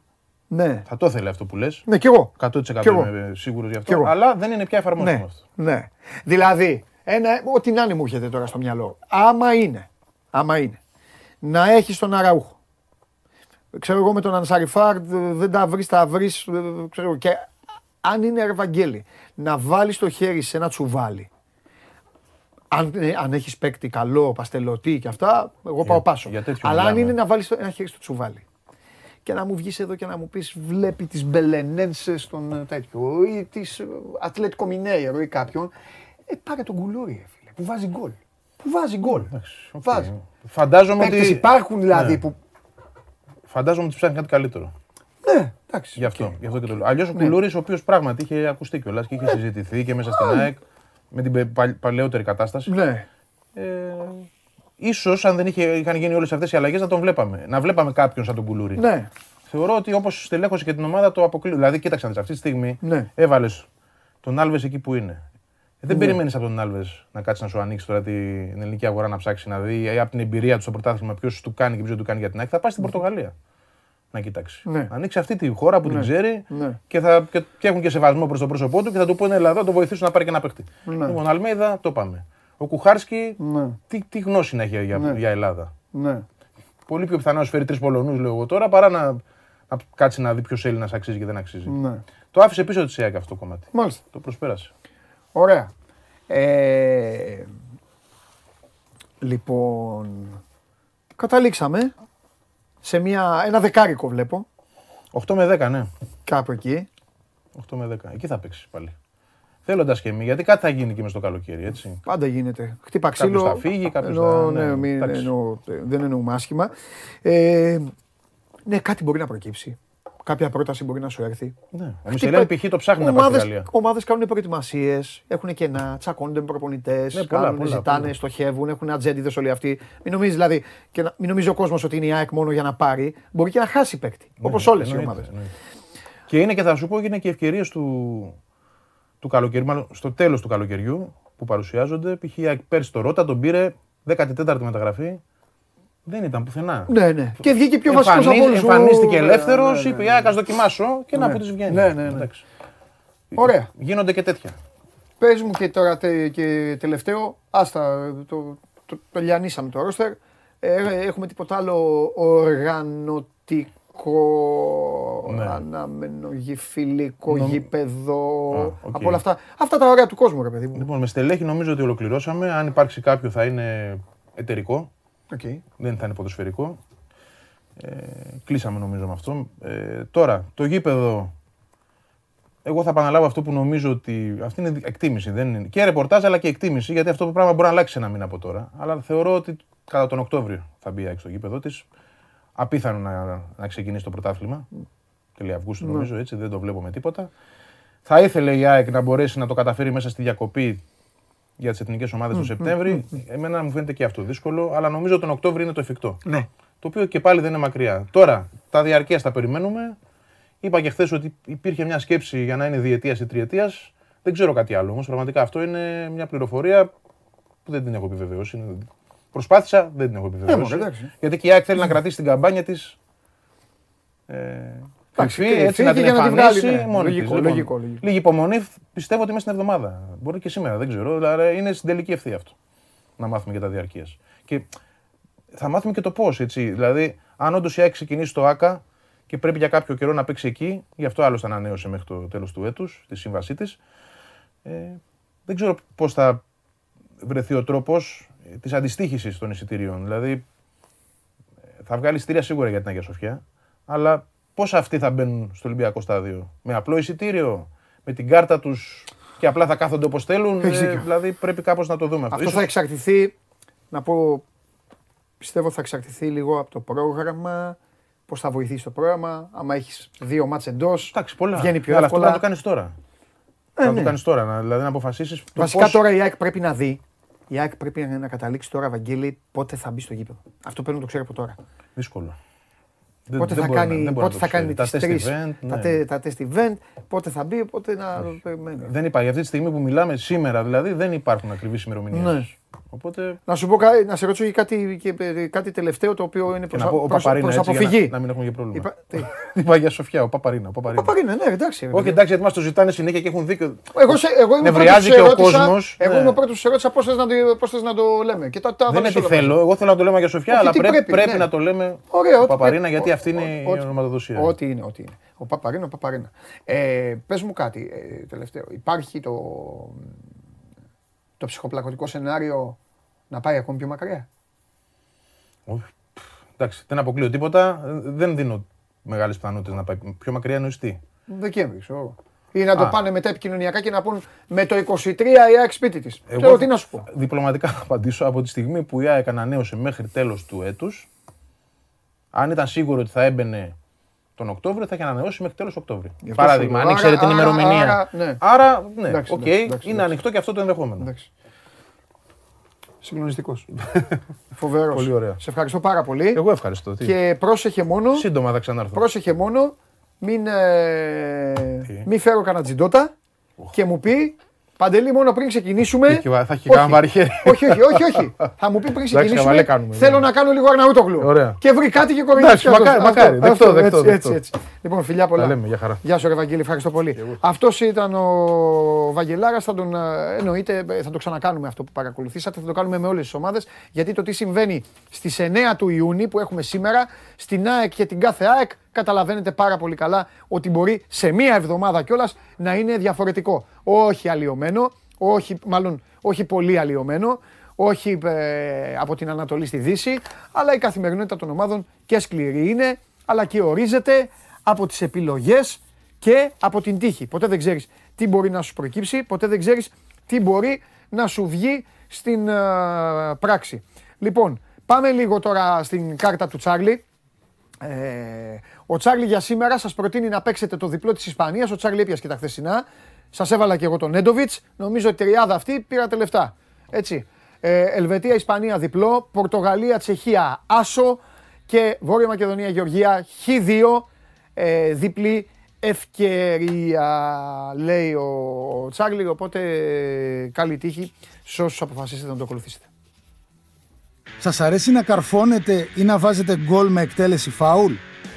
Ναι, Θα το ήθελε αυτό που λες. ναι, κι εγώ. 100% Κι εγώ. είμαι σίγουρος γι' Κι αυτό. εγώ. Αλλά δεν είναι πια εφαρμόσιμο Ναι, αυτό. ναι. Δηλαδή, ένα, ό,τι να είναι μου έρχεται τώρα στο μυαλό. Άμα είναι, άμα είναι, να έχει τον Αραούχο. Ξέρω εγώ με τον Ανσαριφάρ δεν τα βρεις, τα βρεις. Ξέρω και αν είναι Ευαγγέλη, να βάλει το χέρι σε ένα τσουβάλι. Αν, ε, αν έχεις παίκτη καλό, παστελωτή και αυτά, εγώ πάω πάσο. για τέτοιο Αλλά αν μιλάμε. είναι να βάλεις ένα χέρι στο τσουβάλι και να μου βγεις εδώ και να μου πεις βλέπει τις Μπελενένσες στον ε, τέτοιο ή τις ε, Ατλέτικο Μινέιρο ή κάποιον, ε, πάρε τον κουλούρι, ρε φίλε, που βάζει γκολ. Που βάζει γκολ. Οκ. Βάζει. Φαντάζομαι Παίκτες ότι. υπάρχουν δηλαδή Ναι. που... Φαντάζομαι ότι ψάχνει κάτι καλύτερο. Ναι, εντάξει. Γι' αυτό, γι αυτό και το λέω. Αλλιώς ο Κουλούρης, ο οποίος πράγματι είχε ακουστεί κιόλας και είχε συζητηθεί και μέσα στην ΑΕΚ με την πε- παλ- παλαιότερη κατάσταση. Ναι. Ε, ίσως αν δεν είχε, είχαν γίνει όλες αυτές οι αλλαγές να τον βλέπαμε. Να βλέπαμε κάποιον σαν τον Κουλούρη. Ναι. Θεωρώ ότι όπως στελέχωσε και την ομάδα το αποκλείω. Δηλαδή, κοίταξε να δεις, αυτή τη στιγμή Ναι. έβαλες τον Άλβες εκεί που είναι. Ε, δεν περιμένεις από τον Άλβες να κάτσει να σου ανοίξει τώρα την ελληνική αγορά να ψάξει να δει ή από την εμπειρία του στο πρωτάθλημα ποιος του κάνει και ποιος του κάνει για την ΑΕΚ. Θα πάει στην Πορτογαλία να κοιτάξει. Ναι. Ανοίξει αυτή τη χώρα που την ξέρει Ναι. και, θα, και, και έχουν και σεβασμό προς το πρόσωπό του και θα του πούνε Ελλάδα, να το βοηθήσουν να πάρει και ένα παίχτη. Ναι. Λοιπόν, Αλμέιδα το πάμε. Ο Κουχάρσκι, Ναι. τι, τι γνώση να έχει για, για Ελλάδα. Ναι. Πολύ πιο πιθανό να σου φέρει τρεις Πολωνούς, λέω εγώ τώρα, παρά να, να κάτσει να δει ποιος Έλληνας αξίζει και δεν αξίζει. Ναι. Το άφησε πίσω της ΕΑΚ αυτό το κομμάτι. Μάλιστα. Το προσπέρασε. Ωραία. Ε, λοιπόν, καταλήξαμε σε μια, ένα δεκάρικο βλέπω, 8 με 10, ναι. κάπου εκεί. 8 με 10. Εκεί θα παίξεις πάλι. Θέλοντας και εμείς, γιατί κάτι θα γίνει και μες στο καλοκαίρι, έτσι. Πάντα γίνεται. Χτύπα Κάποιος ξύλο. θα φύγει, κάποιος εννοώ, θα- Ναι, ναι, μην εντάξει. εννοώ, δεν εννοούμε άσχημα. Ε, ναι, κάτι μπορεί να προκύψει. Κάποια πρόταση μπορεί να σου έρθει. Ναι. Ο Χτύπα- Μισελέν π.χ. το ψάχνει να πάει στη Ομάδες, Γαλλία. ομάδες κάνουν προετοιμασίες, έχουν κενά, τσακώνονται με προπονητές, Ναι, πολλά, πολλά, ζητάνε, πολλά. στοχεύουν, έχουν ατζέντιδες όλοι αυτοί. Μην νομίζεις δηλαδή, και να, μην νομίζει ο κόσμος ότι είναι η ΑΕΚ μόνο για να πάρει. Μπορεί και να χάσει παίκτη. Όπως όλες οι Ναι, Εννοείται, ομάδες. εννοείται. Και είναι και θα σου πω είναι και ευκαιρίες του, του καλοκαιριού, μάλλον στο τέλος του καλοκαιριού που παρουσιάζονται. Π.χ. η ΑΕΚ πέρσι το Ρότα τον πήρε 14η μεταγραφή. Δεν ήταν πουθενά. Ναι, ναι. Και βγήκε πιο βασικός από Εμφανί- όλους. Εμφανίστηκε ελεύθερος, είπε η ΑΕΚ, ας δοκιμάσω και να Ναι. που τη βγαίνει. Ναι, ναι, ναι. Εντάξει. Ωραία. Γίνονται και τέτοια. Πες μου και τώρα τε- και τελευταίο, άστα, το, το, το λιανίσαμε το ρόστερ. Ε, έχουμε τίποτα άλλο οργανωτικό, Ναι. ανάμενο, γηφιλικό, Νομ- γήπεδο, Α, οκ. από όλα αυτά. Αυτά τα ωραία του κόσμου, ρε παιδί μου. Λοιπόν, με στελέχη νομίζω ότι ολοκληρώσαμε. Αν υπάρξει κάποιο θα είναι εταιρικό, Οκ. δεν θα είναι ποδοσφαιρικό. Ε, κλείσαμε νομίζω με αυτό. Ε, τώρα, το γήπεδο, εγώ θα επαναλάβω αυτό που νομίζω ότι. Αυτή είναι εκτίμηση. Δεν είναι, και ρεπορτάζ αλλά και εκτίμηση, γιατί αυτό το πράγμα μπορεί να αλλάξει ένα μήνα από τώρα. Αλλά θεωρώ ότι κατά τον Οκτώβριο θα μπει η ΑΕΚ στο γήπεδο της. Απίθανο να, να ξεκινήσει το πρωτάθλημα. Τέλη Αυγούστου νομίζω, έτσι, δεν το βλέπω με τίποτα. Θα ήθελε η ΑΕΚ να μπορέσει να το καταφέρει μέσα στη διακοπή για τις εθνικές ομάδες το Σεπτέμβρη. Εμένα μου φαίνεται και αυτό δύσκολο, αλλά νομίζω τον Οκτώβριο είναι το εφικτό. Ναι. Το οποίο και πάλι δεν είναι μακριά. Τώρα, τα διαρκεία τα περιμένουμε. Είπα και χθες ότι υπήρχε μια σκέψη για να είναι διετίας ή τριετίας. Δεν ξέρω κάτι άλλο όμως. Πραγματικά αυτό είναι μια πληροφορία που δεν την έχω επιβεβαιώσει. Είναι- Προσπάθησα, δεν την έχω επιβεβαιώσει. μωρέ, εντάξει. γιατί και η ΑΕΚ θέλει να κρατήσει την καμπάνια της. Ε, Εντάξει, κρυφή, κρυφή έτσι να και την για να τη εμφανίσει βγάλει, ναι. μόνη Λογικό, της. Λοιπόν, λογικό, λογικό. Λίγη υπομονή, πιστεύω ότι μέσα στην εβδομάδα. Μπορεί και σήμερα, δεν ξέρω. Αλλά είναι στην τελική ευθεία αυτό. Να μάθουμε και τα διαρκείας. Και θα μάθουμε και το πώς. Δηλαδή, αν όντως η ΑΕΚ ξεκινήσει το ΑΚΑ και πρέπει για κάποιο καιρό να παίξει εκεί, γι' αυτό άλλωστε ανανέωσε μέχρι το τέλος του έτους τη σύμβασή της. Ε, δεν ξέρω πώς θα βρεθεί ο τρόπος της αντιστοίχησης των εισιτηρίων. Δηλαδή, ε, θα βγάλει εισιτήρια σίγουρα για την Αγία Σοφιά, αλλά πώς αυτοί θα μπαίνουν στο Ολυμπιακό στάδιο, με απλό εισιτήριο, με την κάρτα τους και απλά θα κάθονται όπως θέλουν; Έχεις Ε, δίκιο. δηλαδή, πρέπει κάπως να το δούμε αυτό. Αυτό Ίσως- θα εξαρτηθεί, να πω, πιστεύω θα εξαρτηθεί λίγο από το πρόγραμμα, πώς θα βοηθήσει το πρόγραμμα, άμα έχεις δύο μάτς εντός, Εντάξει, πολλά. βγαίνει πιο αλλά αυτό εύκολα. να το κάνεις τώρα. Ε, να ναι. το κάνεις τώρα, να, δηλαδή να αποφασίσεις. Βασικά τώρα η ΑΕΚ πρέπει να δει, η ΑΕΚ πρέπει να, να καταλήξει τώρα, Βαγγέλη, πότε θα μπει στο γήπεδο. Αυτό πρέπει να το ξέρει από τώρα. Δύσκολο. Δεν- Πότε δεν θα μπορεί να- κάνει, δεν μπορεί πότε να θα το κάνει ξέρει. τις Τα test τρεις, event, τα, ναι. τε- τα test event, πότε θα μπει, πότε να περιμένει. Δεν υπάρχει. Αυτή τη στιγμή που μιλάμε σήμερα, δηλαδή δεν υπάρχουν ακριβείς ημερομηνίες. Ναι. Οπότε. Να σου πω κα- να σε ρωτήσω και κάτι, και, ε, κάτι τελευταίο το οποίο είναι Και προς, να πω ο προς, Παπαρίνα προς έτσι, για αποφυγή. να, να μην έχουμε και πρόβλημα. Είπα- τι; Είπα για Σοφιά, ο Παπαρίνα. Ο Παπαρίνα. Παπαρίνα, ναι, εντάξει. ρε Όχι, παιδί. εντάξει, γιατί μας το ζητάνε συνέχεια και έχουν δίκιο. Εγώ, σε, εγώ είμαι Νευριάζει πρώτος και που ο σε ρώτησα- κόσμος, Εγώ ναι. είμαι ο πρώτος που σε ρώτησα πώς θες να, το- πώς θες να το λέμε. Και τα, τα Δεν είναι βάλες τι όλα μαζί. θέλω. Εγώ θέλω να το λέμε για Σοφιά, Όχι, αλλά τι πρέπει, πρέπει, πρέπει ναι. να το λέμε Ωραία, ο ό,τι Παπαρίνα, πρέπει. γιατί Ο- αυτή είναι η ό,τι- ονοματοδοσία. Ό,τι είναι, ό,τι είναι. Ο Παπαρίνα, ο Παπαρίνα. Ε, πες μου κάτι ε, τελευταίο. Υπάρχει το, το ψυχοπλακωτικό σενάριο να πάει ακόμη πιο μακριά; Όχι. Εντάξει, δεν αποκλείω τίποτα. Δεν δίνω μεγάλες πιθανότητες να πάει πιο μακριά εννοείς τι; Δεκέμβρης, ξέρω εγώ. Ή να το Α. πάνε μετά επικοινωνιακά και να πούν με το 23 η ΑΕΚ σπίτι της. Ξέρω τι να σου πω. Διπλωματικά θα απαντήσω από τη στιγμή που η ΑΕΚ ανανέωσε μέχρι τέλος του έτους. Αν ήταν σίγουρο ότι θα έμπαινε τον Οκτώβριο, θα είχε ανανεώσει μέχρι τέλος Οκτώβριο. Γι' αυτό Παράδειγμα, σου αν λέω. ήξερε την Άρα- ημερομηνία. άρα, ναι. Άρα, ναι, Εντάξει, οκ, εντάξει, εντάξει, είναι εντάξει. ανοιχτό και αυτό το ενδεχόμενο. Εντάξει. Συγκλονιστικός. Φοβερός. Πολύ ωραία. Σε ευχαριστώ πάρα πολύ. Εγώ ευχαριστώ. Τι. Και πρόσεχε μόνο, Σύντομα θα ξανάρθω. πρόσεχε μόνο, μην, ε, Τι; μην φέρω κανένα τζιντότα και μου πει Παντελή, μόνο πριν ξεκινήσουμε. Έχει βα- θα έχει Όχι. κανένα βαρύ χέρι. όχι, όχι, όχι, όχι. Θα μου πει πριν χαβαλέ ξεκινήσουμε. κάνουμε, Θέλω ναι. να κάνω λίγο Αρναούτογλου. Ωραία. Και βρει κάτι και κοροϊδεύει. Εντάξει, μακάρι, μακάρι. Δεκτό, δεκτό, Έτσι, δεκτό. έτσι, έτσι. Λοιπόν, φιλιά πολλά. Τα λέμε, για χαρά. Γεια σου, ρε Βαγγέλη, ευχαριστώ πολύ. Αυτός ήταν ο Βαγγελάρας. Θα τον ε, εννοείται, ε, θα το ξανακάνουμε αυτό που παρακολουθήσατε. Θα το κάνουμε με όλες τις ομάδες. Γιατί το τι συμβαίνει στις 9 του Ιούνιου που έχουμε σήμερα στην ΑΕΚ και την κάθε ΑΕΚ, καταλαβαίνετε πάρα πολύ καλά ότι μπορεί σε μία εβδομάδα κιόλας να είναι διαφορετικό. Όχι αλλοιωμένο, όχι, μάλλον όχι πολύ αλλοιωμένο, όχι ε, από την Ανατολή στη Δύση, αλλά η καθημερινότητα των ομάδων και σκληρή είναι, αλλά και ορίζεται από τις επιλογές και από την τύχη. Ποτέ δεν ξέρεις τι μπορεί να σου προκύψει, ποτέ δεν ξέρεις τι μπορεί να σου βγει στην ε, πράξη. Λοιπόν, πάμε λίγο τώρα στην κάρτα του Τσάρλι. Ε, ο Τσάρλι για σήμερα σας προτείνει να παίξετε το διπλό της Ισπανίας. Ο Τσάρλι έπιασε και τα χθεσινά. Σας έβαλα και εγώ τον Νέντοβιτς. Νομίζω ότι τριάδα αυτή πήρατε λεφτά. Έτσι. Ε, Ελβετία, Ισπανία διπλό. Πορτογαλία, Τσεχία άσο. Και Βόρεια Μακεδονία, Γεωργία χ2. Ε, διπλή ευκαιρία, λέει ο Τσάρλι. Οπότε καλή τύχη σε όσους αποφασίσετε να το ακολουθήσετε. Σας αρέσει να καρφώνετε ή να βάζετε γκολ με εκτέλεση φάουλ;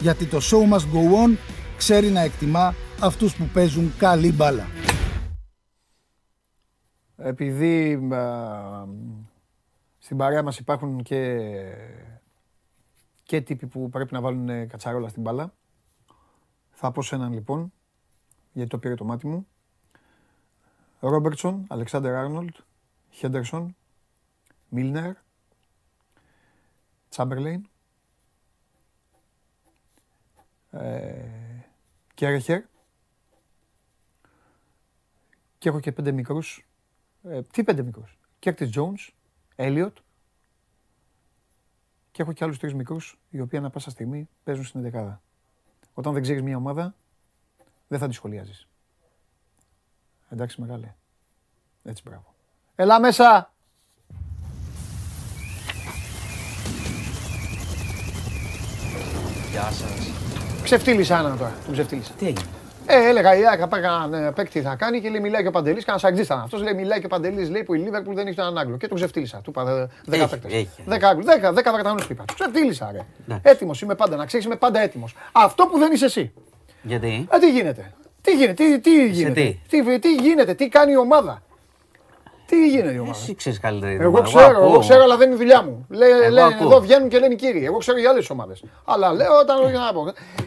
Γιατί το show must go on ξέρει να εκτιμά αυτούς που παίζουν καλή μπάλα. Επειδή α, στην παρέα μας υπάρχουν και, και τύποι που πρέπει να βάλουν κατσαρόλα στην μπάλα, θα πω σε έναν λοιπόν, γιατί το πήρε το μάτι μου. Ρόμπερτσον, Αλεξάνδερ Άρνολτ, Χέντερσον, Μίλνερ, Τσάμπερλέιν, ε, Κέρεχερ και έχω και πέντε μικρούς. Ε, τι πέντε μικρούς; Κέρτις Τζόουνς, Έλιοτ και έχω και άλλους τρεις μικρούς οι οποίοι ανά πάσα στιγμή παίζουν στην δεκάδα. Όταν δεν ξέρεις μια ομάδα δεν θα τη σχολιάζεις. Εντάξει μεγάλε. Έτσι μπράβο. Έλα μέσα! Γεια σας. Ξεφτύλισα έναν τώρα. Τον ξεφτύλισα. Τι έγινε; Ε, έλεγα η ΑΕΚ να παίκτη θα κάνει και λέει μιλάει και ο Παντελής. Κάνα σαγκτζή ήταν αυτός. Λέει μιλάει και ο Παντελής λέει που η Λίβερπουλ δεν έχει έναν Άγγλο. Και τον ξεφτύλισα. Του είπα 10 Έχει, παίκτες. έχει. 10 Άγγλου. 10 10 Βρετανού του είπα. Του ξεφτύλισα, ρε. Ναι. Έτοιμος είμαι πάντα. Να ξέρεις είμαι πάντα έτοιμος. Αυτό που δεν είσαι εσύ. Γιατί; Ε, τι γίνεται; Τι γίνεται, τι, τι γίνεται; Τι, τι γίνεται, τι κάνει η ομάδα; Τι γίνεται η ομάδα. Εσύ ξέρεις καλύτερα. την Εγώ ομάδα. ξέρω, εγώ ακούω. ξέρω, αλλά δεν είναι η δουλειά μου. Λέ, Εγώ λένε, ακούω. εδώ βγαίνουν και λένε οι κύριοι. Εγώ ξέρω για άλλες ομάδες. Αλλά λέω όταν για να πω.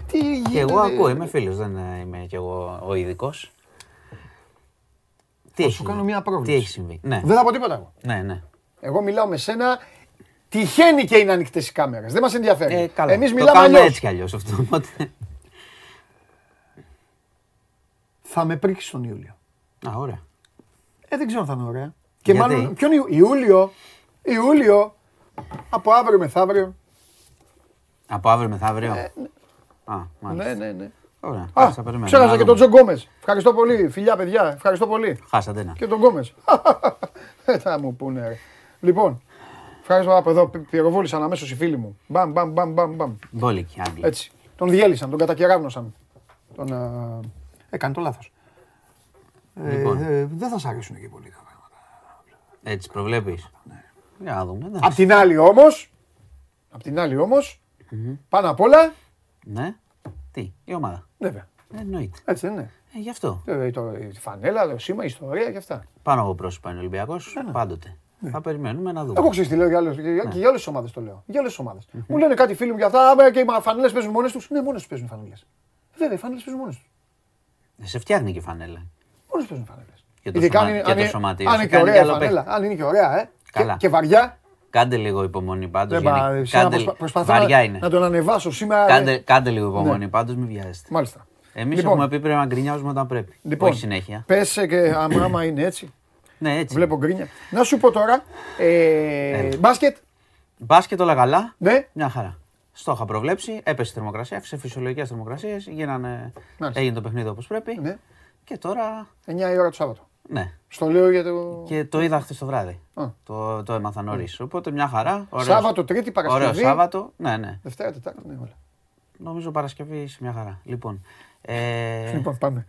Τι γίνεται. Και εγώ ακούω, είμαι φίλος, δεν είμαι κι εγώ ο ειδικός. Τι έχει, σου κάνω μια τι πρόβλεψη. έχει συμβεί; Ναι, Δεν θα πω τίποτα εγώ. ναι, ναι. Εγώ μιλάω με σένα. Τυχαίνει και είναι ανοιχτές οι κάμερες. Δεν μας ενδιαφέρει. Ε, καλά. Εμείς το μιλάμε κάνουμε αλλιώς. έτσι κι αλλιώς αυτό. Οπότε... Θα με πρίξεις τον Ιούλιο. Α, ωραία. Ε, δεν ξέρω αν θα είναι ωραία. Και Γιατί; μάλλον. Ποιον Ιου- Ιούλιο. Ιούλιο. Από αύριο μεθαύριο. Από αύριο μεθαύριο; Α, μάλιστα. Ε, Ναι, ναι, ναι. Ωραία. Α, θα περιμένουμε. ξέρασα Να και τον δούμε. Τζον Γκόμες. Ευχαριστώ πολύ. Φιλιά, παιδιά. Ευχαριστώ πολύ. Χάσατε ένα. Και τον Γκόμες. Δεν θα μου πούνε. ρε. Λοιπόν, ευχαριστώ από εδώ. πυ- Πυροβόλησαν αμέσως οι φίλοι μου. Μπαμ, μπαμ, μπαμ, μπαμ, μπαμ. Μπόλικοι Άγγλοι. Έτσι. Τον διέλυσαν, τον κατακεραύνωσαν. Τον, α, έκανε το λάθος. Λοιπόν. Ε, ε, δεν θα σ' αρέσουν και πολύ τα πράγματα. Έτσι προβλέπεις. Ναι. Για να δούμε. εντάξει. Απ' την άλλη όμως, απ' την άλλη όμως, πάνω απ' όλα, Ναι. Τι, η ομάδα. βέβαια, Ε, Εννοείται. έτσι δεν είναι. Ε, γι' αυτό. Ε, το, η φανέλα, το σήμα, η ιστορία και αυτά. Πάνω από πρόσωπα είναι ο Ολυμπιακός. Πάντοτε. Θα περιμένουμε να δούμε. Ναι. Εγώ ξέρεις τι λέω για άλλες, και, για- και για όλες τις ομάδες το λέω. Για όλες τις ομάδες. Μου λένε κάτι φίλοι μου για αυτά, «Α, και οι φανέλες παίζουν μόνες τους. Ναι, μόνες τους παίζουν οι φανέλες. Βέβαια, οι φανέλες παίζουν μόνες τους. Ε, Σε φτιάχνει και η φανέλα. Μόνες παίζουν οι φανέλες. Και το Ειδικά σωμα- αν είναι- και αν το είναι- σωματείο αν σου είναι και κάνει ωραία η κι άλλο φανέλα. Αν είναι και ωραία, ε. Καλά. Και, και βαριά. Κάντε λίγο υπομονή πάντως. Δεν γιατί πα- σε να κάντε, προσπα- προσπαθώ βαριά να, είναι. να τον ανεβάσω σήμερα. ε, Κάντε, κάντε λίγο υπομονή Ναι. πάντως, μην βιάζεστε. Μάλιστα. Εμείς Λοιπόν. έχουμε πει πρέπει να γκρινιάζουμε όταν πρέπει. Λοιπόν, Όχι συνέχεια. Πες και άμα, άμα είναι έτσι. Ναι, έτσι. Βλέπω γκρίνια. Να σου πω τώρα. Ε, μπάσκετ. Μπάσκετ όλα καλά. Ναι. Μια χαρά. Στο είχα προβλέψει, έπεσε η θερμοκρασία, σε φυσιολογικές θερμοκρασίες. Γίνανε. Μάλιστα. Έγινε το παιχνίδι όπως πρέπει. Ναι. Και τώρα. 9 η ώρα το Σάββατο. Ναι. Στο λέω για το. Και το είδα χθες το βράδυ. Α. Το, το έμαθα νωρίς. Οπότε μια χαρά. Ωραίος- Σάββατο, Τρίτη, Παρασκευή. Ωραίο Σάββατο. Ναι, ναι. Δευτέρα, Τετάρτη, ναι, όλα. Νομίζω Παρασκευή είσαι μια χαρά. Λοιπόν. Ε, Λοιπόν, πάμε.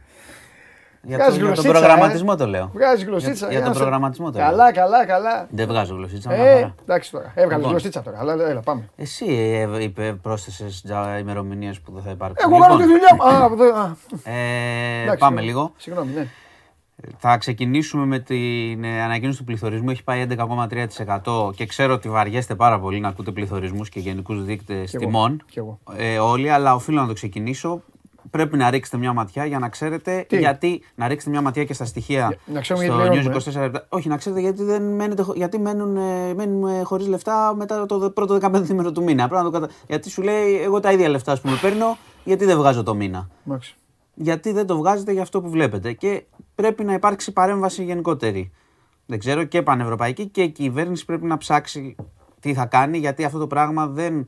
για, Βγάζει το, για τον γλωσσίτσα, προγραμματισμό ε. το λέω. Βγάζει γλωσσίτσα. Για- για τον να σε- προγραμματισμό το λέω. Καλά, καλά, καλά. Δεν βγάζω γλωσσίτσα. μια Ε, χαρά. εντάξει τώρα. Έβγαλες Λοιπόν. γλωσσίτσα τώρα. Αλλά έλα, πάμε. Εσύ ε, είπε, πρόσθεσες ημερομηνίες που δεν θα υπάρξουν. Εγώ κάνω τη Λοιπόν, δουλειά μου. Α, δε- α, ε, εντάξει, πάμε ε, λίγο. Συγγνώμη, ναι. Θα ξεκινήσουμε με την ε, ανακοίνωση του πληθωρισμού. Έχει πάει 11,3% και ξέρω ότι βαριέστε πάρα πολύ να ακούτε πληθωρισμούς και γενικούς δείκτες εγώ, τιμών. κι εγώ. Ε, όλοι, αλλά οφείλω να το ξεκινήσω. Πρέπει να ρίξετε μια ματιά για να ξέρετε Τι; γιατί. Να ρίξετε μια ματιά και στα στοιχεία. να ξέρουμε στο γιατί News πληρώνουμε, 24 λεπτά. Όχι, να ξέρετε γιατί, δεν μένετε, χω- γιατί μένουν, ε, μένουν χωρίς λεφτά μετά το δε- πρώτο 15 ημέρο του μήνα. Πρέπει να το κατα... Γιατί σου λέει, εγώ τα ίδια λεφτά που με παίρνω, γιατί δεν βγάζω το μήνα Εντάξει. Γιατί δεν το βγάζετε για αυτό που βλέπετε. Και πρέπει να υπάρξει παρέμβαση γενικότερη. Δεν ξέρω και πανευρωπαϊκή και η κυβέρνηση πρέπει να ψάξει τι θα κάνει, γιατί αυτό το πράγμα δεν.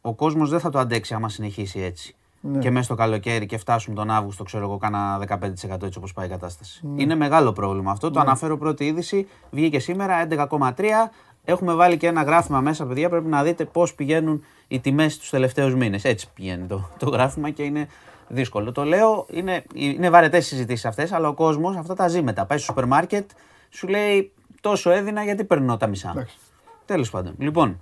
Ο κόσμος δεν θα το αντέξει άμα συνεχίσει έτσι. Και μέσα στο καλοκαίρι και φτάσουν τον Αύγουστο, ξέρω εγώ, κάνα 15% έτσι όπως πάει η κατάσταση. Είναι μεγάλο πρόβλημα αυτό. Το αναφέρω πρώτη είδηση. Βγήκε σήμερα 11,3. Έχουμε βάλει και ένα γράφημα μέσα, παιδιά. Πρέπει να δείτε πώς πηγαίνουν οι τιμές τους τελευταίους μήνες. Έτσι πηγαίνει το, το γράφημα και είναι δύσκολο. Το λέω, είναι, είναι βαρετές συζητήσεις αυτές, αλλά ο κόσμος αυτά τα ζει μετά. Πάει στο σούπερ μάρκετ, σου λέει τόσο έδινα γιατί παίρνω τα μισά. Εντάξει. Τέλος πάντων. Λοιπόν,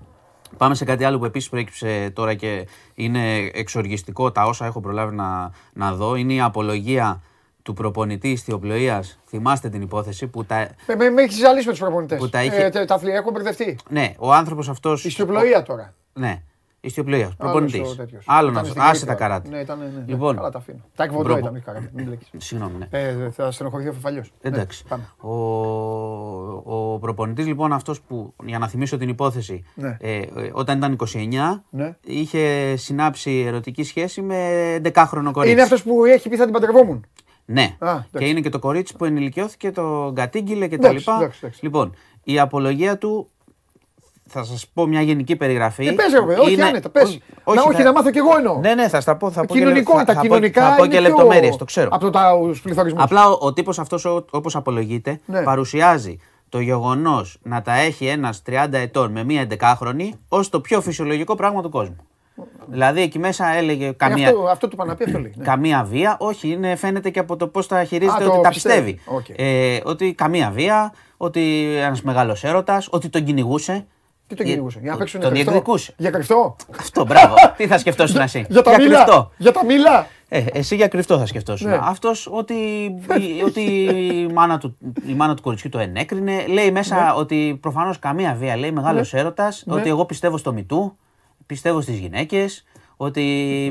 πάμε σε κάτι άλλο που επίσης προέκυψε τώρα και είναι εξοργιστικό τα όσα έχω προλάβει να, να δω. Είναι η απολογία του προπονητή ιστιοπλοείας. Θυμάστε την υπόθεση που τα. Με, με, με έχεις ζαλίσει με τους προπονητές. Που τα είχε- Ε, τα αθλητικά έχουν μπερδευτεί. Ναι, ο άνθρωπος αυτό. Η ιστιοπλοεία τώρα. Ναι, ιστιοπλοεία. Προπονητή. Άλλος ο τέτοιος. Άλλο Ήταν να στην Άσε Κρήτη τα τώρα. καράτη. Ναι, ήταν, ναι, ναι. Λοιπόν, Καλά τα αφήνω. Τα εκβοντό προπο- ήταν, όχι καράτη. Μην μπλέκεις. Συγγνώμη, ναι. Ε, θα στενοχωρηθεί ο Φεφαλιό. Εντάξει. πάμε. Ο, ο προπονητής λοιπόν αυτός που, για να θυμίσω την υπόθεση, Ναι. ε, ε, όταν ήταν 29, Ναι. είχε συνάψει ερωτική σχέση με 11χρονο κορίτσι. Είναι αυτός που έχει πει θα την παντρευόμουν; Ναι. Α, εντάξει. και είναι και το κορίτσι που ενηλικιώθηκε, το κατήγγειλε και τα Εντάξει, λοιπά. εντάξει, εντάξει. Λοιπόν, η απολογία του. Θα σας πω μια γενική περιγραφή. Ε, πες, ρε, παιδί, όχι Είναι- άνετα, πες. Να, όχι, να μάθω κι εγώ εννοώ. Ναι, ναι, θα στα πω. Θα πω και, Κοινωνικό, θα, τα θα πω- κοινωνικά θα πω είναι και πιο- λεπτομέρειες, το ξέρω. Από του πληθωρισμούς. Απλά ο, ο τύπος αυτός, όπως απολογείται, Ναι. παρουσιάζει το γεγονός να τα έχει ένας 30 ετών με μία 11χρονη ως το πιο φυσιολογικό πράγμα του κόσμου. Δηλαδή εκεί μέσα έλεγε καμία, Αυτό, αυτό του είπα να πει, αυτό λέει. ναι. καμία βία. Όχι, είναι, φαίνεται και από το πώς τα χειρίζεται Α, ότι το τα πιστεύει. πιστεύει. Οκ. Ε, ότι καμία βία, ότι ένας μεγάλος έρωτας, ότι τον κυνηγούσε. Τι τον Ε, κυνηγούσε, για να παίξουν Τον κρυφτό. διεκδικούσε. Για κρυφτό. Αυτό, μπράβο. Τι θα σκεφτόσουν εσύ; Για τα μήλα. κρυφτό. Για τα μήλα. Ε, εσύ για κρυφτό θα σκεφτόσουν. Ναι. Αυτός ότι, η- ότι η, μάνα του, η μάνα του κοριτσιού το ενέκρινε. Λέει μέσα Ναι. ότι προφανώς καμία βία. Λέει μεγάλος έρωτας. Ότι εγώ πιστεύω στο μητού. Πιστεύω στις γυναίκες. Ότι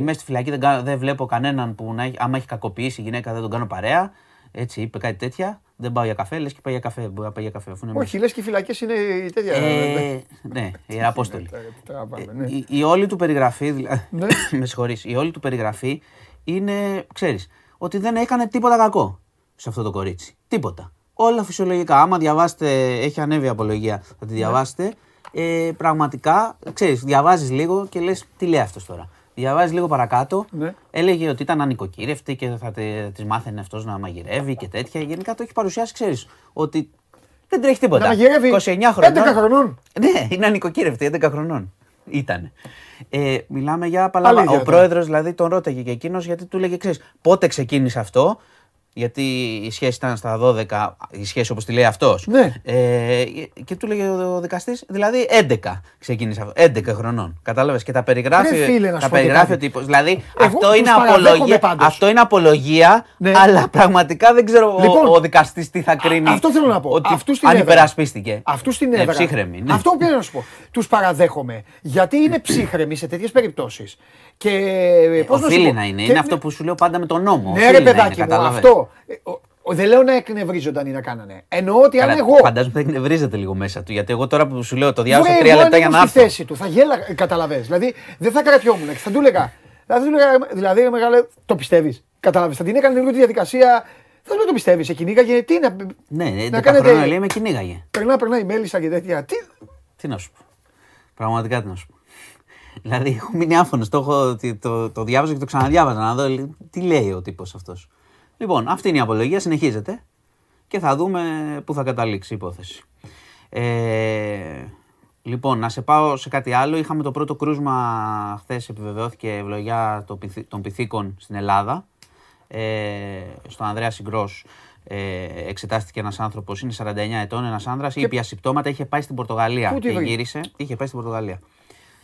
μέσα στη φυλακή δεν, κα- δεν βλέπω κανέναν που να έχει, άμα έχει κακοποιήσει η γυναίκα δεν τον κάνω παρέα. Έτσι είπε κάτι τέτοια. Δεν πάω για καφέ, λες και πάει για καφέ. Μπορεί να πάει για καφέ. Αφού είναι Όχι, λες και οι φυλακές είναι η τέτοια. ε, ναι, η Απόστολη. Τραβάμε, ναι. Η, η όλη του περιγραφή, δηλαδή, Ναι. με συγχωρείς, η όλη του περιγραφή είναι, ξέρεις, ότι δεν έκανε τίποτα κακό σε αυτό το κορίτσι. Τίποτα. Όλα φυσιολογικά. Άμα διαβάσετε, έχει ανέβει η απολογία, θα τη Ναι. διαβάσετε. Ε, πραγματικά, ξέρεις, διαβάζεις λίγο και λες τι λέει αυτός τώρα. Διαβάζεις λίγο παρακάτω, Ναι. έλεγε ότι ήταν ανοικοκύρευτη και θα τη μάθαινε αυτός να μαγειρεύει και τέτοια. Γενικά το έχει παρουσιάσει, ξέρεις, ότι δεν τρέχει τίποτα. Να μαγειρεύει 29 χρονών. 11 χρονών. Ναι, είναι ανοικοκύρευτη, 11 χρονών. Ήταν. Ε, μιλάμε για παλαβά. Αλήθεια Ο τώρα. πρόεδρος δηλαδή τον ρώταγε και εκείνος γιατί του λέγε: Ξέρεις, πότε ξεκίνησε αυτό; Γιατί η σχέση ήταν στα 12, η σχέση όπως τη λέει αυτός. Ναι. Ε, και του λέγε ο δικαστής, δηλαδή 11 ξεκίνησε αυτό. 11 χρονών. Κατάλαβες και τα περιγράφει. Ρε φίλε, να τα σου πω περιγράφει και ο κάτι. τύπος. Δηλαδή Εγώ αυτό τους είναι, παραδέχομαι απολογία, πάντως. αυτό είναι απολογία, Ναι. αλλά πραγματικά δεν ξέρω Λοιπόν, ο, ο δικαστής τι θα κρίνει. Αυτό θέλω να πω. Ότι Αυτούς την αν έδρα. υπερασπίστηκε. Αυτού στην Ναι, έδρα. ψύχρεμη, ναι. Αυτό που θέλω να σου πω. Τους παραδέχομαι. Γιατί είναι ψύχρεμοι σε τέτοιες περιπτώσεις. Και. πώς να σου Οφείλει πω, να είναι. και- Είναι αυτό που σου λέω πάντα με τον νόμο. Ναι, Οφείλει ρε να είναι, παιδάκι μου, κατάλαβες. αυτό. Ε, ο- ο- Δεν λέω να εκνευρίζονταν ή να κάνανε. Εννοώ ότι αν Καλά, εγώ. Φαντάζομαι θα εκνευρίζεται λίγο μέσα του. Γιατί εγώ τώρα που σου λέω το διάβασα Βρε, τρία εγώ λεπτά αν για να ήμουν στη έρθω. θέση του, θα γέλαγα, καταλαβες. Δηλαδή δεν θα κρατιόμουν και θα του έλεγα. Δηλαδή, θα του έλεγα, δηλαδή ρε μεγάλε, το πιστεύεις. Κατάλαβε. Θα την έκανε λίγο τη διαδικασία. Θα του λέω το πιστεύεις. Σε κυνήγαγε. Τι να. Ναι, ναι, να 11 κάνετε- χρόνια λέει με κυνήγαγε. Περνά, περνά η μέλισσα και τέτοια. Τι. Τι να σου πω. Πραγματικά τι να σου πω. Δηλαδή έχω μείνει άφωνος. Το, έχω- το, το, το διάβαζα και το ξαναδιάβαζα να δω λέ- τι λέει ο τύπος αυτός. Λοιπόν, αυτή είναι η απολογία. Συνεχίζεται και θα δούμε πού θα καταλήξει η υπόθεση. Ε, λοιπόν, να σε πάω σε κάτι άλλο. Είχαμε το πρώτο κρούσμα χθες, επιβεβαιώθηκε ευλογιά των πυθ- των πυθίκων στην Ελλάδα. Ε, στον Ανδρέας Συγκρός ε, εξετάστηκε ένας άνθρωπος, είναι 49 ετών, ένας άνδρας, ήπια συμπτώματα, είχε πάει στην Πορτογαλία Πού τη και βρήκε; γύρισε. Είχε πάει στην Πορτογαλία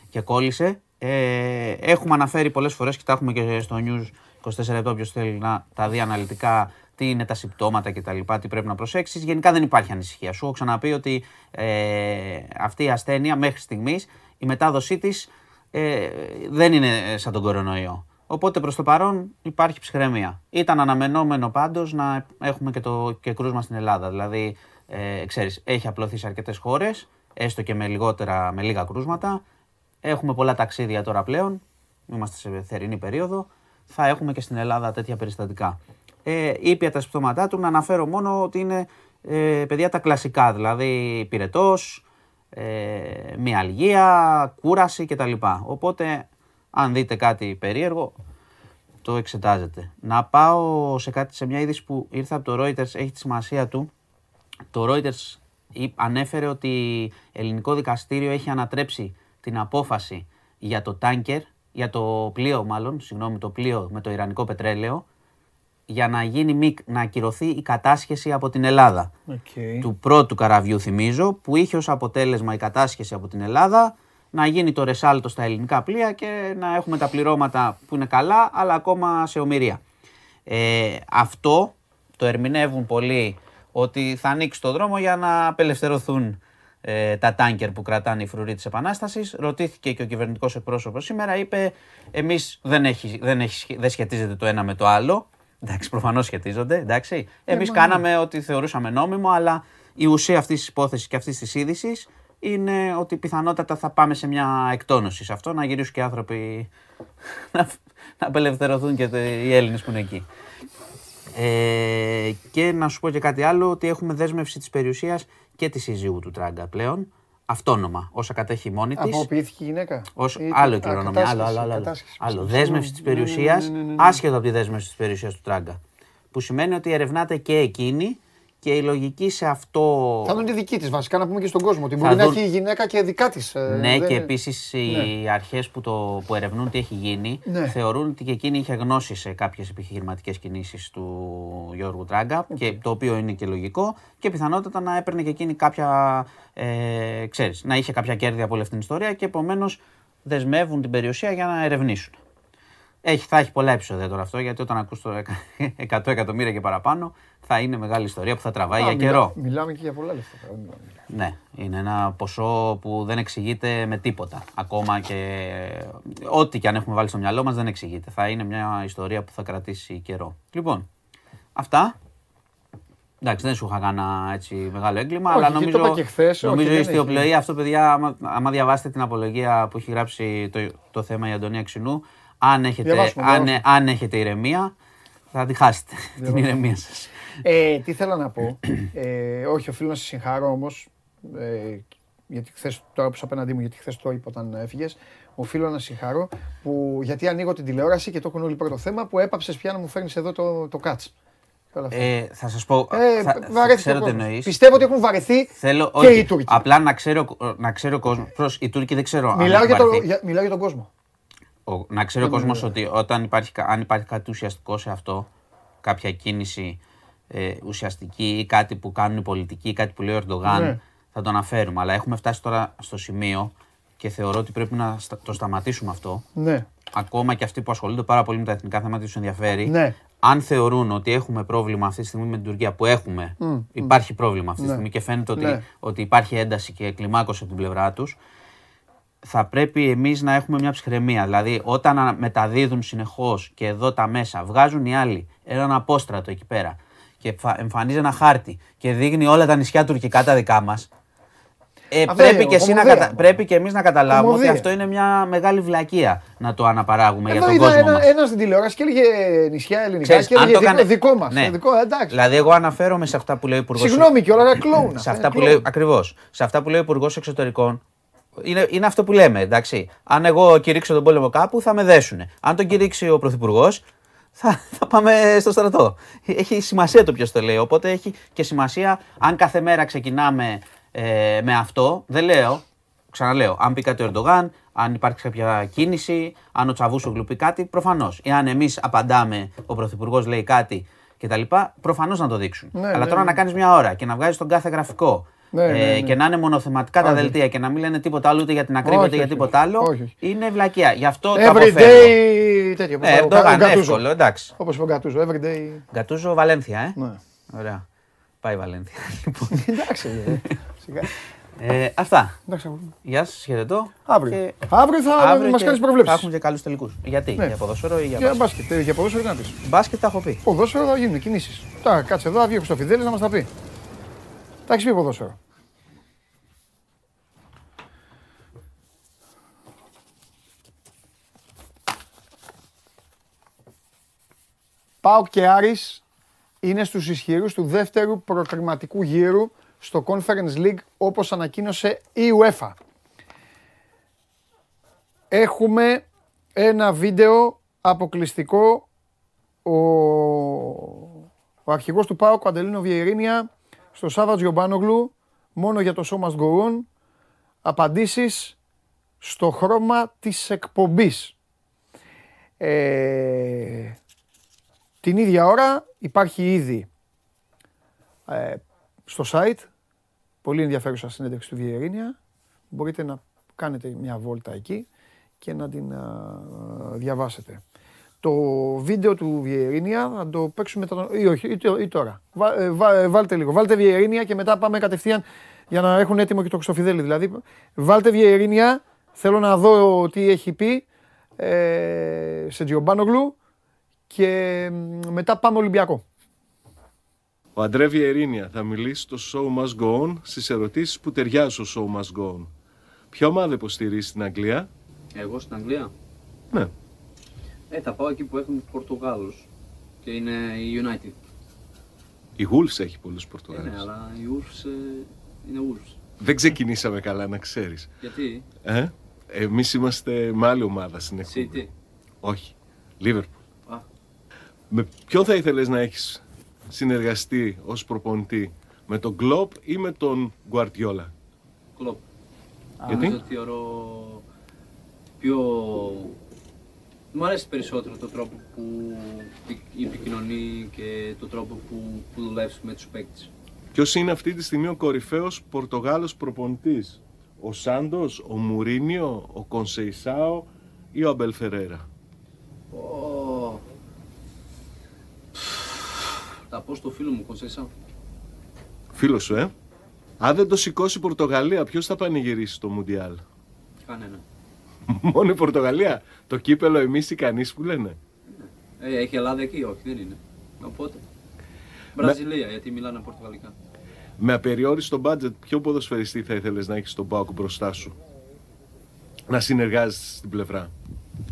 και κόλλησε. Ε, έχουμε αναφέρει πολλές φορές και τα έχουμε και στο news 24 λεπτά. Όποιος θέλει να τα δει αναλυτικά τι είναι τα συμπτώματα κτλ. Τι πρέπει να προσέξεις. Γενικά δεν υπάρχει ανησυχία. Σου έχω ξαναπεί ότι ε, αυτή η ασθένεια μέχρι στιγμής η μετάδοσή της ε, δεν είναι σαν τον κορονοϊό. Οπότε προς το παρόν υπάρχει ψυχραιμία. Ήταν αναμενόμενο πάντως να έχουμε και, το, και κρούσμα στην Ελλάδα. Δηλαδή, ε, ξέρεις, έχει απλωθεί σε αρκετές χώρες, έστω και με, λιγότερα, με λίγα κρούσματα. Έχουμε πολλά ταξίδια τώρα πλέον. Είμαστε σε θερινή περίοδο. Θα έχουμε και στην Ελλάδα τέτοια περιστατικά. Ε, ήπια τα συμπτώματά του να αναφέρω μόνο ότι είναι ε, παιδιά τα κλασικά. Δηλαδή πυρετός, ε, μυαλγία, κούραση κτλ. Οπότε αν δείτε κάτι περίεργο, το εξετάζετε. Να πάω σε, κάτι, σε μια είδηση που ήρθε από το Reuters, έχει τη σημασία του. Το Reuters ανέφερε ότι ελληνικό δικαστήριο έχει ανατρέψει την απόφαση για το τάνκερ, για το πλοίο μάλλον, συγγνώμη, το πλοίο με το Ιρανικό πετρέλαιο, για να, γίνει, να ακυρωθεί η κατάσχεση από την Ελλάδα. Okay. Του πρώτου καραβιού θυμίζω, που είχε ως αποτέλεσμα η κατάσχεση από την Ελλάδα να γίνει το ρεσάλτο στα ελληνικά πλοία και να έχουμε τα πληρώματα που είναι καλά, αλλά ακόμα σε ομοιρία. Ε, αυτό το ερμηνεύουν πολλοί ότι θα ανοίξει το δρόμο για να απελευθερωθούν ε, τα τάνκερ που κρατάνε οι φρουροί της Επανάστασης. Ρωτήθηκε και ο κυβερνητικός εκπρόσωπος σήμερα, είπε εμείς δεν, έχει, δεν, έχει, δεν σχετίζεται το ένα με το άλλο. Εντάξει, προφανώς σχετίζονται, εντάξει. Εμείς ε, κάναμε ό,τι θεωρούσαμε νόμιμο, αλλά η ουσία αυτής της υπόθεσης και αυτής της είδησης είναι ότι πιθανότατα θα πάμε σε μια εκτόνωση σε αυτό, να γυρίσουν και άνθρωποι να, να απελευθερωθούν και οι Έλληνες που είναι εκεί. Ε, και να σου πω και κάτι άλλο, ότι έχουμε δέσμευση της περιουσίας και τη σύζυγου του Τράγκα πλέον, αυτόνομα, όσα κατέχει μόνη της. Αποποιήθηκε η γυναίκα. Ως, άλλο κληρονομιά, άλλο, άλλο, άλλο, άλλο. άλλο. Δέσμευση της περιουσίας, άσχετο από τη δέσμευση της περιουσίας του Τράγκα. Που σημαίνει ότι ερευνάται και εκείνη και η λογική σε αυτό. Θα είναι δική της βασικά, να πούμε και στον κόσμο. Ότι μπορεί να έχει η γυναίκα και δικά της. Ε, ναι, και επίσης οι ναι. αρχές που, το, που ερευνούν τι έχει γίνει ναι. θεωρούν ότι και εκείνη είχε γνώση σε κάποιες επιχειρηματικές κινήσεις του Γιώργου Τράγκα, και, το οποίο είναι και λογικό και πιθανότατα να έπαιρνε και εκείνη κάποια. Ε, ξέρεις, να είχε κάποια κέρδη από όλη αυτή την ιστορία και επομένως δεσμεύουν την περιουσία για να ερευνήσουν. Έχει, θα έχει πολλά επεισόδια τώρα αυτό, γιατί όταν ακούς το 100 εκατομμύρια και παραπάνω, θα είναι μεγάλη ιστορία που θα τραβάει για καιρό. Μιλάμε και για πολλά λεφτά. Ναι, είναι ένα ποσό που δεν εξηγείται με τίποτα. Ακόμα και ό,τι και αν έχουμε βάλει στο μυαλό μας δεν εξηγείται. Θα είναι μια ιστορία που θα κρατήσει καιρό. Λοιπόν, αυτά. Εντάξει, δεν σου είχα κάνει έτσι μεγάλο έγκλημα, αλλά νομίζω, το χθες, νομίζω η ιστιοπλοεία αυτό, παιδιά, άμα, άμα διαβάσετε την απολογία που έχει γράψει το, το θέμα η Αντωνία Ξινού, αν έχετε, αν, αν έχετε ηρεμία, θα τη χάσετε την ηρεμία σας. Ε, τι θέλω να πω. Ε, όχι, οφείλω να σε συγχαρώ όμως. Ε, γιατί χθες τώρα που απέναντί μου, γιατί χθες το είπα όταν έφυγες, οφείλω να συγχαρώ που, γιατί ανοίγω την τηλεόραση και το έχουν όλοι πρώτο θέμα που έπαψες πια να μου φέρνεις εδώ το, το κάτς. Ε, θα σας πω. Ε, θα, θα ξέρω τι εννοείς. Πιστεύω ότι έχουν βαρεθεί Θέλω, και όχι, οι Τούρκοι. Απλά να ξέρω, να ξέρω κόσμο. Προς, οι Τούρκοι δεν ξέρω. Μιλάω, για, το, για, μιλάω για τον κόσμο. Ο, να ξέρει ο κόσμος ότι όταν υπάρχει, αν υπάρχει κάτι ουσιαστικό σε αυτό, κάποια κίνηση ε, ουσιαστική ή κάτι που κάνουν οι πολιτικοί ή κάτι που λέει ο Ερντογάν, ναι. θα το αναφέρουμε. Αλλά έχουμε φτάσει τώρα στο σημείο και θεωρώ ότι πρέπει να το σταματήσουμε αυτό. Ναι. Ακόμα και αυτοί που ασχολούνται πάρα πολύ με τα εθνικά θέματα τους ενδιαφέρει. Ναι. Αν θεωρούν ότι έχουμε πρόβλημα αυτή τη στιγμή με την Τουρκία, που έχουμε, υπάρχει πρόβλημα αυτή τη ναι. στιγμή και φαίνεται ότι, ναι. ότι υπάρχει ένταση και κλιμάκωση από την πλευρά τους, θα πρέπει εμείς να έχουμε μια ψυχραιμία. Δηλαδή, όταν μεταδίδουν συνεχώς και εδώ τα μέσα, βγάζουν οι άλλοι έναν απόστρατο εκεί πέρα και εμφανίζει ένα χάρτη και δείχνει όλα τα νησιά τουρκικά τα δικά μας. Ε, πρέπει, και εσύ να κατα... πρέπει και εμείς να καταλάβουμε ότι αυτό είναι μια μεγάλη βλακεία να το αναπαράγουμε για τον κόσμο ένα, μας. Ένας στην τηλεόραση και έλεγε νησιά ελληνικά Ξέρεις, και έλεγε δικό, δικό μας. Ναι. Δικό, εντάξει. Δηλαδή εγώ αναφέρομαι σε αυτά που λέει ο Υπουργός... Συγγνώμη και όλα κλόουνα. σε αυτά που λέει, ακριβώς. Σε αυτά που λέει ο Υπουργός Εξωτερικών είναι, είναι αυτό που λέμε, εντάξει. Αν εγώ κηρύξω τον πόλεμο κάπου θα με δέσουν. Αν τον κηρύξει ο Πρωθυπουργός θα, θα πάμε στο στρατό. Έχει σημασία το ποιος το λέει. Οπότε έχει και σημασία αν κάθε μέρα ξεκινάμε ε, με αυτό. Δεν λέω, ξαναλέω, αν πει κάτι ο Ερντογάν, αν υπάρχει κάποια κίνηση, αν ο Τσαβούσογλου πει κάτι, προφανώς. Εάν εμείς απαντάμε, ο Πρωθυπουργός λέει κάτι κτλ., προφανώς να το δείξουν. Ναι, Αλλά ναι, τώρα ναι. να κάνεις μια ώρα και να βγάζεις τον κάθε γραφικό Ναι, ναι, ναι. ε, και να είναι μονοθεματικά τα Άντε. δελτία και να μην λένε τίποτα άλλο ούτε για την ακρίβεια Όχι, ούτε για όχι, τίποτα άλλο, όχι, όχι. είναι βλακεία. Γι' αυτό το Every αποφεύγω. day τέτοιο. όπως Ε, ο- ο Ερντογάν, Γκατούζο. εύκολο, εντάξει. Όπως είπε ο Γκατούζο, every day. Γκατούζο Βαλένθια, ε. Ναι. Ωραία. Πάει η Βαλένθια. Λοιπόν, Εντάξει, ε, σιγά. ε, αυτά. Εντάξει, αγόρι μου. Γεια σας, χαιρετώ. Αύριο. Και Αύριο θα αύριο μας και κάνεις Θα προβλέψεις. έχουμε και καλούς τελικούς. Γιατί, Ναι. για ποδοσφαίρο ή για Για μπάσκετ; μπάσκετ, ε, για ποδόσφαιρο τι να πεις. Μπάσκετ τα έχω πει. Ποδόσφαιρο θα γίνουν κινήσεις. Τώρα κάτσε εδώ, θα βγει ο Χρυστοφιδέλης να μας τα πει. Τα έχεις πει ποδόσφαιρο. Πάοκ και Άρης είναι στους ισχυρούς του δεύτερου προκριματικού γύρου στο Conference League όπως ανακοίνωσε η UEFA. Έχουμε ένα βίντεο αποκλειστικό ο, ο αρχηγός του ΠΑΟΚ, ο Αντελίνο Βιερίνια, στο Σάββατ Γιομπάνογλου, μόνο για το σώμα Go On, απαντήσεις στο χρώμα της εκπομπής. Ε, την ίδια ώρα υπάρχει ήδη ε, στο site πολύ ενδιαφέρουσα συνέντευξη του Βιερίνια. Μπορείτε να κάνετε μια βόλτα εκεί και να την α, διαβάσετε. Το βίντεο του Βιερίνια θα το παίξουμε μετά, ή όχι, ή, τω- ή τώρα. Βα- ε, βα- ε, βάλτε λίγο. Βάλτε Βιερίνια και μετά πάμε κατευθείαν για να έχουν έτοιμο και το Χρυστοφιδέλη. Δηλαδή, βάλτε Βιερίνια, θέλω να δω τι έχει πει ε, σε Τζιομπάνογλου και μ, μετά πάμε Ολυμπιακό. Ο Αντρέ Βιερίνια θα μιλήσει στο Show Must Go On στις ερωτήσεις που ταιριάζουν στο Show Must Go On. Ποια ομάδα υποστηρίζει στην Αγγλία; Εγώ στην Αγγλία; Ναι. Ε, θα πάω εκεί που έχουν Πορτογάλους και είναι η United. Η Wolves έχει πολλούς Ε, Πορτογάλους. ναι, αλλά η Wolves ε, είναι Wolves. Δεν ξεκινήσαμε καλά να ξέρεις. Γιατί, Ε; Εμείς είμαστε με άλλη ομάδα στην εκπομπή. City. Όχι. Liverpool. Α, Με ποιον θα ήθελες να έχεις συνεργαστεί ως προπονητή, με τον Κλόπ ή με τον Guardiola; κλοπ. Γιατί; Νομίζω ότι θεωρώ πιο... Μου αρέσει περισσότερο το τρόπο που επι- επικοινωνεί και το τρόπο που, που δουλεύεις με τους παίκτες. Ποιος είναι αυτή τη στιγμή ο κορυφαίος Πορτογάλος προπονητής; Ο Σάντος, ο Μουρίνιο, ο Κονσεϊσάο ή ο Αμπελ Φερέρα. Ω. Θα πω στο φίλο μου, Κονσέισα. Φίλος σου, ε; Αν δεν το σηκώσει η Πορτογαλία, ποιος θα πανηγυρίσει το Μουντιάλ; Κανένα. Μόνο η Πορτογαλία. Το κύπελο εμείς οι κανείς που λένε. Ε, έχει Ελλάδα εκεί, όχι, δεν είναι. Οπότε. Βραζιλία, γιατί μιλάνε πορτογαλικά. Με απεριόριστο budget, ποιο ποδοσφαιριστή θα ήθελες να έχεις στον Πάοκ μπροστά σου; Να συνεργάζεσαι στην πλευρά.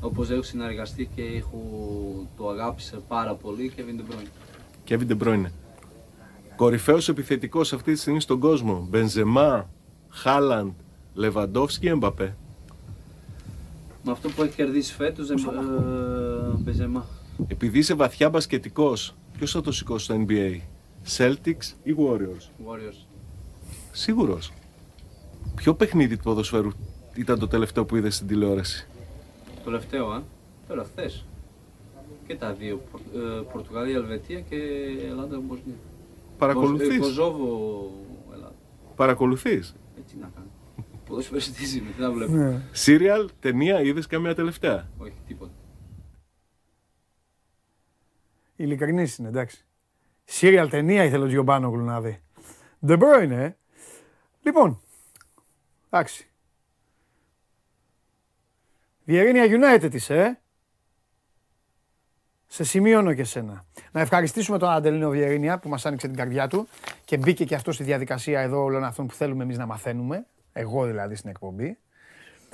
Όπως έχω συνεργαστεί και έχω το αγάπησε πάρα πολύ και Kevin De Bruyne. Kevin De Bruyne. Κορυφαίος επιθετικός αυτή τη στιγμή στον κόσμο. Μπενζεμά, Χάλαντ, Λεβαντόφσκι, Εμπαπέ. Με αυτό που έχει κερδίσει φέτος, δεν ε, Μπεζεμά. Επειδή είσαι βαθιά μπασκετικός, ποιος θα το σηκώσει στο NBA. Celtics ή Warriors; Warriors. Σίγουρος. Ποιο παιχνίδι του ποδοσφαίρου ήταν το τελευταίο που είδες στην τηλεόραση; Το τελευταίο, ε. Τώρα χθες. Και τα δύο. Πορ- ε, Πορτογαλία, Ελβετία και Ελλάδα, Μποσνία. Παρακολουθείς; Κοζ- ε, Κοζόβο, Ελλάδα. Παρακολουθείς; Ε, τι να κάνω. Ποδοσφαιριστής είμαι, τι να βλέπω. Ναι. Σύριαλ, ταινία, είδες καμία τελευταία; Όχι, τίποτα. Ειλικρινής είναι, εντάξει. Σύριαλ ταινία ήθελε ο Τζιομπάνογλου να δει. De Bruyne, ε. Λοιπόν, εντάξει. Βιερίνια United είσαι, ε. Σε σημειώνω και σένα. Να ευχαριστήσουμε τον Αντελίνο Βιερίνια που μας άνοιξε την καρδιά του και μπήκε και αυτό στη διαδικασία εδώ όλων αυτών που θέλουμε εμείς να μαθαίνουμε. Εγώ δηλαδή στην εκπομπή.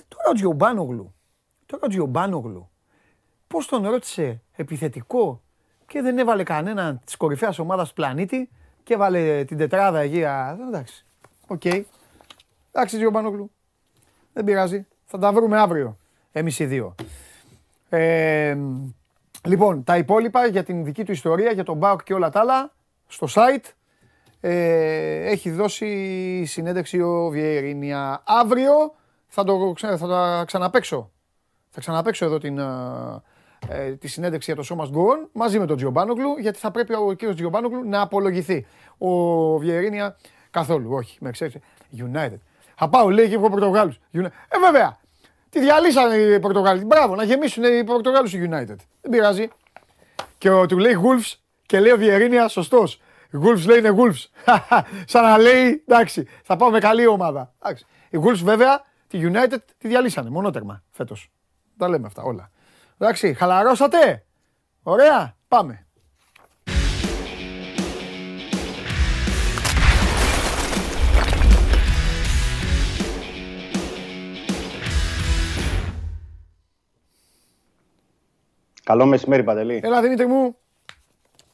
Τώρα ο Τζιομπάνογλου. Τώρα ο Τζιομπάνογλου. Πώς τον ρώτησε επιθετικό και δεν έβαλε κανέναν της κορυφαίας ομάδας του πλανήτη και έβαλε την τετράδα εκεί. α, Εντάξει. Οκ. Εντάξει, Τζιομπάνογλου. Δεν πειράζει. Θα τα βρούμε αύριο. Εμείς οι δύο. Ε, λοιπόν, τα υπόλοιπα για την δική του ιστορία, για τον ΠΑΟΚ και όλα τα άλλα, στο site. Ε, έχει δώσει συνέντευξη ο Βιεϊρίνια. Αύριο θα, το, ξα- θα τα ξαναπέξω. Θα ξαναπέξω εδώ την, ε, ε, τη συνέντευξη για το σώμα Γκουόν μαζί με τον Τζιομπάνογλου, γιατί θα πρέπει ο κύριος Τζιομπάνογλου να απολογηθεί. Ο Βιερίνια Καθόλου, όχι. Με ξέρεις. United. Θα πάω, λέει και από Πορτογάλους. Ε, βέβαια. Τη διαλύσανε οι Πορτογάλοι. Μπράβο, να γεμίσουν οι Πορτογάλους οι United. Δεν πειράζει. Και ο, του λέει Wolves και λέει ο Βιερίνια, σωστός. Wolves λέει είναι Wolves. Σαν να λέει, εντάξει, θα πάω με καλή ομάδα. Εντάξει. Οι Wolves βέβαια τη United τη διαλύσανε. Μονότερμα φέτος. Τα λέμε αυτά όλα. Εντάξει, χαλαρώσατε. Ωραία, πάμε. Καλό μεσημέρι, Παντελή. Έλα, Δημήτρη μου.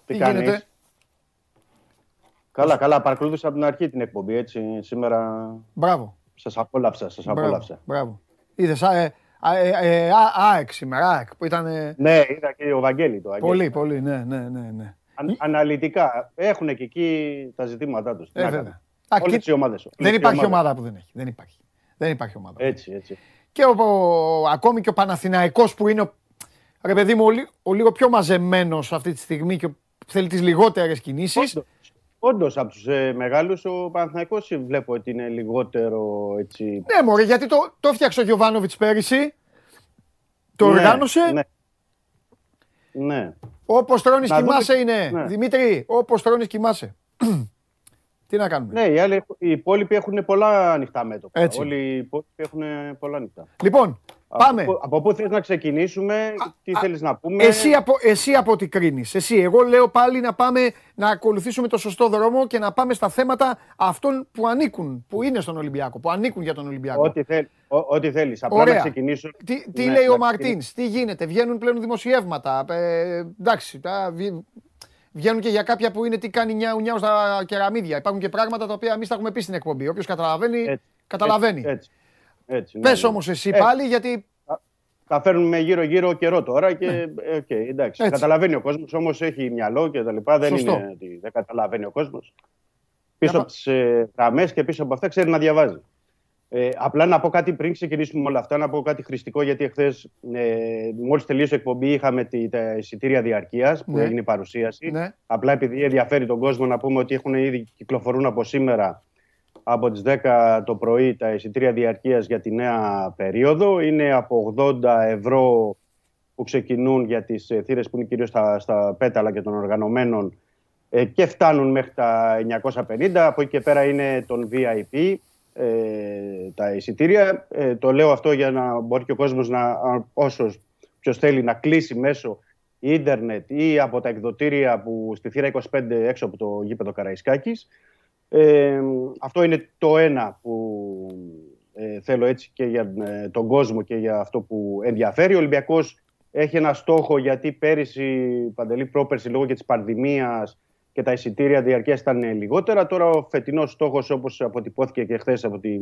Τι, τι κάνεις; γίνεται; Καλά, καλά. Παρακολούθησα από την αρχή την εκπομπή, έτσι. Σήμερα Μπράβο. σας απόλαυσα, σας Μπράβο. απόλαυσα. Μπράβο. Είδες, α, ε, α, ε, ε, α, ΑΕΚ σήμερα, ΑΕΚ, που ήταν ε, Ναι, είδα και ο Βαγγέλη το Αγγέλη. πολύ, πολύ, ναι, ναι, ναι. ναι. Αν- αναλυτικά. Έχουν και εκεί τα ζητήματά τους. Τι Ε, να βέβαια. κάνουμε. Α, Όλες και- οι ομάδες. όλες Δεν οι υπάρχει ομάδες. ομάδα που δεν έχει. Δεν υπάρχει. Δεν υπάρχει ομάδα. Έτσι, έτσι. Και ο, ο- ακόμη και ο Παναθηναϊκός που είναι, ο- ρε παιδί μου, ο, λι- ο λίγο πιο μαζεμένος αυτή τη στιγμή και ο- θέλει τις λιγότερες κινήσεις. Όντως, όντως, από τους ε, μεγάλους ο Παναθηναϊκός βλέπω ότι είναι λιγότερο έτσι... Ναι, μωρέ, γιατί το, το έφτιαξε ο Γιωβάνοβιτς πέρυσι. Το Ναι, οργάνωσε. Ναι. ναι. Όπως τρώνεις Να δούμε- κοιμάσαι είναι. Ναι. Δημήτρη, όπως τρώνεις κοιμάσαι. Τι να κάνουμε. Ναι, οι, άλλοι, οι υπόλοιποι έχουν πολλά ανοιχτά μέτωπα. Έτσι. Όλοι οι υπόλοιποι έχουν πολλά ανοιχτά. Λοιπόν, πάμε. Από, πού- από πού θες να ξεκινήσουμε, τι α, θέλεις να πούμε; Εσύ από, εσύ από τι κρίνεις. Εσύ, εγώ λέω πάλι να πάμε να ακολουθήσουμε το σωστό δρόμο και να πάμε στα θέματα αυτών που ανήκουν, που είναι στον Ολυμπιακό, που ανήκουν για τον Ολυμπιακό. Ό,τι, θέλ, ό, ό,τι θέλεις. Απλά Ωραία. να ξεκινήσω. Τι, τι Ναι, λέει ο να Μαρτίνς, τι γίνεται, βγαίνουν πλέον δημοσιεύματα. Ε, εντάξει, τα, βγ- βγαίνουν και για κάποια που είναι τι κάνει νιάου νιάου στα κεραμίδια. Υπάρχουν και πράγματα τα οποία εμείς τα έχουμε πει στην εκπομπή. Όποιος καταλαβαίνει, Έτσι, καταλαβαίνει. Έτσι, έτσι, ναι, Πες ναι. όμως εσύ Ε, πάλι, γιατί. Τα φέρνουμε γύρω-γύρω καιρό τώρα και ε, οκ, εντάξει. Ναι. Έτσι. Καταλαβαίνει ο κόσμος, όμως έχει μυαλό και τα λοιπά. Δεν Σωστό. είναι ότι δεν καταλαβαίνει ο κόσμος. Πίσω Για από τις ε, γραμμές και πίσω από αυτά ξέρει να διαβάζει. Ε, απλά να πω κάτι πριν ξεκινήσουμε με όλα αυτά, να πω κάτι χρηστικό, γιατί εχθές, ε, μόλις τελείωσε η εκπομπή, είχαμε τη, τα εισιτήρια διαρκείας που Ναι. έγινε η παρουσίαση. Ναι. Απλά επειδή ενδιαφέρει τον κόσμο να πούμε ότι έχουν ήδη κυκλοφορούν από σήμερα από τις 10 το πρωί τα εισιτήρια διαρκείας για τη νέα περίοδο. Είναι από 80 ευρώ που ξεκινούν για τις ε, θύρες που είναι κυρίως στα, στα πέταλα και των οργανωμένων ε, και φτάνουν μέχρι τα 950. Από εκεί και πέρα είναι των VIP ε, τα εισιτήρια. Ε, το λέω αυτό για να μπορεί και ο κόσμος να, α, όσος ποιος θέλει να κλείσει μέσω ίντερνετ ή από τα εκδοτήρια που στη θύρα 25 έξω από το γήπεδο Καραϊσκάκης. Ε, αυτό είναι το ένα που ε, θέλω έτσι και για ε, τον κόσμο και για αυτό που ενδιαφέρει. Ο Ολυμπιακός έχει ένα στόχο γιατί πέρυσι, Παντελή, πρόπερσι λόγω και της πανδημίας και τα εισιτήρια διαρκείας ήταν λιγότερα. Τώρα ο φετινός στόχος όπως αποτυπώθηκε και χθες από τη,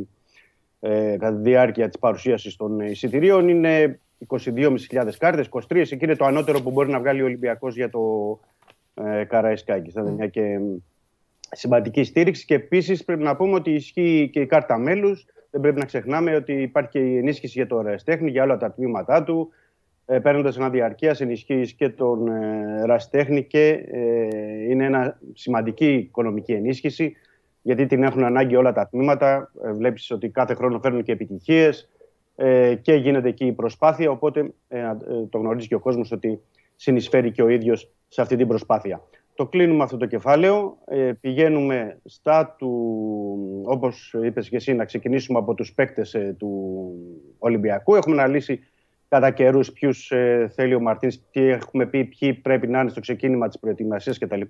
ε, κατά τη διάρκεια της παρουσίασης των εισιτηρίων είναι 22.500 κάρτες, 23. Εκεί είναι το ανώτερο που μπορεί να βγάλει ο Ολυμπιακός για το ε, Καραϊσκάκης. Θα είναι μια και σημαντική στήριξη και επίσης πρέπει να πούμε ότι ισχύει και η κάρτα μέλους. Δεν πρέπει να ξεχνάμε ότι υπάρχει και η ενίσχυση για το Ρεστέχνη, για όλα τα τμήματά του. Ε, Παίρνοντας ένα διαρκεία, ενισχύεις και τον ε, Ραστέχνη και ε, είναι ένα σημαντική οικονομική ενίσχυση γιατί την έχουν ανάγκη όλα τα τμήματα. Ε, Βλέπεις ότι κάθε χρόνο φέρνουν και επιτυχίες ε, και γίνεται εκεί η προσπάθεια. Οπότε ε, ε, το γνωρίζει και ο κόσμος ότι συνεισφέρει και ο ίδιος σε αυτή την προσπάθεια. Το κλείνουμε αυτό το κεφάλαιο. Ε, πηγαίνουμε στα του, όπως είπες και εσύ, να ξεκινήσουμε από τους παίκτες ε, του Ολυμπιακού. Έχουμε αναλύσει κατά καιρούς ποιους θέλει ο Μαρτίνς, τι έχουμε πει, ποιοι πρέπει να είναι στο ξεκίνημα της προετοιμασίας κτλ.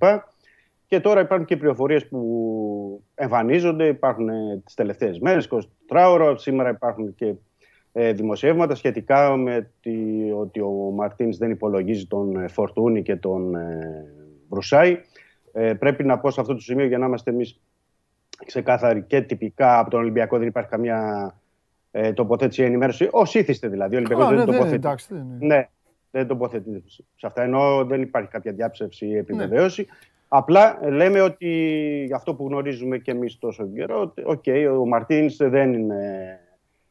Και τώρα υπάρχουν και πληροφορίες που εμφανίζονται, υπάρχουν ε, τις τελευταίες μέρες, 24 ώρα, σήμερα υπάρχουν και ε, δημοσιεύματα σχετικά με τη, ότι ο Μαρτίνς δεν υπολογίζει τον ε, Φορτούνη και τον ε, Βρουσάη. Ε, πρέπει να πω σε αυτό το σημείο για να είμαστε εμείς ξεκάθαροι και τυπικά από τον Ολυμπιακό δεν υπάρχει καμία ε, τοποθέτηση ή ενημέρωση. Ω ήθιστε δηλαδή. Ο Ολυμπιακός Α, ναι, δεν δεν, τοποθετεί. εντάξει, δεν είναι. Ναι, δεν τοποθετείται σε αυτά. Ενώ δεν υπάρχει κάποια διάψευση ή επιβεβαίωση. Απλά ε, λέμε ότι αυτό που γνωρίζουμε και εμείς τόσο καιρό, ότι, οκ, ο Μαρτίνς δεν, είναι,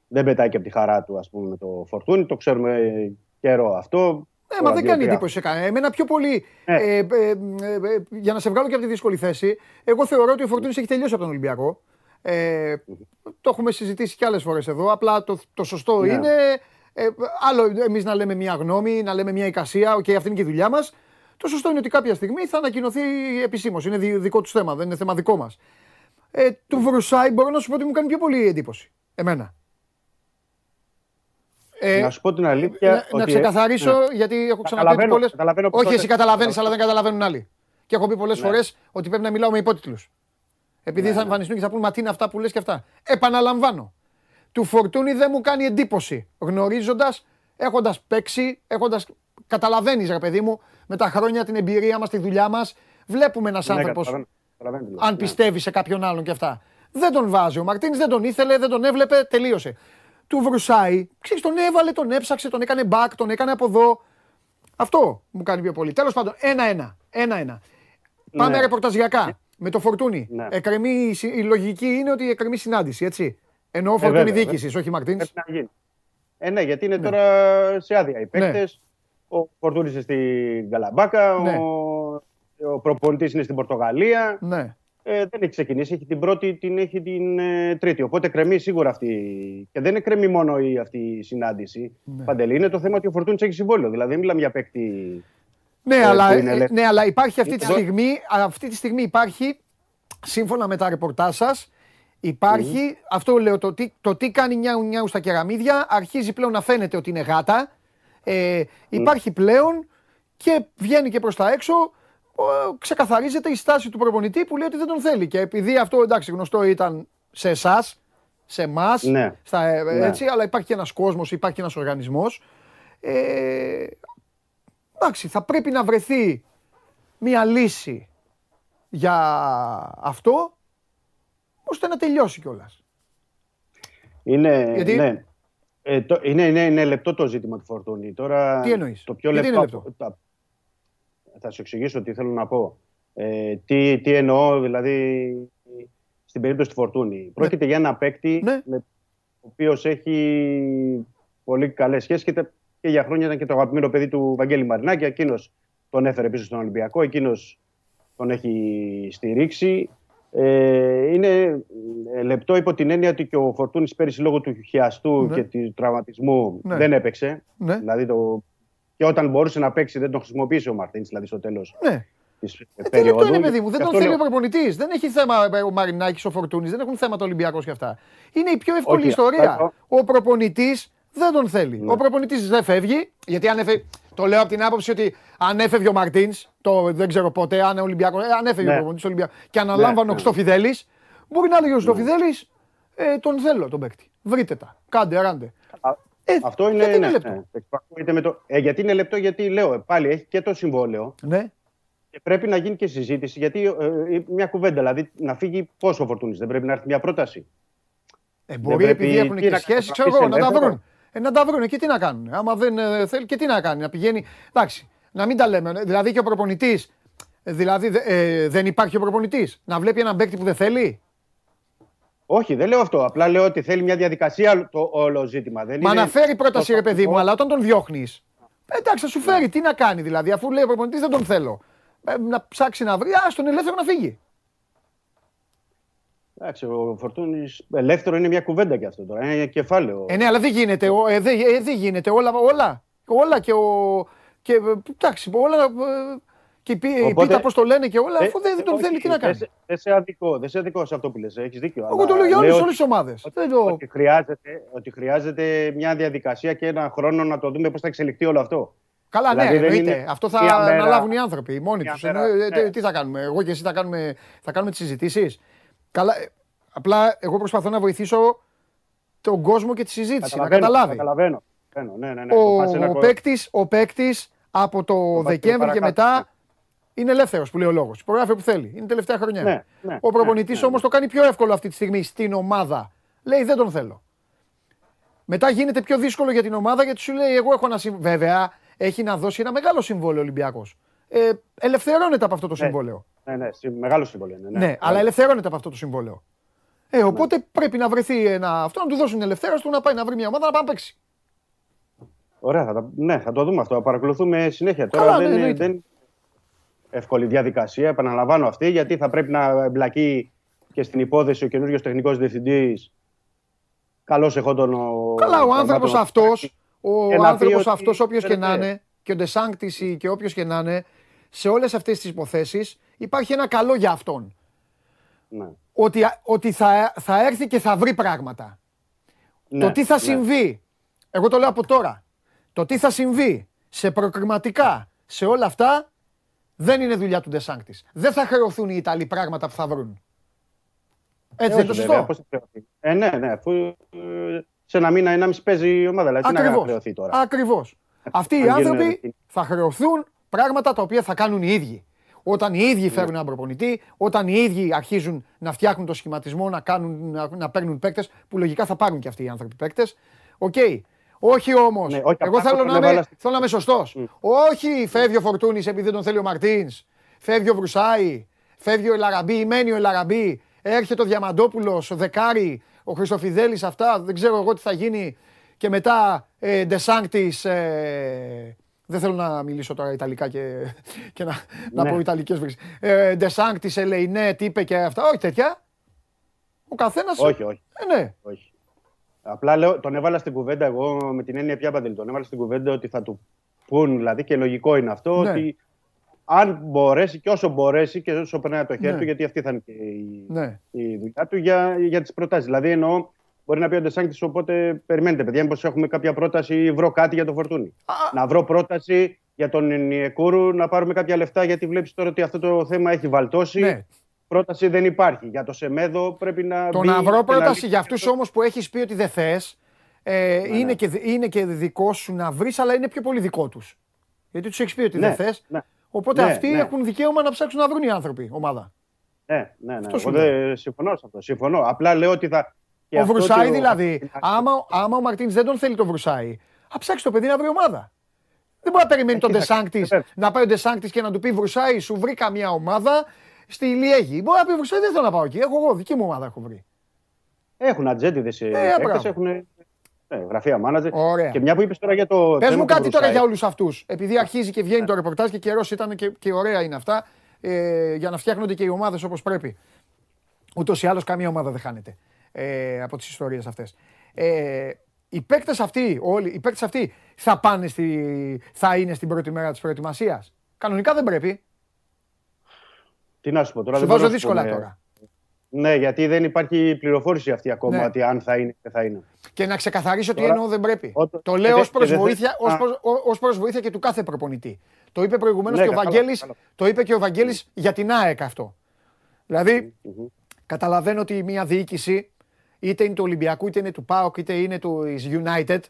δεν πετάει και από τη χαρά του ας πούμε, με τον Φορτούνη. Το ξέρουμε καιρό αυτό. Ε, μα δεν κάνει δύο-τρία. εντύπωση σε κανένα. Εμένα πιο πολύ. Ναι. Ε, ε, ε, ε, για να σε βγάλω και από τη δύσκολη θέση, εγώ θεωρώ ότι ο Φορτούνης έχει τελειώσει από τον Ολυμπιακό. Ε, το έχουμε συζητήσει κι άλλες φορές εδώ. Απλά το, το σωστό Ναι. είναι. Ε, άλλο εμείς να λέμε μια γνώμη, να λέμε μια εικασία. Οκ, αυτή είναι και η δουλειά μας. Το σωστό είναι ότι κάποια στιγμή θα ανακοινωθεί επισήμως. Είναι δι- δικό τους θέμα, δεν είναι θέμα δικό μας. Ε, του Βρουσάι μπορώ να σου πω ότι μου κάνει πιο πολύ εντύπωση. Εμένα. Ε, Να σου πω την αλήθεια. να, να ότι- ξεκαθαρίσω, ναι. γιατί έχω ξαναπεί Καταλαβαίνω, πολλέ. καταλαβαίνω Όχι, πώς εσύ το- καταλαβαίνεις, καταλαβαίνω. αλλά δεν καταλαβαίνουν άλλοι. Και έχω πει πολλές Ναι. φορές ότι πρέπει να μιλάω με υπότιτλους. Επειδή θα εμφανιστούν και θα πούν Μα τι είναι αυτά που λες και αυτά. Επαναλαμβάνω. Του Φορτούνη δεν μου κάνει εντύπωση. Γνωρίζοντας, έχοντας παίξει, έχοντα. Καταλαβαίνεις, ρε παιδί μου, με τα χρόνια την εμπειρία μας, τη δουλειά μας, βλέπουμε ένας Ναι, άνθρωπος καταλαβαίνω, καταλαβαίνω τι λες. αν Ναι. πιστεύει σε κάποιον άλλον και αυτά. Δεν τον βάζει. Ο Μαρτίνης δεν τον ήθελε, δεν τον έβλεπε, τελείωσε. Του βρουσάει, ξέρεις, τον έβαλε, τον έψαξε, τον έκανε back, τον έκανε από εδώ. Αυτό μου κάνει πιο πολύ. Τέλος πάντων, ένα-ένα. ένα-ένα. Πάμε Ναι. ρεπορταζιακά με το φορτούνι. Ναι. Εκκρεμεί, η συ- η λογική είναι ότι εκκρεμεί συνάντηση, έτσι. Εννοώ Ε, φορτούνι βέβαια, διοίκησης, όχι Μαρτίνη. Πρέπει να γίνει. Ε, ναι, γιατί είναι Ναι. τώρα σε άδεια οι παίκτες. Ο Φορτούνης είναι στην Καλαμπάκα. Ναι. Ο, ο προπονητής είναι στην Πορτογαλία. Ναι. Ε, δεν έχει ξεκινήσει. Έχει την πρώτη, την έχει την ε, τρίτη. Οπότε κρεμεί σίγουρα αυτή. Και δεν κρεμεί μόνο η, αυτή η συνάντηση. Ναι. Παντελή, είναι το θέμα ότι ο Φορτούνης έχει συμβόλαιο. Δηλαδή, δεν μιλάμε για παίκτη. Ναι, ε, αλλά, που είναι ε, ελεύθερος. ναι, αλλά υπάρχει αυτή τη, Εδώ- στιγμή, αυτή τη στιγμή υπάρχει, σύμφωνα με τα ρεπορτάζ σας, υπάρχει, αυτό λέω, το τι, το τι κάνει νιάου νιάου στα κεραμίδια, αρχίζει πλέον να φαίνεται ότι είναι γάτα. Ε, υπάρχει πλέον και βγαίνει και προς τα έξω, ο, ξεκαθαρίζεται η στάση του προπονητή που λέει ότι δεν τον θέλει. Και επειδή αυτό εντάξει γνωστό ήταν σε εσάς, σε εμάς, Ναι. Ναι. έτσι, αλλά υπάρχει και ένας κόσμος, υπάρχει και ένας οργανισμός. Ε, εντάξει, θα πρέπει να βρεθεί μια λύση για αυτό, ώστε να τελειώσει κιόλας. Είναι, Γιατί- ναι. Ε, το, είναι, είναι, είναι λεπτό το ζήτημα του Φορτούνη. Τώρα, Τι εννοείς; Το πιο Γιατί λεπτό, είναι λεπτό; τα- θα σου εξηγήσω τι θέλω να πω. Ε, τι, τι εννοώ, δηλαδή, στην περίπτωση του Φορτούνη. Πρόκειται για ένα παίκτη Ναι. με, ο οποίος έχει πολύ καλές σχέσεις και, τα- και για χρόνια ήταν και το αγαπημένο παιδί του Βαγγέλη Μαρινάκη. Εκείνος τον έφερε πίσω στον Ολυμπιακό, εκείνος τον έχει στηρίξει. Ε, είναι ε, λεπτό υπό την έννοια ότι και ο Φορτούνης πέρυσι λόγω του χιαστού Ναι. και του τραυματισμού Ναι. δεν έπαιξε. Ναι, Δηλαδή το... Και όταν μπορούσε να παίξει δεν τον χρησιμοποίησε ο Μαρτίνς δηλαδή στο τέλος ναι. της Ε, τι περίοδου. λεπτό είναι, παιδί μου, δεν Γι' τον αυτό θέλει ο λέω- προπονητής. Δεν έχει θέμα ε, ο Μαρινάκης, ο Φορτούνης, δεν έχουν θέμα το Ολυμπιακός και αυτά. Είναι η πιο εύκολη Όχι, ιστορία. αυτό- Ο προπονητής δεν τον θέλει. Ναι. Ο προπονητής δεν φεύγει, γιατί αν έφευγε. Το λέω από την άποψη ότι αν έφευγε ο Μαρτίνς, το δεν ξέρω πότε, αν, Ολυμπιακός, ε, αν έφευγε Ναι. ο προπονητή Ολυμπιακό και αναλάμβανε Ναι, ο ναι. Χρυστοφιδέλη, μπορεί να έλεγε ο Χρυστοφιδέλη, ε, τον θέλω τον παίκτη. Βρείτε τα. Κάντε, ράντε. Α, Ε, Αυτό είναι, γιατί είναι ναι, λεπτό; ναι. Εξυπακούεται με το... ε, γιατί είναι λεπτό, γιατί λέω ε, πάλι έχει και το συμβόλαιο Ναι. και πρέπει να γίνει και συζήτηση. Γιατί ε, μια κουβέντα, δηλαδή να φύγει πόσο ο Φορτούνης, δεν πρέπει να έρθει μια πρόταση. Ε, μπορεί πρέπει- επειδή έχουν τι και να σχέσει, καταγραφεί ξέρω εγώ, να τα ελεύθερο. βρουν. Ε, να τα βρουν και τι να κάνουν. Άμα δεν ε, θέλει, και τι να κάνει. Να πηγαίνει. Εντάξει, να μην τα λέμε. Δηλαδή και ο προπονητής. Δηλαδή δε- ε, δεν υπάρχει ο προπονητής. Να βλέπει έναν παίκτη που δεν θέλει. Όχι, δεν λέω αυτό. Απλά λέω ότι θέλει μια διαδικασία το όλο ζήτημα. Δεν Μα είναι να φέρει πρόταση, το ρε παιδί μου, φακτικό. αλλά όταν τον διώχνεις. Εντάξει, θα σου φέρει. Τι να κάνει δηλαδή, αφού λέει ο προπονητής δεν τον θέλω. Ε, να ψάξει να βρει, ας τον ελεύθερο να φύγει. Εντάξει, ο Φορτούνης ελεύθερο είναι μια κουβέντα και αυτό τώρα. Είναι κεφάλαιο. Ε, ναι, αλλά δεν γίνεται. ο- Ε, δεν ε, δεν γίνεται. Όλα, όλα. Όλα και ο. Και, ε, εντάξει, όλα. Ε, Και η πι- η Οπότε- πίτα, πώς το λένε και όλα, Ε, αφού δεν, δεν τον όχι, θέλει, τι να δεν κάνει. σε- Δεν σε αδικό, δεν σε αδικό σε αυτό που λες. Έχεις δίκιο. Εγώ αλλά το λέω για λέω όλες τις ομάδες. ότι, ότι, χρειάζεται, ότι χρειάζεται μια διαδικασία και ένα χρόνο να το δούμε πώς θα εξελιχθεί όλο αυτό. Καλά, ναι, Δηλαδή δεν εννοείται. είναι Αυτό θα μία μέρα- αναλάβουν οι άνθρωποι μόνοι μία τους. μέρα, ναι. Τι θα κάνουμε, εγώ και εσύ θα κάνουμε, θα κάνουμε τις συζητήσεις. Καλά, ε, απλά εγώ προσπαθώ να βοηθήσω τον κόσμο και τη συζήτηση, να Καταλαβαίνω, καταλάβει. Καταλαβαίνω. Καταλαβαίνω. Ναι, ναι, ναι. Το πας σε ένα Ο, κο- ο παίκτης, ο παίκτης από το πας και Δεκέμβρη και παρακάτω. μετά είναι ελεύθερος που λέει ο λόγος. Υπογράφει που θέλει. Είναι τελευταία χρονιά. Ναι, ναι, ο προπονητής ναι, ναι, όμως το κάνει πιο εύκολο αυτή τη στιγμή στην ομάδα. Λέει δεν τον θέλω. Μετά γίνεται πιο δύσκολο για την ομάδα γιατί σου λέει: Εγώ έχω ένα συμβόλαιο. Βέβαια, έχει να δώσει ένα μεγάλο συμβόλαιο Ολυμπιακός. Ε, ελευθερώνεται από αυτό το Ναι. συμβόλαιο. Ναι, ναι, συ- μεγάλο συμβόλαιο είναι. Ναι, αλλά ελευθερώνεται από αυτό το συμβόλαιο. Ε, οπότε πρέπει να βρεθεί ένα, αυτό να του δώσουν ελευθέρωση του να πάει να βρει μια ομάδα να πάει να παίξει. Ωραία, θα, τα- ναι, θα το δούμε αυτό. Θα παρακολουθούμε συνέχεια. Τώρα Καλά, ναι, δεν, είναι, εννοείται. δεν είναι εύκολη διαδικασία. Επαναλαμβάνω αυτή, γιατί θα πρέπει να εμπλακεί και στην υπόθεση ο καινούριο τεχνικός διευθυντής. Καλώ εχόντων ο. Καλά, ο άνθρωπος Σταμάτων- αυτός, ο Και να πει άνθρωπο ότι αυτός, όποιος και να ξέρετε, είναι, και ο Ντεσάνκτη και όποιος και να είναι, σε όλες αυτές τις υποθέσεις υπάρχει ένα καλό για αυτόν. Ναι. Ότι, ότι θα, θα έρθει και θα βρει πράγματα. Ναι, το τι θα ναι. συμβεί, εγώ το λέω από τώρα, το τι θα συμβεί σε προκριματικά, σε όλα αυτά, δεν είναι δουλειά του Ντεσάνκτης. Δεν θα χρεωθούν οι Ιταλοί πράγματα που θα βρουν. Έτσι δεν είναι το όχι, βέβαια, σωστό. πώς θα χρεωθεί. Ε, ναι, ναι. Αφού ε, σε ένα μήνα, ενάμιση παίζει η ομάδα. Δηλαδή, τι να Ακριβώς. χρεωθεί τώρα. Ακριβώς. Αυτοί οι Αν γίνουν άνθρωποι ευθύνη. θα χρεωθούν πράγματα τα οποία θα κάνουν οι ίδιοι. Όταν οι Ναι. ίδιοι φέρουν έναν προπονητή, όταν οι ίδιοι αρχίζουν να φτιάχνουν το σχηματισμό, να, κάνουν, να, να παίρνουν παίκτες, που λογικά θα πάρουν και αυτοί οι άνθρωποι παίκτες. Οκ. Όχι όμως. Ναι, όχι, Εγώ απλά θέλω το να, έβαλα είμαι, στη- θέλω να είμαι σωστός. Όχι φεύγει ο Φορτούνης επειδή δεν τον θέλει ο Μαρτίνς. Φεύγει ο Βρουσάη. Φεύγει ο Ελαραμπή. ή Μένει ο Ελαραμπή. Έρχεται ο Διαμαντόπουλος, ο Δεκάρη, ο Χριστοφιδέλης. Αυτά. Δεν ξέρω εγώ τι θα γίνει. Και μετά ε, Ντεσάνκτης, ε, δεν θέλω να μιλήσω τώρα Ιταλικά και, και να, να Ναι. πω Ιταλικές βρύσεις. Ε, Ντεσάνκτης, Ελεϊνέ, τι είπε και αυτά. Όχι τέτοια. Ο καθένας... Όχι, όχι. Ε, ναι. όχι. Απλά λέω, τον έβαλα στην κουβέντα εγώ με την έννοια πια παντελή. Τον έβαλα στην κουβέντα ότι θα του πούν, δηλαδή και λογικό είναι αυτό, Ναι. ότι αν μπορέσει και όσο μπορέσει και όσο περνάει από το χέρι Ναι. του, γιατί αυτή θα είναι και η, ναι. η δουλειά του για, για τις προτάσεις. Δηλαδή εννοώ, μπορεί να πει ο Ντεσάνκτης, οπότε περιμένετε, παιδιά, μήπως έχουμε κάποια πρόταση ή βρω κάτι για το φορτούνι. Να βρω πρόταση για τον Νιεκούρου να πάρουμε κάποια λεφτά, γιατί βλέπεις τώρα ότι αυτό το θέμα έχει βαλτώσει. Ναι. Πρόταση δεν υπάρχει. Για το Σεμέδο πρέπει να. Το μπει να βρω και πρόταση λύσει για αυτούς όμως που έχεις πει ότι δεν θες, ε, Ναι, είναι, και, δι- είναι και δικό σου να βρεις, αλλά είναι πιο πολύ δικό τους. Γιατί τους έχεις πει ότι Ναι, δεν θες. ναι. Οπότε Ναι, αυτοί ναι. έχουν δικαίωμα να ψάξουν να βρουν οι άνθρωποι, ομάδα. Ναι, ναι, ναι. Αυτό σου Εγώ δεν συμφωνώ σε αυτό. Συμφωνώ. Απλά λέω ότι θα. και ο αυτό Βρουσάη ότι ο- δηλαδή, άμα, άμα ο Μαρτίνς δεν τον θέλει τον Βρουσάη, α ψάξει το παιδί να βρει ομάδα. Δεν μπορεί να περιμένει τον κοίταξε, Ντεσάνκτης βέβαια. να πάει ο Ντεσάνκτης και να του πει Βρουσάη, σου βρήκα μια ομάδα στη Λιέγη. Μπορεί να πει Βρουσάη, δεν θέλω να πάω εκεί. Έχω εγώ, δική μου ομάδα έχω βρει. Έχουν ατζέντιδες ε, μπράβο. παίκτες, έχουν ναι, γραφεία μάνατζερ. Ωραία. Και μια που είπες τώρα για το. Πες θέμα μου του κάτι τώρα Βρουσάη. για όλους αυτούς. Επειδή αρχίζει και βγαίνει το ρεπορτάζ και καιρός ήταν και, και ωραία είναι αυτά, ε, για να φτιάχνονται και οι ομάδες όπως πρέπει. Ούτως ή άλλως καμία ομάδα δεν χάνεται ε, από τις ιστορίες αυτές. Ε, οι παίκτες αυτοί, όλοι, οι παίκτες αυτοί θα, πάνε στη, θα είναι στην πρώτη μέρα της προετοιμασίας; Κανονικά δεν πρέπει. Τι να σου πω τώρα. Σου δεν μπορώ βάζω να σου δύσκολα πω, ναι. τώρα. Ναι, γιατί δεν υπάρχει πληροφόρηση αυτή ακόμα Ναι. ότι αν θα είναι και θα είναι. Και να ξεκαθαρίσω τι Τώρα- εννοώ δεν πρέπει. Ό- Το και λέω δε- ω προς και δεν- βοήθεια, ως Α. προς, ο- ως προς βοήθεια και του κάθε προπονητή. Το είπε προηγουμένως Ναι, και ο καλά, Βαγγέλης, καλά. το είπε και ο Βαγγέλης για την ΑΕΚ αυτό. Δηλαδή, καταλαβαίνω ότι μια διοίκηση, είτε είναι του Ολυμπιακού, είτε είναι του ΠΑΟΚ, είτε είναι του της United,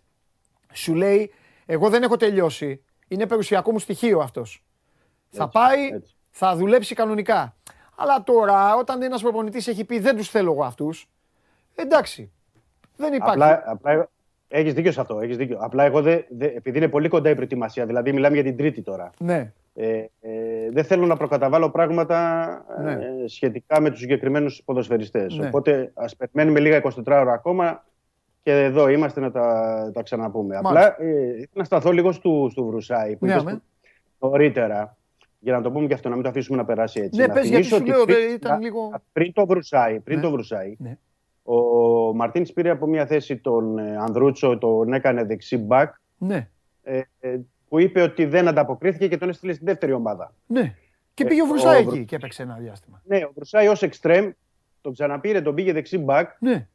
σου λέει, εγώ δεν έχω τελειώσει, είναι περιουσιακό μου στοιχείο αυτός. Θα πάει, έτσι. Θα δουλέψει κανονικά. Αλλά τώρα, όταν ένας προπονητής έχει πει δεν τους θέλω εγώ αυτούς, εντάξει, δεν υπάρχει. Απλά, απλά έχεις δίκιο σε αυτό. Έχεις δίκιο. Απλά εγώ δεν, δεν- επειδή είναι πολύ κοντά η προετοιμασία, δηλαδή μιλάμε για την Τρίτη τώρα. Ναι, Ε, ε, δεν θέλω να προκαταβάλω πράγματα Ναι. ε, σχετικά με τους συγκεκριμένους ποδοσφαιριστές. Ναι. Οπότε ας περιμένουμε λίγα 24 ώρα ακόμα και εδώ είμαστε να τα, τα ξαναπούμε. Μάλιστα. Απλά ε, ήθελα να σταθώ λίγο στο, στο Βρουσάη που Ναι, είπες αμέ. νωρίτερα για να το πούμε και αυτό, να μην το αφήσουμε να περάσει έτσι. Ναι, Να πες, γιατί θυμίσω σου ότι λέω, πριν- δεν ήταν λίγο- Πριν το Βρουσάη, πριν Ναι. το Βρουσάη ναι. ο Μαρτίνς πήρε από μια θέση τον ε, Ανδρούτσο, τον έκανε δεξί μπακ, Ναι, ε, ε, που είπε ότι δεν ανταποκρίθηκε και τον έστειλε στη δεύτερη ομάδα. ναι. Και Ε, πήγε ο ο Βρουσάη Βρου- εκεί και έπαιξε ένα διάστημα. Ναι, ο Βρουσάη ως εξτρέμ τον ξαναπήρε, τον πήγε δεξί μπακ. Ναι,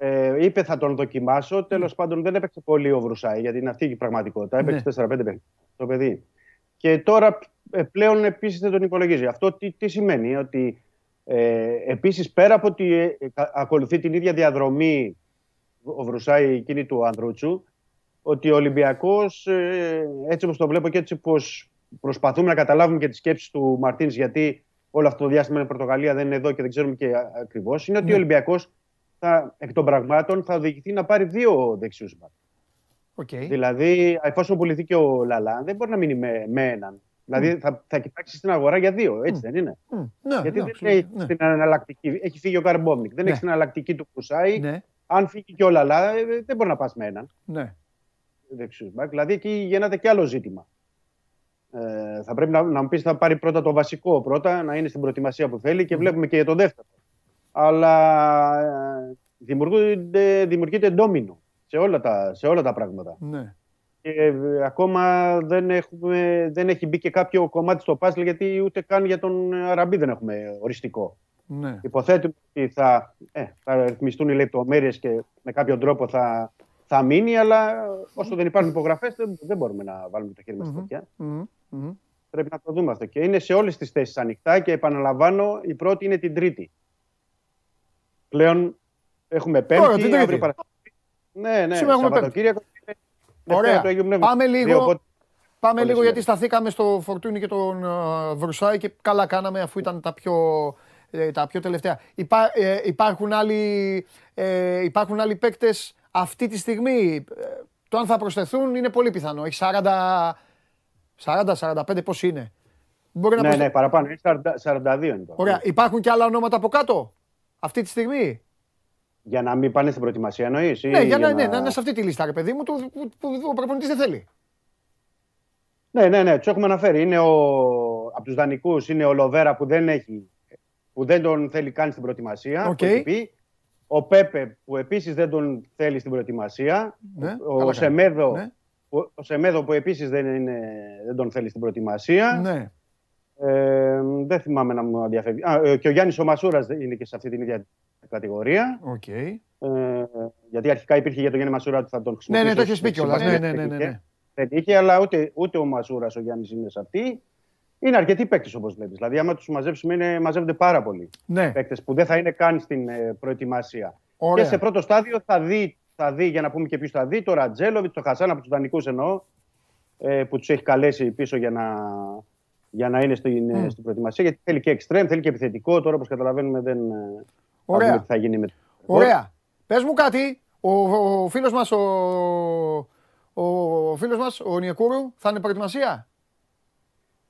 Ε, είπε θα τον δοκιμάσω. Τέλος πάντων δεν έπαιξε πολύ ο Βρουσάη, γιατί είναι αυτή η πραγματικότητα. Έπαιξε Ναι. 4-5 παιχνίδια το παιδί. Και τώρα ε, πλέον επίσης δεν τον υπολογίζει. Αυτό τι, τι σημαίνει, ότι ε, επίσης πέρα από ότι ε, κα- ακολουθεί την ίδια διαδρομή ο Βρουσάη εκείνη του Ανδρούτσου, ότι ο Ολυμπιακός, έτσι όπως το βλέπω και έτσι πως προσπαθούμε να καταλάβουμε και τις σκέψεις του Μαρτίνς, γιατί όλο αυτό το διάστημα είναι Πορτογαλία, δεν είναι εδώ και δεν ξέρουμε και ακριβώς, είναι ότι Ναι. ο Ολυμπιακός εκ των πραγμάτων θα οδηγηθεί να πάρει δύο δεξιούς μπακ. οκ. Δηλαδή, εφόσον πουληθεί και ο Λαλά, δεν μπορεί να μείνει με, με έναν. Δηλαδή, θα, θα κοιτάξεις στην αγορά για δύο, έτσι δεν είναι; Μμ, Ναι, Γιατί ναι, δεν absolutely, έχει ναι. την εναλλακτική. Έχει φύγει ο Καρμπόβνικ. Δεν Ναι. έχει την εναλλακτική του Βρουσάι. Ναι, Αν φύγει και ο Λαλά, ε, δεν μπορεί να πας με έναν. ναι. δεξιούς μπακ. Δηλαδή εκεί γεννάται και άλλο ζήτημα. Ε, θα πρέπει να, να μου πεις θα πάρει πρώτα το βασικό πρώτα, να είναι στην προετοιμασία που θέλει και βλέπουμε και για το δεύτερο. Αλλά ε, δημιουργείται, δημιουργείται ντόμινο σε όλα τα, σε όλα τα πράγματα. Ναι. Και ε, ακόμα δεν, έχουμε, δεν έχει μπει και κάποιο κομμάτι στο πάσλ γιατί ούτε καν για τον Αραμπί δεν έχουμε οριστικό. Ναι. Υποθέτουμε ότι θα, ε, θα ρυθμιστούν οι λεπτομέρειες και με κάποιο τρόπο θα, θα μείνει, αλλά όσο δεν υπάρχουν υπογραφές, δεν, δεν μπορούμε να βάλουμε το χέρι μας στη φωτιά. Μμμ, μμμ. Πρέπει να το δούμε αυτό. Και είναι σε όλες τις θέσεις ανοιχτά και επαναλαμβάνω, η πρώτη είναι την Τρίτη. Πλέον έχουμε Πέμπτη, Τώρα, την Τρίτη. αύριο Παρασκευή. Ναι, ναι, Σήμερα έχουμε Σαββατοκύριακο. Και Δευτέρα Ωραία. το Αγίου Πνεύμα. Πάμε λίγο. Δύο, οπότε- Πάμε Όλες λίγο οι γιατί μέρες. σταθήκαμε στο Φορτούνι και τον ε, Βρουσάη και καλά κάναμε αφού ήταν τα πιο, ε, τα πιο τελευταία. Υπά, ε, υπάρχουν άλλοι, ε, υπάρχουν άλλοι παίκτες αυτή τη στιγμή; Ε, το αν θα προσθεθούν είναι πολύ πιθανό. Έχει 40, 40-45 πώς είναι; Μπορεί να Ναι, προσθε- ναι, παραπάνω. Είναι 40 42 είναι τώρα. Ωραία. Υπάρχουν και άλλα ονόματα από κάτω αυτή τη στιγμή; Για να μην πάνε στην προετοιμασία, εννοείς. Ναι, για να, ναι, να είναι σε αυτή τη λίστα, ρε παιδί μου, του- που, που ο προπονητής δεν θέλει. Ναι, ναι, ναι, τους έχουμε αναφέρει. Είναι ο, από τους δανεικούς είναι ο Λοβέρα που δεν, έχει, που δεν τον θέλει καν στην προετοιμασία. Οκ. που έχει πει. Ο Πέπε που επίσης δεν τον θέλει στην προετοιμασία. Ναι, ο, καλά κάνει. Σεμέδο, Ναι. ο, ο Σεμέδο που επίσης δεν, είναι, δεν τον θέλει στην προετοιμασία. Ναι. Ε, δεν θυμάμαι να μου διαφεύγει. Α, ε, και ο Γιάννης ο Μασούρας είναι και σε αυτή την ίδια κατηγορία. Οκ. Ε, γιατί αρχικά υπήρχε για τον Γιάννη Μασούρα ότι θα τον Ναι, χρησιμοποιήσει. ναι, το ως έχεις πει κιόλας. Ναι, δεξί μπακ. ναι, ναι, ναι, ναι. Δεν είχε, αλλά ούτε, ούτε ο Μασούρας ο Γιάννης είναι σε αυτή. Είναι αρκετοί παίκτες όπως βλέπεις. Δηλαδή, άμα τους μαζέψουμε, είναι, μαζεύονται πάρα πολλοί Ναι. παίκτες που δεν θα είναι καν στην ε, προετοιμασία. Ωραία. Και σε πρώτο στάδιο θα δει, θα δει για να πούμε και ποιους θα δει, το Ρατζέλοβιτ, το Χασάν από τους δανεικούς εννοώ, ε, που τους έχει καλέσει πίσω για να, για να είναι στην, ε, Μμ. στην προετοιμασία. Γιατί θέλει και εξτρέμ, θέλει και επιθετικό. Τώρα, όπως καταλαβαίνουμε, δεν. Ε, θα Ωραία. δούμε τι θα γίνει με το. Ωραία. Πες μου κάτι, ο, ο φίλος μας, ο, ο φίλος μας, ο Νιεκούρου, θα είναι προετοιμασία; Θα είναι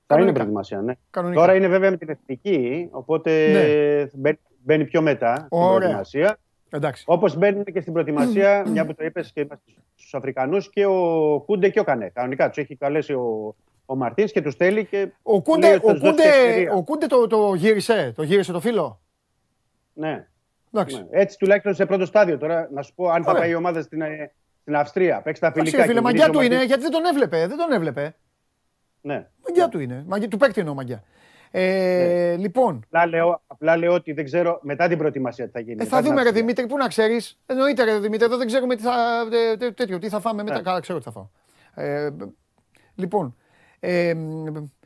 Κανονικά. προετοιμασία, ναι. Κανονικά. Τώρα είναι βέβαια με την εθνική, οπότε Ναι. μπαίνει, μπαίνει πιο μετά στην Ωραία. προετοιμασία. Εντάξει. Όπως μπαίνουν και στην προετοιμασία, μια που το είπες και είμαστε στους Αφρικανούς και ο Κούντε και ο Κανέ. Κανονικά τους έχει καλέσει ο, ο Μαρτίνς και τους θέλει και. Ο λέει Κούντε, ότι θα ο τους δώσει Κούντε, ευκαιρία. ο Κούντε το, το γύρισε, το γύρισε το φίλο; Ναι, Εντάξει. ναι. Έτσι τουλάχιστον σε πρώτο στάδιο. Τώρα να σου πω αν θα Ωραία. πάει η ομάδα στην, ε, στην Αυστρία. Παίξει τα Εντάξει, φιλικά. ρε φίλε, και μαγιά γυρίζει του ο είναι, Μαρτίνς. γιατί δεν τον έβλεπε, δεν τον έβλεπε. Ναι. Μαγιά του είναι, μαγιά, του παίκτη εννοώ μαγιά. Ε, Λοιπόν, Απλά λέω, απλά λέω ότι δεν ξέρω μετά την προετοιμασία τι θα γίνει. ε, μετά θα την δούμε ρε Αυστρία. Δημήτρη, πού να ξέρεις. Εννοείται ρε Δημήτρη, εδώ δεν ξέρουμε τι θα, τε- τε- τέτοιο, τι θα φάμε μετά. Ναι. Καλά ξέρω τι θα φάω. Ε, λοιπόν, ε,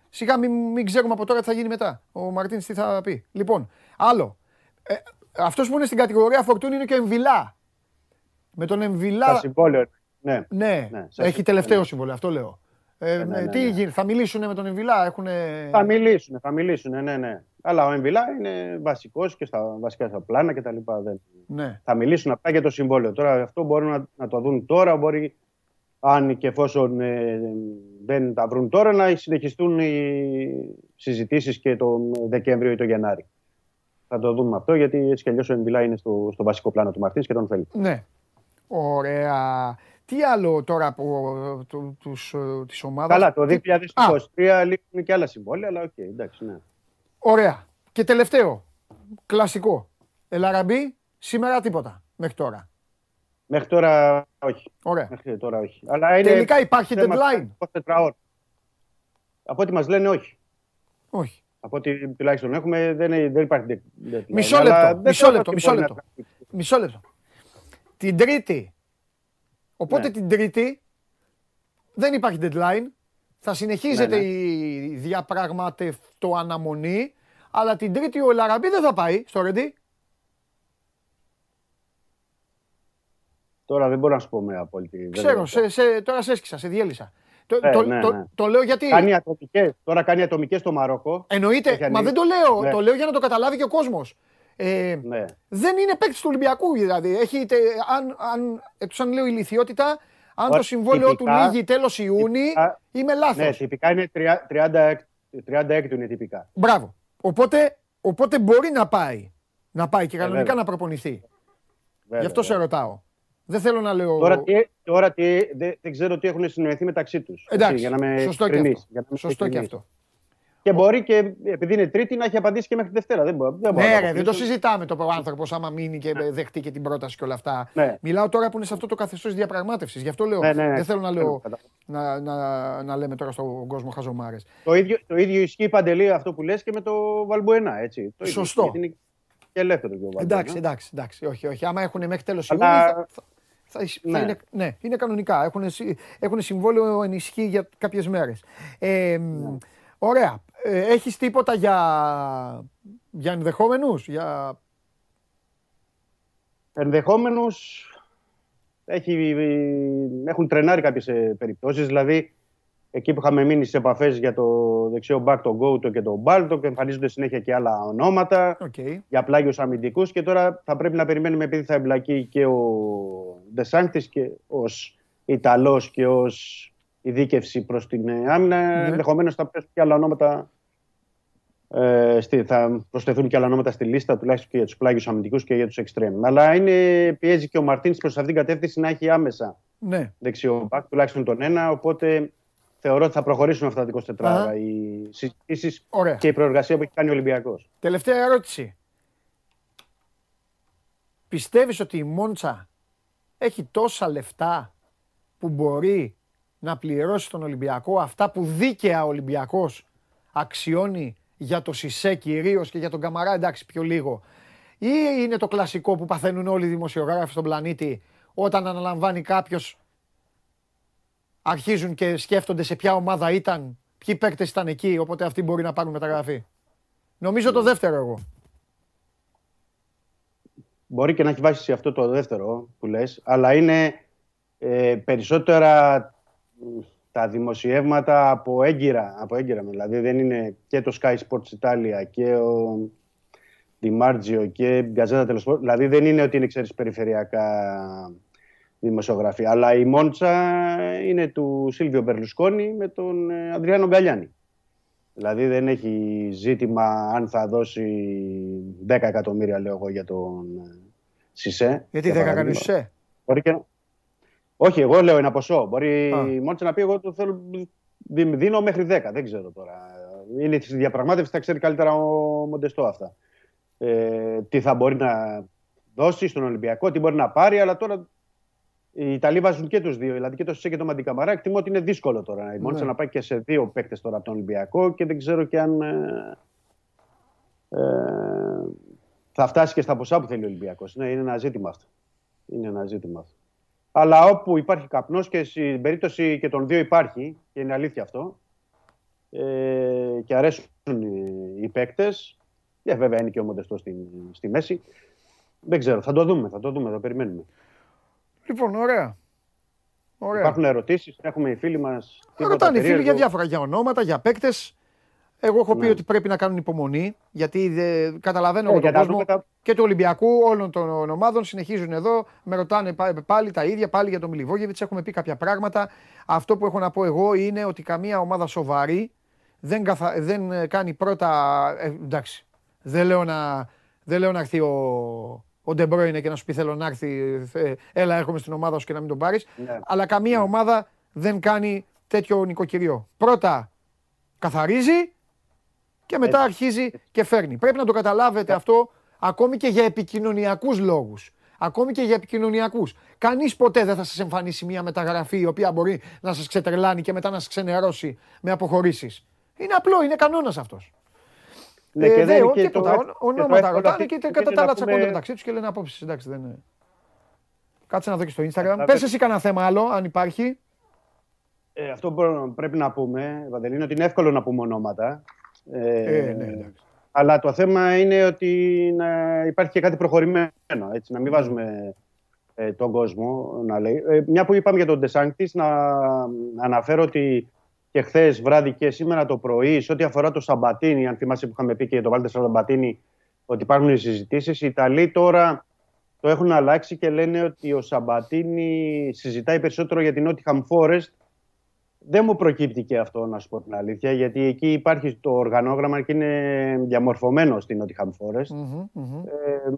σιγά μην, μην ξέρουμε από τώρα τι θα γίνει μετά. Ο Μαρτίνς τι θα πει. Λοιπόν, άλλο. Ε, αυτός που είναι στην κατηγορία Φορτούνη είναι και ο Εμβιλά. Με τον Τα Εμβιλά, συμβόλαιο. Ναι. ναι, Ναι, σας- έχει τελευταίο ναι. συμβόλαιο, αυτό λέω. Ε, ναι, ναι, τι ναι. γίνει, θα μιλήσουν με τον Εμβιλά, έχουν. Θα μιλήσουν, θα μιλήσουν, ναι, ναι. Αλλά ο Εμβιλά είναι βασικός και στα βασικά στα πλάνα κτλ. Δεν... Ναι. Θα μιλήσουν απλά για το συμβόλαιο. Τώρα αυτό μπορούν να, να το δουν τώρα. Μπορεί, αν και εφόσον ε, δεν τα βρουν τώρα, να συνεχιστούν οι συζητήσεις και τον Δεκέμβριο ή τον Γενάρη. Θα το δούμε αυτό, γιατί έτσι κι αλλιώς ο Μ'Βιλά είναι στο, στο βασικό πλάνο του Μαρτίνς και τον θέλει. Ναι. Ωραία. Τι άλλο τώρα από του, τους, ε, της ομάδας; Καλά, το Τι- 2023 λείπουν και άλλα συμβόλαια, αλλά οκ, εντάξει, ναι. Ωραία. Και τελευταίο. Κλασικό. Ελ Αραμπί, σήμερα τίποτα. Μέχρι τώρα. Μέχρι τώρα όχι. Ωραία. Μέχρι τώρα όχι. Αλλά είναι Τελικά υπάρχει θέμα deadline. 24 ώρες. Από ό,τι μας λένε όχι. Όχι. Από ό,τι τουλάχιστον έχουμε δεν, είναι- δεν υπάρχει deadline. Μισό Αλλά λεπτό, δεν μισό θεωρώ λεπτό, ότι μισό μπορεί να λεπτό. τραβήξει. Μισό λεπτό. Την Τρίτη. Οπότε Ναι. την Τρίτη δεν υπάρχει deadline. Θα συνεχίζεται Ναι, ναι. η διαπραγματευτό αναμονή. Αλλά την Τρίτη ο Ελαραμπή δεν θα πάει στο Ρεντί. Τώρα δεν μπορώ να σου πω με απόλυτη. Ξέρω, βεβαιότητα. σε, σε, τώρα σε έσκησα, σε διέλυσα. Το, Ναι, το, ναι, το, ναι. το λέω γιατί. Κάνει ατομικές. Τώρα κάνει ατομικές στο Μαρόκο. Εννοείται, Έχει μα ανοίξει. δεν το λέω. Ναι. Το λέω για να το καταλάβει και ο κόσμος. Ε, Ναι. δεν είναι παίκτης του Ολυμπιακού, δηλαδή. Έχει, τε- αν, αν, εκτός αν λέω ηλικιότητα, αν το Ωραία, συμβόλαιό του τυπικά- λύγει τέλος Ιούνι, τυπικά- είμαι λάθος. Ναι, τυπικά είναι 30, 36 του είναι τυπικά. Μπράβο. Οπότε, οπότε μπορεί να πάει. Να πάει και κανονικά βέβαια. να προπονηθεί. Βέβαια, Γι' αυτό σε βέβαια. ρωτάω. Δεν θέλω να λέω. Τώρα τι, τώρα τι, δεν, δεν ξέρω τι έχουν συνοηθεί μεταξύ τους. Εντάξει, για να με σωστό και ειλικρινής, αυτό. για να είμαι Σωστό και ειλικρινής. αυτό. Και μπορεί και επειδή είναι Τρίτη να έχει απαντήσει και μέχρι τη Δευτέρα. Δεν, μπορώ, δεν μπορώ Ναι, να ρε, δεν το αποκλείσω. συζητάμε το άνθρωπο άμα μείνει και δεχτεί και την πρόταση και όλα αυτά. Ναι. Μιλάω τώρα που είναι σε αυτό το καθεστώς διαπραγμάτευσης. Γι' αυτό λέω. Ναι, ναι, ναι. Δεν θέλω να, λέω, Κατάλαβα. να, να, να λέμε τώρα στον κόσμο χαζομάρες. Το ίδιο, το ίδιο ισχύει παντελή αυτό που λες και με το Βαλμπουενά. Έτσι. Το ίδιο Σωστό. ισχύει, γιατί είναι και ελεύθερο και ο Βαλμπουενά. Εντάξει, εντάξει, εντάξει. Όχι, όχι. Άμα έχουν μέχρι τέλος Αλλά- Ιούνιου. Θα, θα, θα, θα Ναι. είναι, ναι, είναι κανονικά. Έχουν, συ- έχουν συμβόλαιο ενισχύει για κάποιες μέρες. Ε, Ναι. Ωραία. Ε, έχεις τίποτα για, για ενδεχόμενους, για... Ενδεχόμενους έχει, έχουν τρενάρει κάποιες ε, περιπτώσεις. Δηλαδή, εκεί που είχαμε μείνει σε επαφές για το δεξιό back, το Γκόουτο και το Μπάλτο και εμφανίζονται συνέχεια και άλλα ονόματα Οκ. για πλάγιους αμυντικούς και τώρα θα πρέπει να περιμένουμε επειδή θα εμπλακεί και ο Ντε Σάνκτις και ως Ιταλός και ως ειδίκευση προς την ε, άμυνα. Ναι. Ενδεχομένως θα πέσουν και άλλα ονόματα ε, στη, θα προσθεθούν και άλλα ονόματα στη λίστα, τουλάχιστον και για τους πλάγιους αμυντικούς και για τους εξτρέμ. Αλλά είναι, πιέζει και ο Μαρτίνς προς αυτήν την κατεύθυνση να έχει άμεσα Ναι. δεξιό μπακ, τουλάχιστον τον ένα. Οπότε θεωρώ ότι θα προχωρήσουν αυτά τα 24 Αχα. ώρα οι συζητήσεις Ωραία. και η προεργασία που έχει κάνει ο Ολυμπιακός. Τελευταία ερώτηση. Πιστεύεις ότι η Μόντσα έχει τόσα λεφτά που μπορεί να πληρώσει τον Ολυμπιακό; Αυτά που δίκαια ο Ολυμπιακός αξιώνει για το Σισε κυρίως και για τον Καμαρά; Εντάξει πιο λίγο ή είναι το κλασικό που παθαίνουν όλοι οι δημοσιογράφοι στον πλανήτη όταν αναλαμβάνει κάποιος αρχίζουν και σκέφτονται σε ποια ομάδα ήταν, ποιοι παίκτες ήταν εκεί, οπότε αυτοί μπορεί να πάρουν μεταγραφή. Νομίζω το δεύτερο εγώ. Μπορεί και να έχει βάσει σε αυτό το δεύτερο που λες, αλλά είναι ε, περισσότερα μ, τα δημοσιεύματα από έγκυρα, από έγκυρα. Δηλαδή δεν είναι και το Sky Sports Italia και ο Δημάρτζιο και η Γκαζέτα Τελεσπορ. Δηλαδή δεν είναι ότι είναι ξέρεις, περιφερειακά δημοσιογραφία. Αλλά η Μόντσα είναι του Σίλβιο Μπερλουσκόνη με τον ε, Ανδριάνο Γκαλιάνη. Δηλαδή δεν έχει ζήτημα αν θα δώσει 10 εκατομμύρια λέω εγώ για τον ε, Σισε. Γιατί για δεν έκανε παράδειγμα. Σισε; Μπορεί και... να- Όχι, εγώ λέω ένα ποσό. Μπορεί Α. η Μόντσα να πει: Εγώ το θέλω, δι- δίνω μέχρι 10. Δεν ξέρω τώρα. Είναι στη διαπραγμάτευση, θα ξέρει καλύτερα ο Μοντεστό αυτά. Ε, τι θα μπορεί να δώσει στον Ολυμπιακό, τι μπορεί να πάρει, αλλά τώρα οι Ιταλοί βάζουν και τους δύο, δηλαδή και το Σισε και το Μαντικαμαρά. Εκτιμώ ότι είναι δύσκολο τώρα η Μόντσα Ναι. να πάει και σε δύο παίκτες τώρα από τον Ολυμπιακό και δεν ξέρω και αν. ε, ε, θα φτάσει και στα ποσά που θέλει ο Ολυμπιακός. Ναι, είναι ένα ζήτημα αυτό. Είναι ένα ζήτημα αυτό. Αλλά όπου υπάρχει καπνός και στην περίπτωση και των δύο υπάρχει, και είναι αλήθεια αυτό, ε, και αρέσουν οι, οι παίκτες, ε, βέβαια είναι και ο Μοντεστός στη, στη μέση. Δεν ξέρω, θα το δούμε, θα το δούμε, θα περιμένουμε. Λοιπόν, ωραία. Ωραία. Υπάρχουν ερωτήσεις, έχουμε οι φίλοι μας. Ρωτάνε οι φίλοι για διάφορα, για ονόματα, για παίκτες. Εγώ έχω πει Ναι. ότι πρέπει να κάνουν υπομονή, γιατί δε- καταλαβαίνω Ε, εγώ για τον να κόσμο δούμε τα- και του Ολυμπιακού, όλων των ομάδων συνεχίζουν εδώ. Με ρωτάνε πά- πάλι τα ίδια, πάλι για τον Μιλιβόγεβιτ. Έχουμε πει κάποια πράγματα. Αυτό που έχω να πω εγώ είναι ότι καμία ομάδα σοβαρή δεν, καθα... δεν ε, κάνει πρώτα. Ε, εντάξει. Δεν λέω να, δεν λέω να έρθει ο, ο Ντεμπρόινε και να σου πει θέλω να έρθει. ε, έλα, έρχομαι στην ομάδα σου και να μην τον πάρεις. Ναι. Αλλά καμία ομάδα δεν κάνει τέτοιο νοικοκυριό. Πρώτα καθαρίζει και μετά αρχίζει και φέρνει. Πρέπει να το καταλάβετε αυτό ακόμη και για επικοινωνιακούς λόγους. Ακόμη και για επικοινωνιακούς. Κανείς ποτέ δεν θα σας εμφανίσει μια μεταγραφή η οποία μπορεί να σας ξετρελάνει και μετά να σας ξενερώσει με αποχωρήσεις. Είναι απλό, είναι κανόνας αυτός. Ναι, Ε, και δε, δεν είναι ο- και το τίποτα. εύκολο- Ο- και το Ονόματα εύκολο ρωτάνε αυτή και τη κατά στιγμή τα άλλα να πούμε- τσακώνται μεταξύ τους και λένε απόψεις. Εντάξει, δεν είναι. Κάτσε να δω και στο Instagram. Αυτά Πες δεν- εσύ κανένα θέμα άλλο, αν υπάρχει. Ε, αυτό που πρέπει να πούμε, Βαντελή, είναι ότι είναι εύκολο να πούμε ονόματα. Ε, Ε, ναι, εντάξει. αλλά το θέμα είναι ότι να υπάρχει και κάτι προχωρημένο. Έτσι, να μην βάζουμε ε, τον κόσμο να λέει. Ε, μια που είπαμε για τον Ντεσάνκτης, να αναφέρω ότι και χθες βράδυ και σήμερα το πρωί, σε ό,τι αφορά το Σαμπατίνι, αν θυμάσαι που είχαμε πει και για τον Βάλτερ Σαμπατίνι, ότι υπάρχουν συζητήσεις. Οι Ιταλοί τώρα το έχουν αλλάξει και λένε ότι ο Σαμπατίνι συζητάει περισσότερο για την Nottingham Forest δεν μου προκύπτει και αυτό, να σου πω την αλήθεια, γιατί εκεί υπάρχει το οργανόγραμμα και είναι διαμορφωμένο στην Nottingham Forest. Μμμ, μμμ. Ε,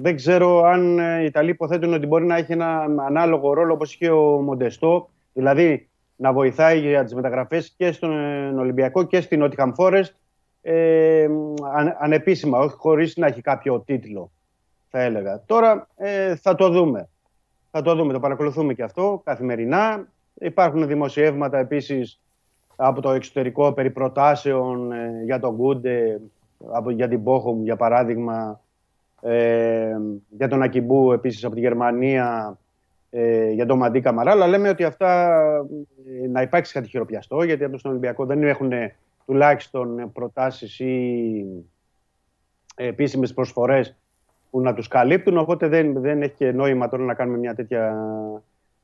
δεν ξέρω αν ε, οι Ιταλοί υποθέτουν ότι μπορεί να έχει ένα ανάλογο ρόλο όπως είχε ο Μοντεστό, δηλαδή να βοηθάει για τις μεταγραφές και στον ε, Ολυμπιακό και στην Nottingham Forest ε, αν, ανεπίσημα, όχι χωρίς να έχει κάποιο τίτλο, θα έλεγα. Τώρα ε, θα το δούμε. Θα το δούμε, το παρακολουθούμε και αυτό καθημερινά. Υπάρχουν δημοσιεύματα επίσης από το εξωτερικό περί προτάσεων ε, για τον Γκούντε, από, για την Πόχομ για παράδειγμα, ε, για τον Ακιμπού επίσης από τη Γερμανία, ε, για τον Μαντί Καμαρά, αλλά λέμε ότι αυτά ε, να υπάρξει κάτι χειροπιαστό, γιατί από τον Ολυμπιακό δεν έχουν τουλάχιστον προτάσεις ή επίσημες προσφορές που να τους καλύπτουν, οπότε δεν, δεν έχει και νόημα τώρα να κάνουμε μια τέτοια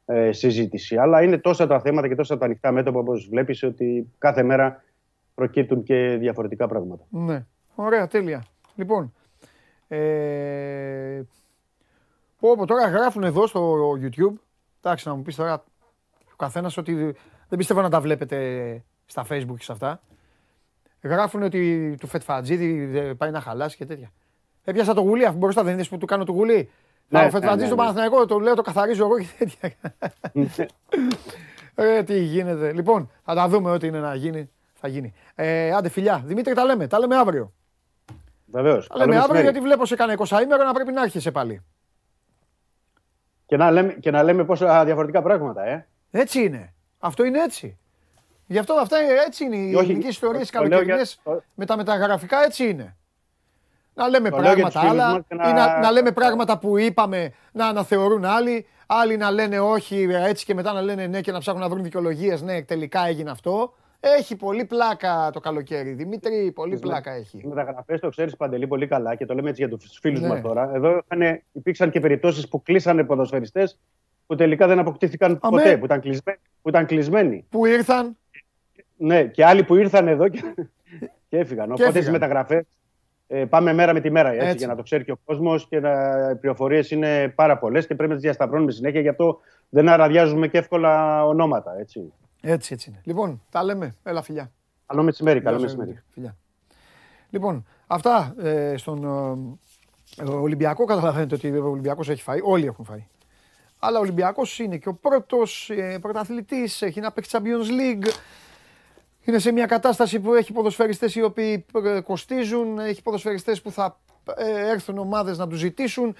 ε, συζήτηση. Αλλά είναι τόσα τα θέματα και τόσα τα ανοιχτά μέτωπα όπως βλέπεις ότι κάθε μέρα προκύπτουν και διαφορετικά πράγματα. Ναι, ωραία, τέλεια. Λοιπόν, ε, πω, πω, τώρα γράφουν εδώ στο YouTube, εντάξει να μου πεις τώρα ο καθένας ότι δεν πιστεύω να τα βλέπετε στα facebook και σε αυτά. Γράφουν ότι του Φετφατζίδη πάει να χαλάσει και τέτοια. Έπιασα το γουλί, αφού μπορούσα δεν είδες που του κάνω το γουλί. Ναι, ο Φετφατζίδη ναι, στο ναι. Παναθηναϊκό, το λέω, το καθαρίζω εγώ και τέτοια. ε, τι γίνεται. Λοιπόν, θα τα δούμε ό,τι είναι να γίνει. Θα γίνει. Ε, άντε φιλιά. Δημήτρη, τα λέμε. Τα λέμε αύριο. Βεβαίως. Τα λέμε αύριο γιατί βλέπω σε κανένα 20 ημέρο να πρέπει να έρχεσαι πάλι. Και να λέμε, και να λέμε πόσα διαφορετικά πράγματα, ε. Έτσι είναι. Αυτό είναι έτσι. Γι' αυτό αυτά έτσι είναι οι ελληνικές ιστορίες καλοκαιρινές με τα μεταγραφικά έτσι είναι. Να λέμε πράγματα άλλα ή να, να λέμε πράγματα που είπαμε να αναθεωρούν άλλοι. Άλλοι να λένε όχι έτσι και μετά να λένε ναι και να ψάχνουν να βρουν δικαιολογίες. Ναι, τελικά έγινε αυτό. Έχει πολύ πλάκα το καλοκαίρι. Δημήτρη, πολύ πλάκα έχει. Οι μεταγραφές το ξέρεις παντελή πολύ καλά και το λέμε έτσι για τους φίλους ναι. μας τώρα. Εδώ είχαν, υπήρξαν και περιπτώσεις που κλείσανε ποδοσφαιριστές που τελικά δεν αποκτήθηκαν Αμέ. ποτέ, που ήταν, κλεισμένοι, που ήταν κλεισμένοι. Που ήρθαν. Ναι, και άλλοι που ήρθαν εδώ και, και έφυγαν. Και Οπότε στι μεταγραφές ε, πάμε μέρα με τη μέρα έτσι, έτσι. για να το ξέρει και ο κόσμος και να, οι πληροφορίες είναι πάρα πολλές και πρέπει να τις διασταυρώνουμε συνέχεια. Γι' αυτό δεν αραδιάζουμε και εύκολα ονόματα. Έτσι. Έτσι, έτσι είναι. Λοιπόν, τα λέμε. Έλα, φιλιά. Καλό μεσημέρι, καλό μεσημέρι. Φιλιά. Λοιπόν, αυτά ε, στον ε, Ολυμπιακό. Καταλαβαίνετε ότι ο Ολυμπιακός έχει φάει. Όλοι έχουν φάει. Αλλά ο Ολυμπιακός είναι και ο πρώτος ε, πρωταθλητής. Έχει να παίξει Champions League. Είναι σε μια κατάσταση που έχει ποδοσφαιριστές οι οποίοι ε, κοστίζουν, έχει ποδοσφαιριστές που θα ε, έρθουν ομάδες να τους ζητήσουν,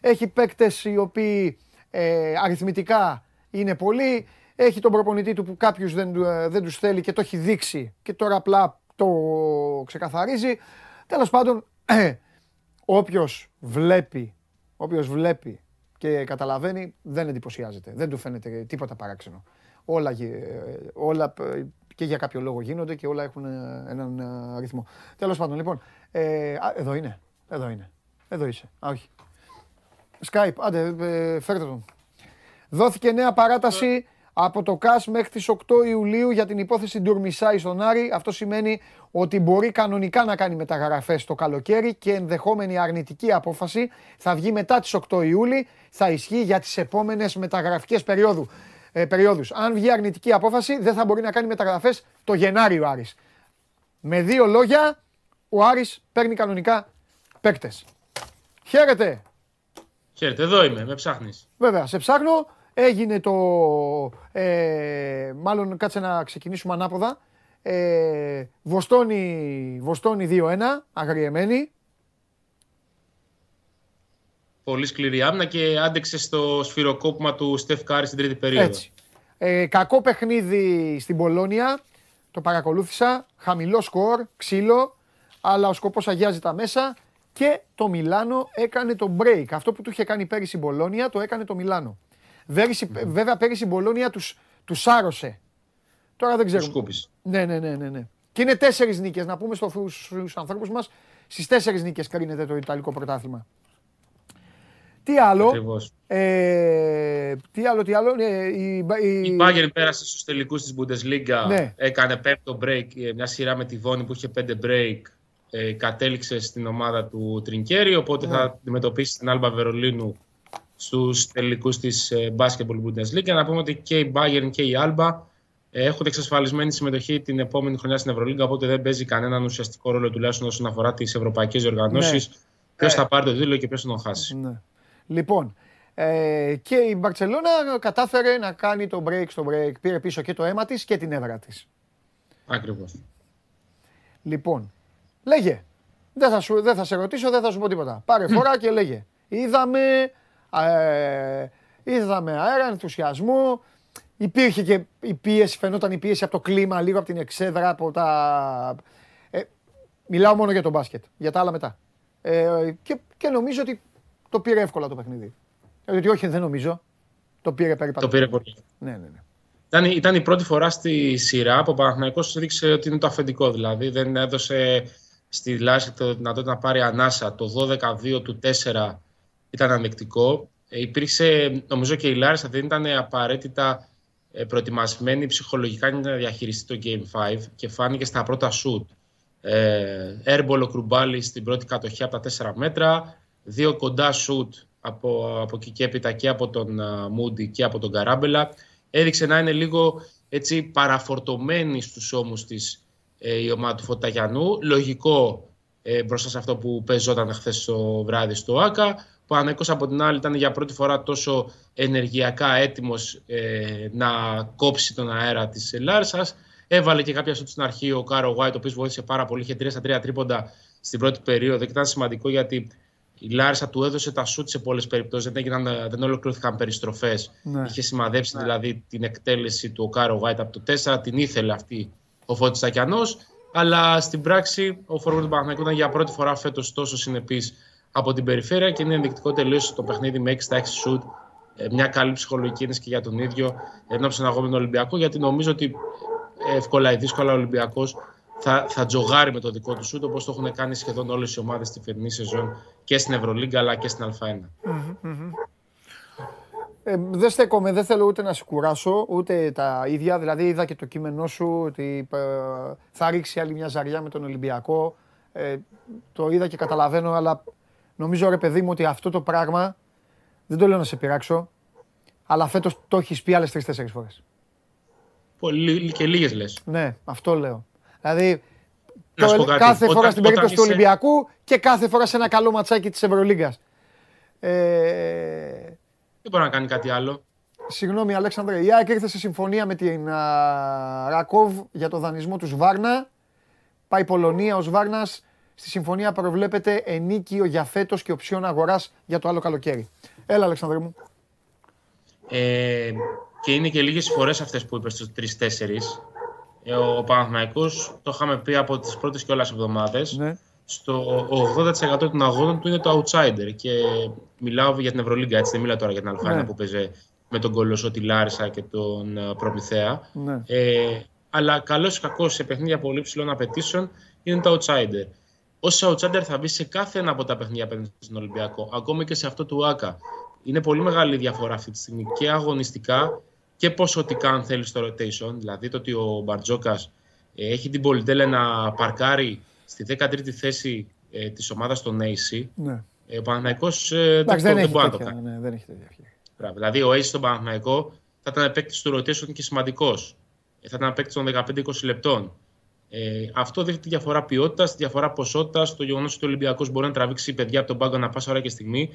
έχει παίκτες οι οποίοι ε, αριθμητικά είναι πολλοί, έχει τον προπονητή του που κάποιος δεν, δεν τους θέλει και το έχει δείξει και τώρα απλά το ξεκαθαρίζει. Τέλος πάντων, ε, όποιος βλέπει, όποιος βλέπει και καταλαβαίνει δεν εντυπωσιάζεται, δεν του φαίνεται τίποτα παράξενο. Όλα, όλα και για κάποιο λόγο γίνονται και όλα έχουν ε, έναν ε, αριθμό. Τέλος πάντων, λοιπόν, ε, α, εδώ είναι, εδώ είναι, εδώ είσαι, α, όχι. Skype, άντε, ε, φέρτε τον. Δόθηκε νέα παράταση από το ΚΑΣ μέχρι τις 8 Ιουλίου για την υπόθεση Ντουρμισάη στον Άρη. Αυτό σημαίνει ότι μπορεί κανονικά να κάνει μεταγραφές το καλοκαίρι και ενδεχόμενη αρνητική απόφαση θα βγει μετά τις 8 Ιούλη, θα ισχύει για τις επόμενες μεταγραφικές περίοδου ε, περιόδους. Αν βγει αρνητική απόφαση, δεν θα μπορεί να κάνει μεταγραφές το Γενάριο ο Άρης. Με δύο λόγια, ο Άρης παίρνει κανονικά παίκτες. Χαίρετε. Χαίρετε, εδώ είμαι, με ψάχνεις. Βέβαια, σε ψάχνω. Έγινε το... Ε, μάλλον κάτσε να ξεκινήσουμε ανάποδα. Ε, Βοστόνη, Βοστόνη 2-1, αγριεμένη πολύ σκληρή άμυνα και άντεξε στο σφυροκόπημα του Στεφ Κάρη στην τρίτη περίοδο. Έτσι. Ε, κακό παιχνίδι στην Πολώνια. Το παρακολούθησα. Χαμηλό σκορ, ξύλο. Αλλά ο σκοπός αγιάζει τα μέσα. Και το Μιλάνο έκανε το break. Αυτό που του είχε κάνει πέρυσι η Μπολόνια το έκανε το Μιλάνο. Βέβαια πέρυσι η Μπολόνια τους, τους σάρωσε. Τώρα δεν ξέρω. Σκούπης. Ναι, ναι, ναι, ναι, ναι. Και είναι τέσσερις νίκες. Να πούμε στους ανθρώπους μας, στις τέσσερις νίκες κρίνεται το Ιταλικό πρωτάθλημα. Τι άλλο; Ε, τι άλλο, τι άλλο; Ε, η, η... η Bayern πέρασε στους τελικούς της Bundesliga. Ναι. Έκανε πέμπτο break, ε, μια σειρά με τη Βόνη που είχε πέντε break. Ε, κατέληξε στην ομάδα του Τρινκέρι, οπότε ναι. θα αντιμετωπίσει την Άλμπα Βερολίνου στους τελικούς της ε, Basketball Bundesliga. Να πούμε ότι και η Bayern και η Άλμπα έχουν εξασφαλισμένη συμμετοχή την επόμενη χρονιά στην Ευρωλίγκα, οπότε δεν παίζει κανέναν ουσιαστικό ρόλο τουλάχιστον όσον αφορά τις ευρωπαϊκές διοργανώσεις. Ναι Ποιος θα πάρει το δίλο και ποιος θα τον χάσει. Ναι. Λοιπόν, ε, και η Μπαρσελόνα κατάφερε να κάνει το break στο break. Πήρε πίσω και το αίμα της και την έδρα της. Ακριβώς. Λοιπόν, λέγε. Δεν θα, σου, δεν θα σε ρωτήσω, δεν θα σου πω τίποτα. Πάρε φορά και λέγε. Είδαμε, ε, είδαμε αέρα, ενθουσιασμό. Υπήρχε και η πίεση, φαινόταν η πίεση από το κλίμα, λίγο από την εξέδρα, από τα... Ε, μιλάω μόνο για τον μπάσκετ, για τα άλλα μετά. Ε, και, και νομίζω ότι το πήρε εύκολα το παιχνίδι. Γιατί όχι, δεν νομίζω. Το πήρε περίπου. Το πήρε πολύ. Ναι, ναι, ναι. Ήταν, ήταν η πρώτη φορά στη σειρά που ο Παναθηναϊκός έδειξε ότι είναι το αφεντικό. Δηλαδή δεν έδωσε στη Λάση το δυνατότητα να πάρει ανάσα. Το 12-2 του 4 ήταν ανεκτικό. Ε, υπήρξε, νομίζω και η Λάρισα δεν ήταν απαραίτητα ε, προετοιμασμένη ψυχολογικά να διαχειριστεί το Game 5 και φάνηκε στα πρώτα shoot. Ε, airball ο Κρουμπάλη στην πρώτη κατοχή από τα 4 μέτρα, δύο κοντά shoot από, από εκεί και έπειτα και από τον Μούντι και από τον Καράμπελα. Έδειξε να είναι λίγο έτσι παραφορτωμένη στους ώμους της ε, η ομάδα του Φωταγιανού. Λογικό ε, μπροστά σε αυτό που παίζονταν χθες το βράδυ στο ΆΚΑ. Ο Ανέκος από την άλλη ήταν για πρώτη φορά τόσο ενεργειακά έτοιμος ε, να κόψει τον αέρα της Λάρισας. Έβαλε και κάποια σουτ στην αρχή ο Οκάρο Γουάιτ, ο οποίος βοήθησε πάρα πολύ. Είχε 3 στα 3 τρίποντα στην πρώτη περίοδο και ήταν σημαντικό γιατί η Λάρισα του έδωσε τα σουτ σε πολλές περιπτώσεις. Δεν, έγιναν, δεν ολοκληρώθηκαν περιστροφές. Ναι. Είχε σημαδέψει ναι. δηλαδή την εκτέλεση του Οκάρο Γουάιτ από το 4. Την ήθελε αυτή ο Φώτης Τακιανός. Αλλά στην πράξη ο φόργουορντ του Παναθηναϊκού ήταν για πρώτη φορά φέτος τόσο συνεπής από την περιφέρεια και είναι ενδεικτικό τελείως το παιχνίδι με 6 στα 6 σουτ. Ε, μια καλή ψυχολογική είναι και για τον ίδιο ενώ στον αγώμενο Ολυμπιακό, γιατί νομίζω ότι εύκολα ή δύσκολα ο Ολυμπιακός θα, θα τζογάρει με το δικό του σουτ όπως το έχουν κάνει σχεδόν όλες οι ομάδες στη φετινή σεζόν και στην Ευρωλίγκα αλλά και στην Α1. Ε, δεν στέκομαι, δεν θέλω ούτε να σε κουράσω, ούτε τα ίδια. Δηλαδή, είδα και το κείμενό σου ότι ε, θα ρίξει άλλη μια ζαριά με τον Ολυμπιακό. Ε, το είδα και καταλαβαίνω, αλλά νομίζω ρε παιδί μου ότι αυτό το πράγμα δεν το λέω να σε πειράξω, αλλά φέτος το έχεις πει άλλες τρει-τέσσερι φορές. Πολύ και λίγες λες. Ναι, αυτό λέω. Δηλαδή, το, κάθε φορά στην περίπτωση του Ολυμπιακού και κάθε φορά σε ένα καλό ματσάκι της Ευρωλίγκας. Ε, δεν μπορεί να κάνει κάτι άλλο. Συγγνώμη, Αλέξανδρε. Η ΑΕΚ ήρθε σε συμφωνία με την Ρακόβ για το δανεισμό τους Σβάρνα. Πάει Πολωνία. Ο Σβάρνα στη συμφωνία προβλέπεται ενίκιο για φέτος και οψιόν αγοράς για το άλλο καλοκαίρι. Έλα, Αλέξανδρε μου. Ε, και είναι και λίγες φορές αυτές που είπες στου τρει-τέσσερι. Ε, ο Παναθηναϊκός το είχαμε πει από τις πρώτες και όλες εβδομάδες. Ναι στο 80% των αγώνων του είναι το outsider. Και μιλάω για την Ευρωλίγκα, έτσι δεν μιλάω τώρα για την Αλφάνα ναι. που παίζει με τον Κολοσσό, τη Λάρισα και τον ε, Προμηθέα. Ναι. Ε, αλλά καλός ή κακός σε παιχνίδια πολύ ψηλών απαιτήσεων είναι το outsider. Ω outsider θα μπεις σε κάθε ένα από τα παιχνίδια απέναντι στον Ολυμπιακό, ακόμη και σε αυτό του ΑΚΑ. Είναι πολύ μεγάλη διαφορά αυτή τη στιγμή και αγωνιστικά και ποσοτικά, αν θέλεις, στο rotation. Δηλαδή το ότι ο Μπαρτζόκας ε, έχει την πολυτέλεια να παρκάρει στη 13η θέση ε, της ομάδας στον AC, ναι. ε, ο Παναθηναϊκός ε, δεν, δεν, μπορεί να το κάνει. Ναι, δεν έχει τέτοια. Δηλαδή, ο AC στον Παναθηναϊκό θα ήταν παίκτης του rotation και σημαντικός. Ε, θα ήταν παίκτης των 15-20 λεπτών. Ε, αυτό δείχνει τη διαφορά ποιότητας, τη διαφορά ποσότητας, το γεγονός ότι ο Ολυμπιακός μπορεί να τραβήξει παιδιά από τον πάγκο να πάσα ώρα και στιγμή.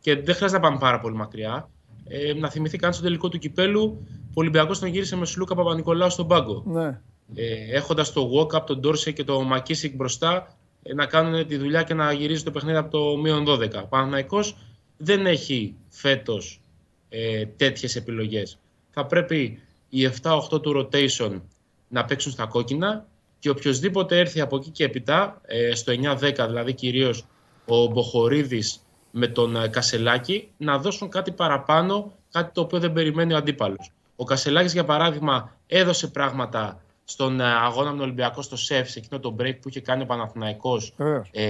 Και δεν χρειάζεται να πάμε πάρα πολύ μακριά. Ε, να θυμηθεί κανείς στο τελικό του κυπέλου, ο Ολυμπιακός τον γύρισε με Σλούκα Παπα-Νικολάου στον πάγκο. Ναι ε, έχοντας το walk-up, τον Ντόρσεϊ και το Μακίσικ μπροστά ε, να κάνουν τη δουλειά και να γυρίζει το παιχνίδι από το μείον 12. Ο Παναθηναϊκός δεν έχει φέτος ε, τέτοιες επιλογές. Θα πρέπει οι 7-8 του rotation να παίξουν στα κόκκινα και οποιοδήποτε έρθει από εκεί και έπειτα, ε, στο 9-10 δηλαδή κυρίως ο Μποχορίδης με τον ε, Κασελάκη, να δώσουν κάτι παραπάνω, κάτι το οποίο δεν περιμένει ο αντίπαλος. Ο Κασελάκης, για παράδειγμα, έδωσε πράγματα στον ε, αγώνα με τον Ολυμπιακό στο ΣΕΦ, σε εκείνο το break που είχε κάνει ο Παναθηναϊκός ε,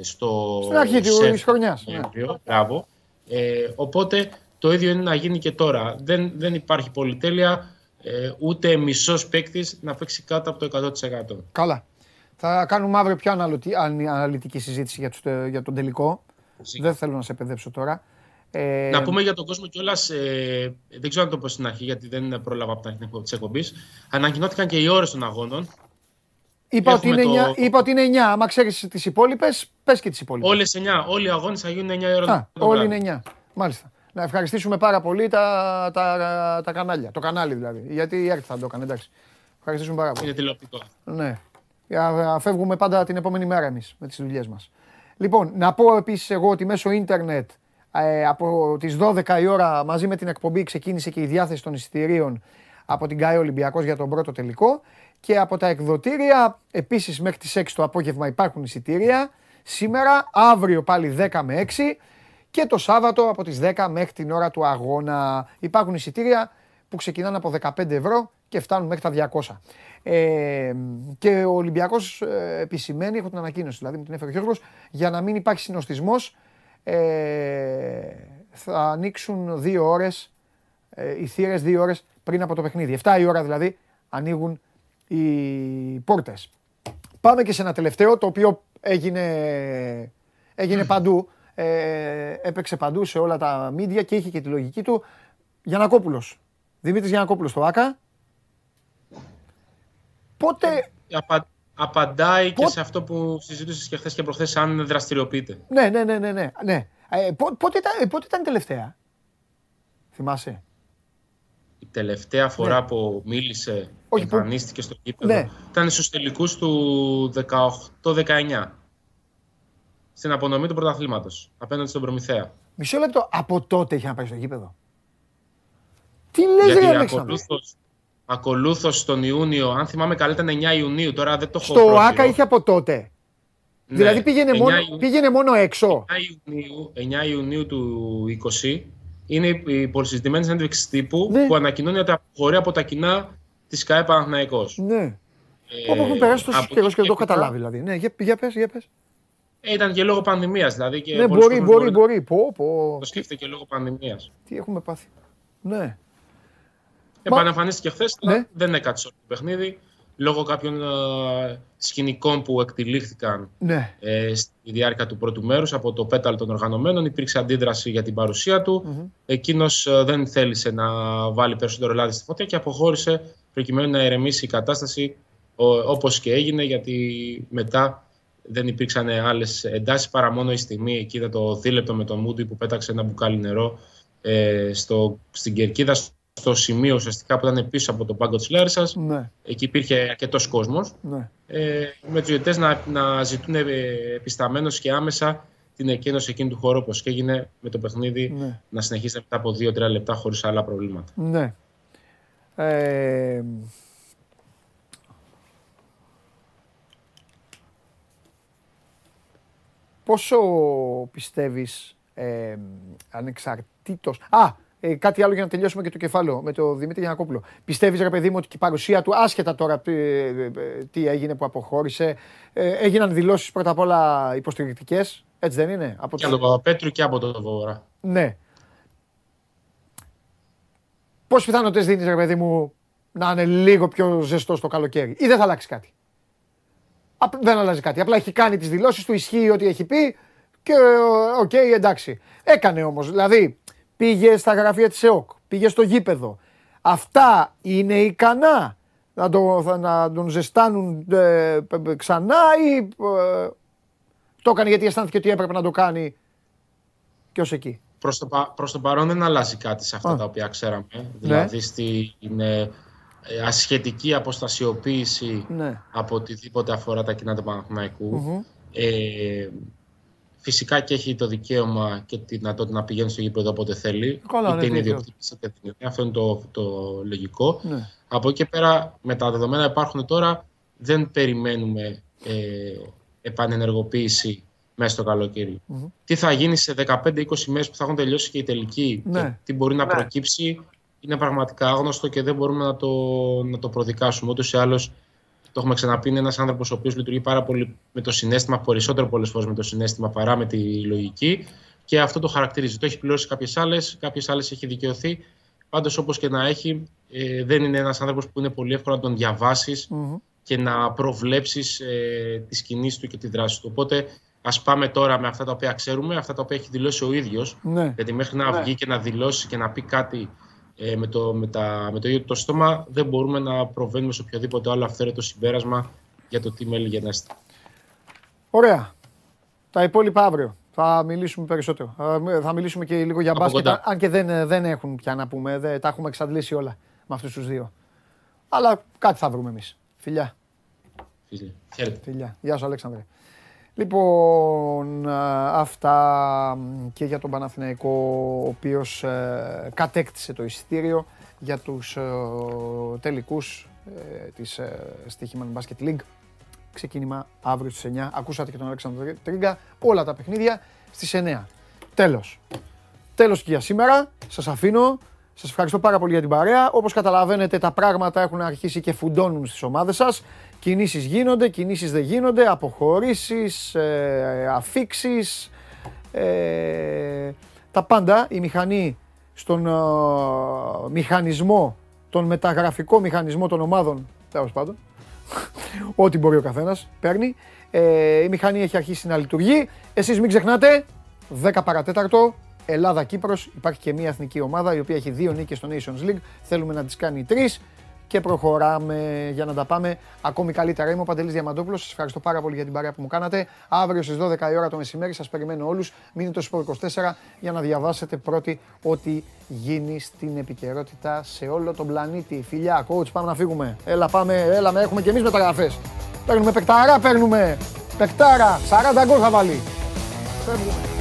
στο Στην αρχή της χρονιάς. Ναι. Μπράβο. Ε, οπότε το ίδιο είναι να γίνει και τώρα. Δεν, δεν υπάρχει πολυτέλεια ε, ούτε μισός παίκτης να παίξει κάτω από το 100%. Καλά. Θα κάνουμε αύριο πιο αναλυτική συζήτηση για, το, για τον τελικό. Δεν θέλω να σε παιδέψω τώρα. Ε... Να πούμε για τον κόσμο κιόλας, ε, δεν ξέρω αν το πω στην αρχή γιατί δεν πρόλαβα από την αρχή της εκπομπής. Ανακοινώθηκαν και οι ώρες των αγώνων. Είπα ότι, είναι 9, είπα ότι είναι 9. Άμα ξέρεις τις υπόλοιπες, πες και τις υπόλοιπες. Όλες 9. Όλοι οι αγώνες θα γίνουν 9 ώρα. Α, όλοι είναι 9. Μάλιστα. Να ευχαριστήσουμε πάρα πολύ τα, τα, τα κανάλια. Το κανάλι δηλαδή. Γιατί η ΕΡΤ θα το έκανε. Εντάξει. Ευχαριστήσουμε πάρα πολύ. Είναι τηλεοπτικό. Ναι. Φεύγουμε πάντα την επόμενη μέρα εμείς με τις δουλειές μας. Λοιπόν, να πω επίσης εγώ ότι μέσω ίντερνετ ε, από τις 12 η ώρα μαζί με την εκπομπή ξεκίνησε και η διάθεση των εισιτηρίων από την ΚΑΕ Ολυμπιακός για τον πρώτο τελικό και από τα εκδοτήρια επίσης μέχρι τις 6 το απόγευμα υπάρχουν εισιτήρια. Σήμερα, αύριο πάλι 10 με 6 και το Σάββατο από τις 10 μέχρι την ώρα του αγώνα. Υπάρχουν εισιτήρια που ξεκινάνε από 15 ευρώ και φτάνουν μέχρι τα 200. Ε, και ο Ολυμπιακός ε, επισημαίνει, έχω την ανακοίνωση δηλαδή με την έφερε για να μην υπάρχει συνοστισμός ε, θα ανοίξουν δύο ώρες, ε, οι θύρες δύο ώρες πριν από το παιχνίδι. 7 η ώρα δηλαδή ανοίγουν οι πόρτες. Πάμε και σε ένα τελευταίο το οποίο έγινε, έγινε παντού. Ε, έπαιξε παντού σε όλα τα μίντια και είχε και τη λογική του. Γιανακόπουλος. Δημήτρης Γιανακόπουλος στο ΆΚΑ. Πότε... Απα... Απαντάει και σε αυτό που συζήτησε και χθες και προχθές, αν δραστηριοποιείται. Ναι, ναι, ναι, ναι. ναι. ναι. Ε, πότε, ήταν, πότε ήταν τελευταία, θυμάσαι; Η τελευταία φορά ναι. που μίλησε, Όχι, εμφανίστηκε στο κήπεδο, ναι. ήταν στους τελικούς του 18-19. Στην απονομή του πρωταθλήματος, απέναντι στον Προμηθέα. Μισό λεπτό, από τότε είχε να πάει στο γήπεδο. Τι λες ρε ακολούθως, ακολούθως τον Ιούνιο, αν θυμάμαι καλά ήταν 9 Ιουνίου, τώρα δεν το έχω Στο ΆΚΑ είχε από τότε. Ναι, δηλαδή πήγαινε, μόνο, πήγαινε μόνο έξω. 9 Ιουνίου, 9 Ιουνίου του 20 είναι η πολυσυζητημένη συνέντευξη τύπου ναι. που ανακοινώνει ότι αποχωρεί από τα κοινά της ΚΑΕ Παναθυναϊκό. Ναι. Ε, Όπου έχουν περάσει τόσο καιρό και δεν το έχω καταλάβει. Δηλαδή. Ναι, για, για πες, για πες. Ε, ήταν και λόγω πανδημίας. Δηλαδή, και ναι, μπορεί, μπορεί, μπορεί. Πω, πω. Το σκέφτεται και λόγω πανδημίας. Τι έχουμε πάθει. Ναι. Επαναφανίστηκε χθες, ναι. δεν έκατσε το παιχνίδι λόγω κάποιων ε, σκηνικών που εκτελήχθηκαν ναι. ε, στη διάρκεια του πρώτου μέρους από το πέταλ των οργανωμένων. Υπήρξε αντίδραση για την παρουσία του. Mm-hmm. Εκείνος ε, δεν θέλησε να βάλει περισσότερο λάδι στη φωτιά και αποχώρησε προκειμένου να ερεμήσει η κατάσταση όπως και έγινε γιατί μετά δεν υπήρξαν άλλες εντάσεις παρά μόνο η στιγμή εκεί το δίλεπτο με τον Μούντι που πέταξε ένα μπουκάλι νερό ε, στο, στην κερκίδα στο σημείο ουσιαστικά που ήταν πίσω από το πάγκο της Λάρισας. Ναι. Εκεί υπήρχε αρκετός κόσμος. Ναι. Ε, με τους διαιτητές να, να ζητούν επισταμένως και άμεσα την εκένωση εκείνου του χώρου, όπως και έγινε με το παιχνίδι, ναι. να συνεχίσει μετά από 2-3 λεπτά χωρίς άλλα προβλήματα. Ναι. Ε, πόσο πιστεύεις ε, ανεξαρτήτως... Α, ε, κάτι άλλο για να τελειώσουμε και το κεφάλαιο με τον Δημήτρη Γιανακόπουλο. Πιστεύεις, ρε παιδί μου, ότι η παρουσία του, άσχετα τώρα ε, ε, τι έγινε που αποχώρησε, ε, έγιναν δηλώσεις πρώτα απ' όλα υποστηρικτικές. Έτσι δεν είναι. Από και από τον Παπαπέτρου και από τον Βόρα. Ναι. Πόσες πιθανότητες δίνεις, ρε παιδί μου, να είναι λίγο πιο ζεστό το καλοκαίρι, ή δεν θα αλλάξει κάτι; Δεν αλλάζει κάτι. Απλά έχει κάνει τις δηλώσεις του, ισχύει ό,τι έχει πει και ok, okay, εντάξει. Έκανε όμως. Δηλαδή, πήγε στα γραφεία της ΕΟΚ, πήγε στο γήπεδο. Αυτά είναι ικανά να, το, να τον ζεστάνουν ε, ξανά ή ε, το έκανε γιατί αισθάνθηκε ότι έπρεπε να το κάνει και ως εκεί. Προς το, προς το παρόν δεν αλλάζει κάτι σε αυτά τα οποία ξέραμε. Ναι. Δηλαδή στην ε, σχετική αποστασιοποίηση ναι. από οτιδήποτε αφορά τα κοινά του Παναθηναϊκού Ε, Φυσικά και έχει το δικαίωμα και τη δυνατότητα να πηγαίνει στο γήπεδο όποτε θέλει. Καλά, είτε ναι, είναι ιδιοκτήτης είτε δεν Αυτό είναι το, το λογικό. Ναι. Από εκεί και πέρα, με τα δεδομένα που υπάρχουν τώρα, δεν περιμένουμε ε, επανενεργοποίηση μέσα στο καλοκαιρι Τι θα γίνει σε 15-20 μέρες που θα έχουν τελειώσει και οι τελικοί ναι. και τι μπορεί να ναι. προκύψει είναι πραγματικά άγνωστο και δεν μπορούμε να το, να το προδικάσουμε. Ούτως ή άλλως το έχουμε ξαναπεί, είναι ένας άνθρωπος ο οποίος λειτουργεί πάρα πολύ με το συνέστημα, περισσότερο πολλές φορές με το συνέστημα παρά με τη λογική. Και αυτό το χαρακτηρίζει. Το έχει πληρώσει κάποιες άλλες, κάποιες άλλες έχει δικαιωθεί. Πάντως, όπως και να έχει, ε, δεν είναι ένας άνθρωπος που είναι πολύ εύκολο να τον διαβασει και να προβλέψεις ε, τις κινήσεις του και τη δράση του. Οπότε, ας πάμε τώρα με αυτά τα οποία ξέρουμε, αυτά τα οποία έχει δηλώσει ο ίδιος. Ναι. Γιατί μέχρι να ναι. βγει και να δηλώσει και να πει κάτι ε, με, το, με, τα, με το ίδιο το στόμα δεν μπορούμε να προβαίνουμε σε οποιοδήποτε άλλο αυθαίρετο συμπέρασμα για το τι μέλη γενέστε. Ωραία. Τα υπόλοιπα αύριο. Θα μιλήσουμε περισσότερο. Θα μιλήσουμε και λίγο για μπάσκετ. Αν και δεν, δεν έχουν πια να πούμε. Δεν, τα έχουμε εξαντλήσει όλα με αυτούς τους δύο. Αλλά κάτι θα βρούμε εμείς. Φιλιά. Φιλιά. Γεια σου, Αλέξανδρε. Λοιπόν, αυτά και για τον Παναθηναϊκό, ο οποίος ε, κατέκτησε το εισιτήριο για τους ε, τελικούς ε, της Stichiman Basket League. Ξεκίνημα αύριο στις 9. Ακούσατε και τον Αλέξανδρο Τρίγκα. Όλα τα παιχνίδια στις 9. Τέλος. Τέλος και για σήμερα. Σας αφήνω. Σας ευχαριστώ πάρα πολύ για την παρέα. Όπως καταλαβαίνετε τα πράγματα έχουν αρχίσει και φουντώνουν στις ομάδες σας. Κινήσεις γίνονται, κινήσεις δεν γίνονται, αποχωρήσεις, ε, αφήξεις, ε, τα πάντα. Η μηχανή στον ε, μηχανισμό, τον μεταγραφικό μηχανισμό των ομάδων, τέλος πάντων, ό,τι μπορεί ο καθένας παίρνει. Ε, η μηχανή έχει αρχίσει να λειτουργεί. Εσείς μην ξεχνάτε, 10 παρατέταρτο, Ελλάδα-Κύπρος. Υπάρχει και μια εθνική ομάδα η οποία έχει δύο νίκες στο Nations League. Θέλουμε να τις κάνει τρεις και προχωράμε για να τα πάμε ακόμη καλύτερα. Είμαι ο Παντελής Διαμαντόπουλος. Σας ευχαριστώ πάρα πολύ για την παρέα που μου κάνατε. Αύριο στις 12 η ώρα το μεσημέρι σας περιμένω όλους. Μείνετε στο 24 για να διαβάσετε πρώτοι ό,τι γίνει στην επικαιρότητα σε όλο τον πλανήτη. Φιλιά, coach, πάμε να φύγουμε. Έλα, πάμε, έλα, με έχουμε και εμείς μεταγραφές. Παίρνουμε παικτάρα, παίρνουμε. Παικτάρα, 40 γκολ θα βάλει. Φεύγουμε.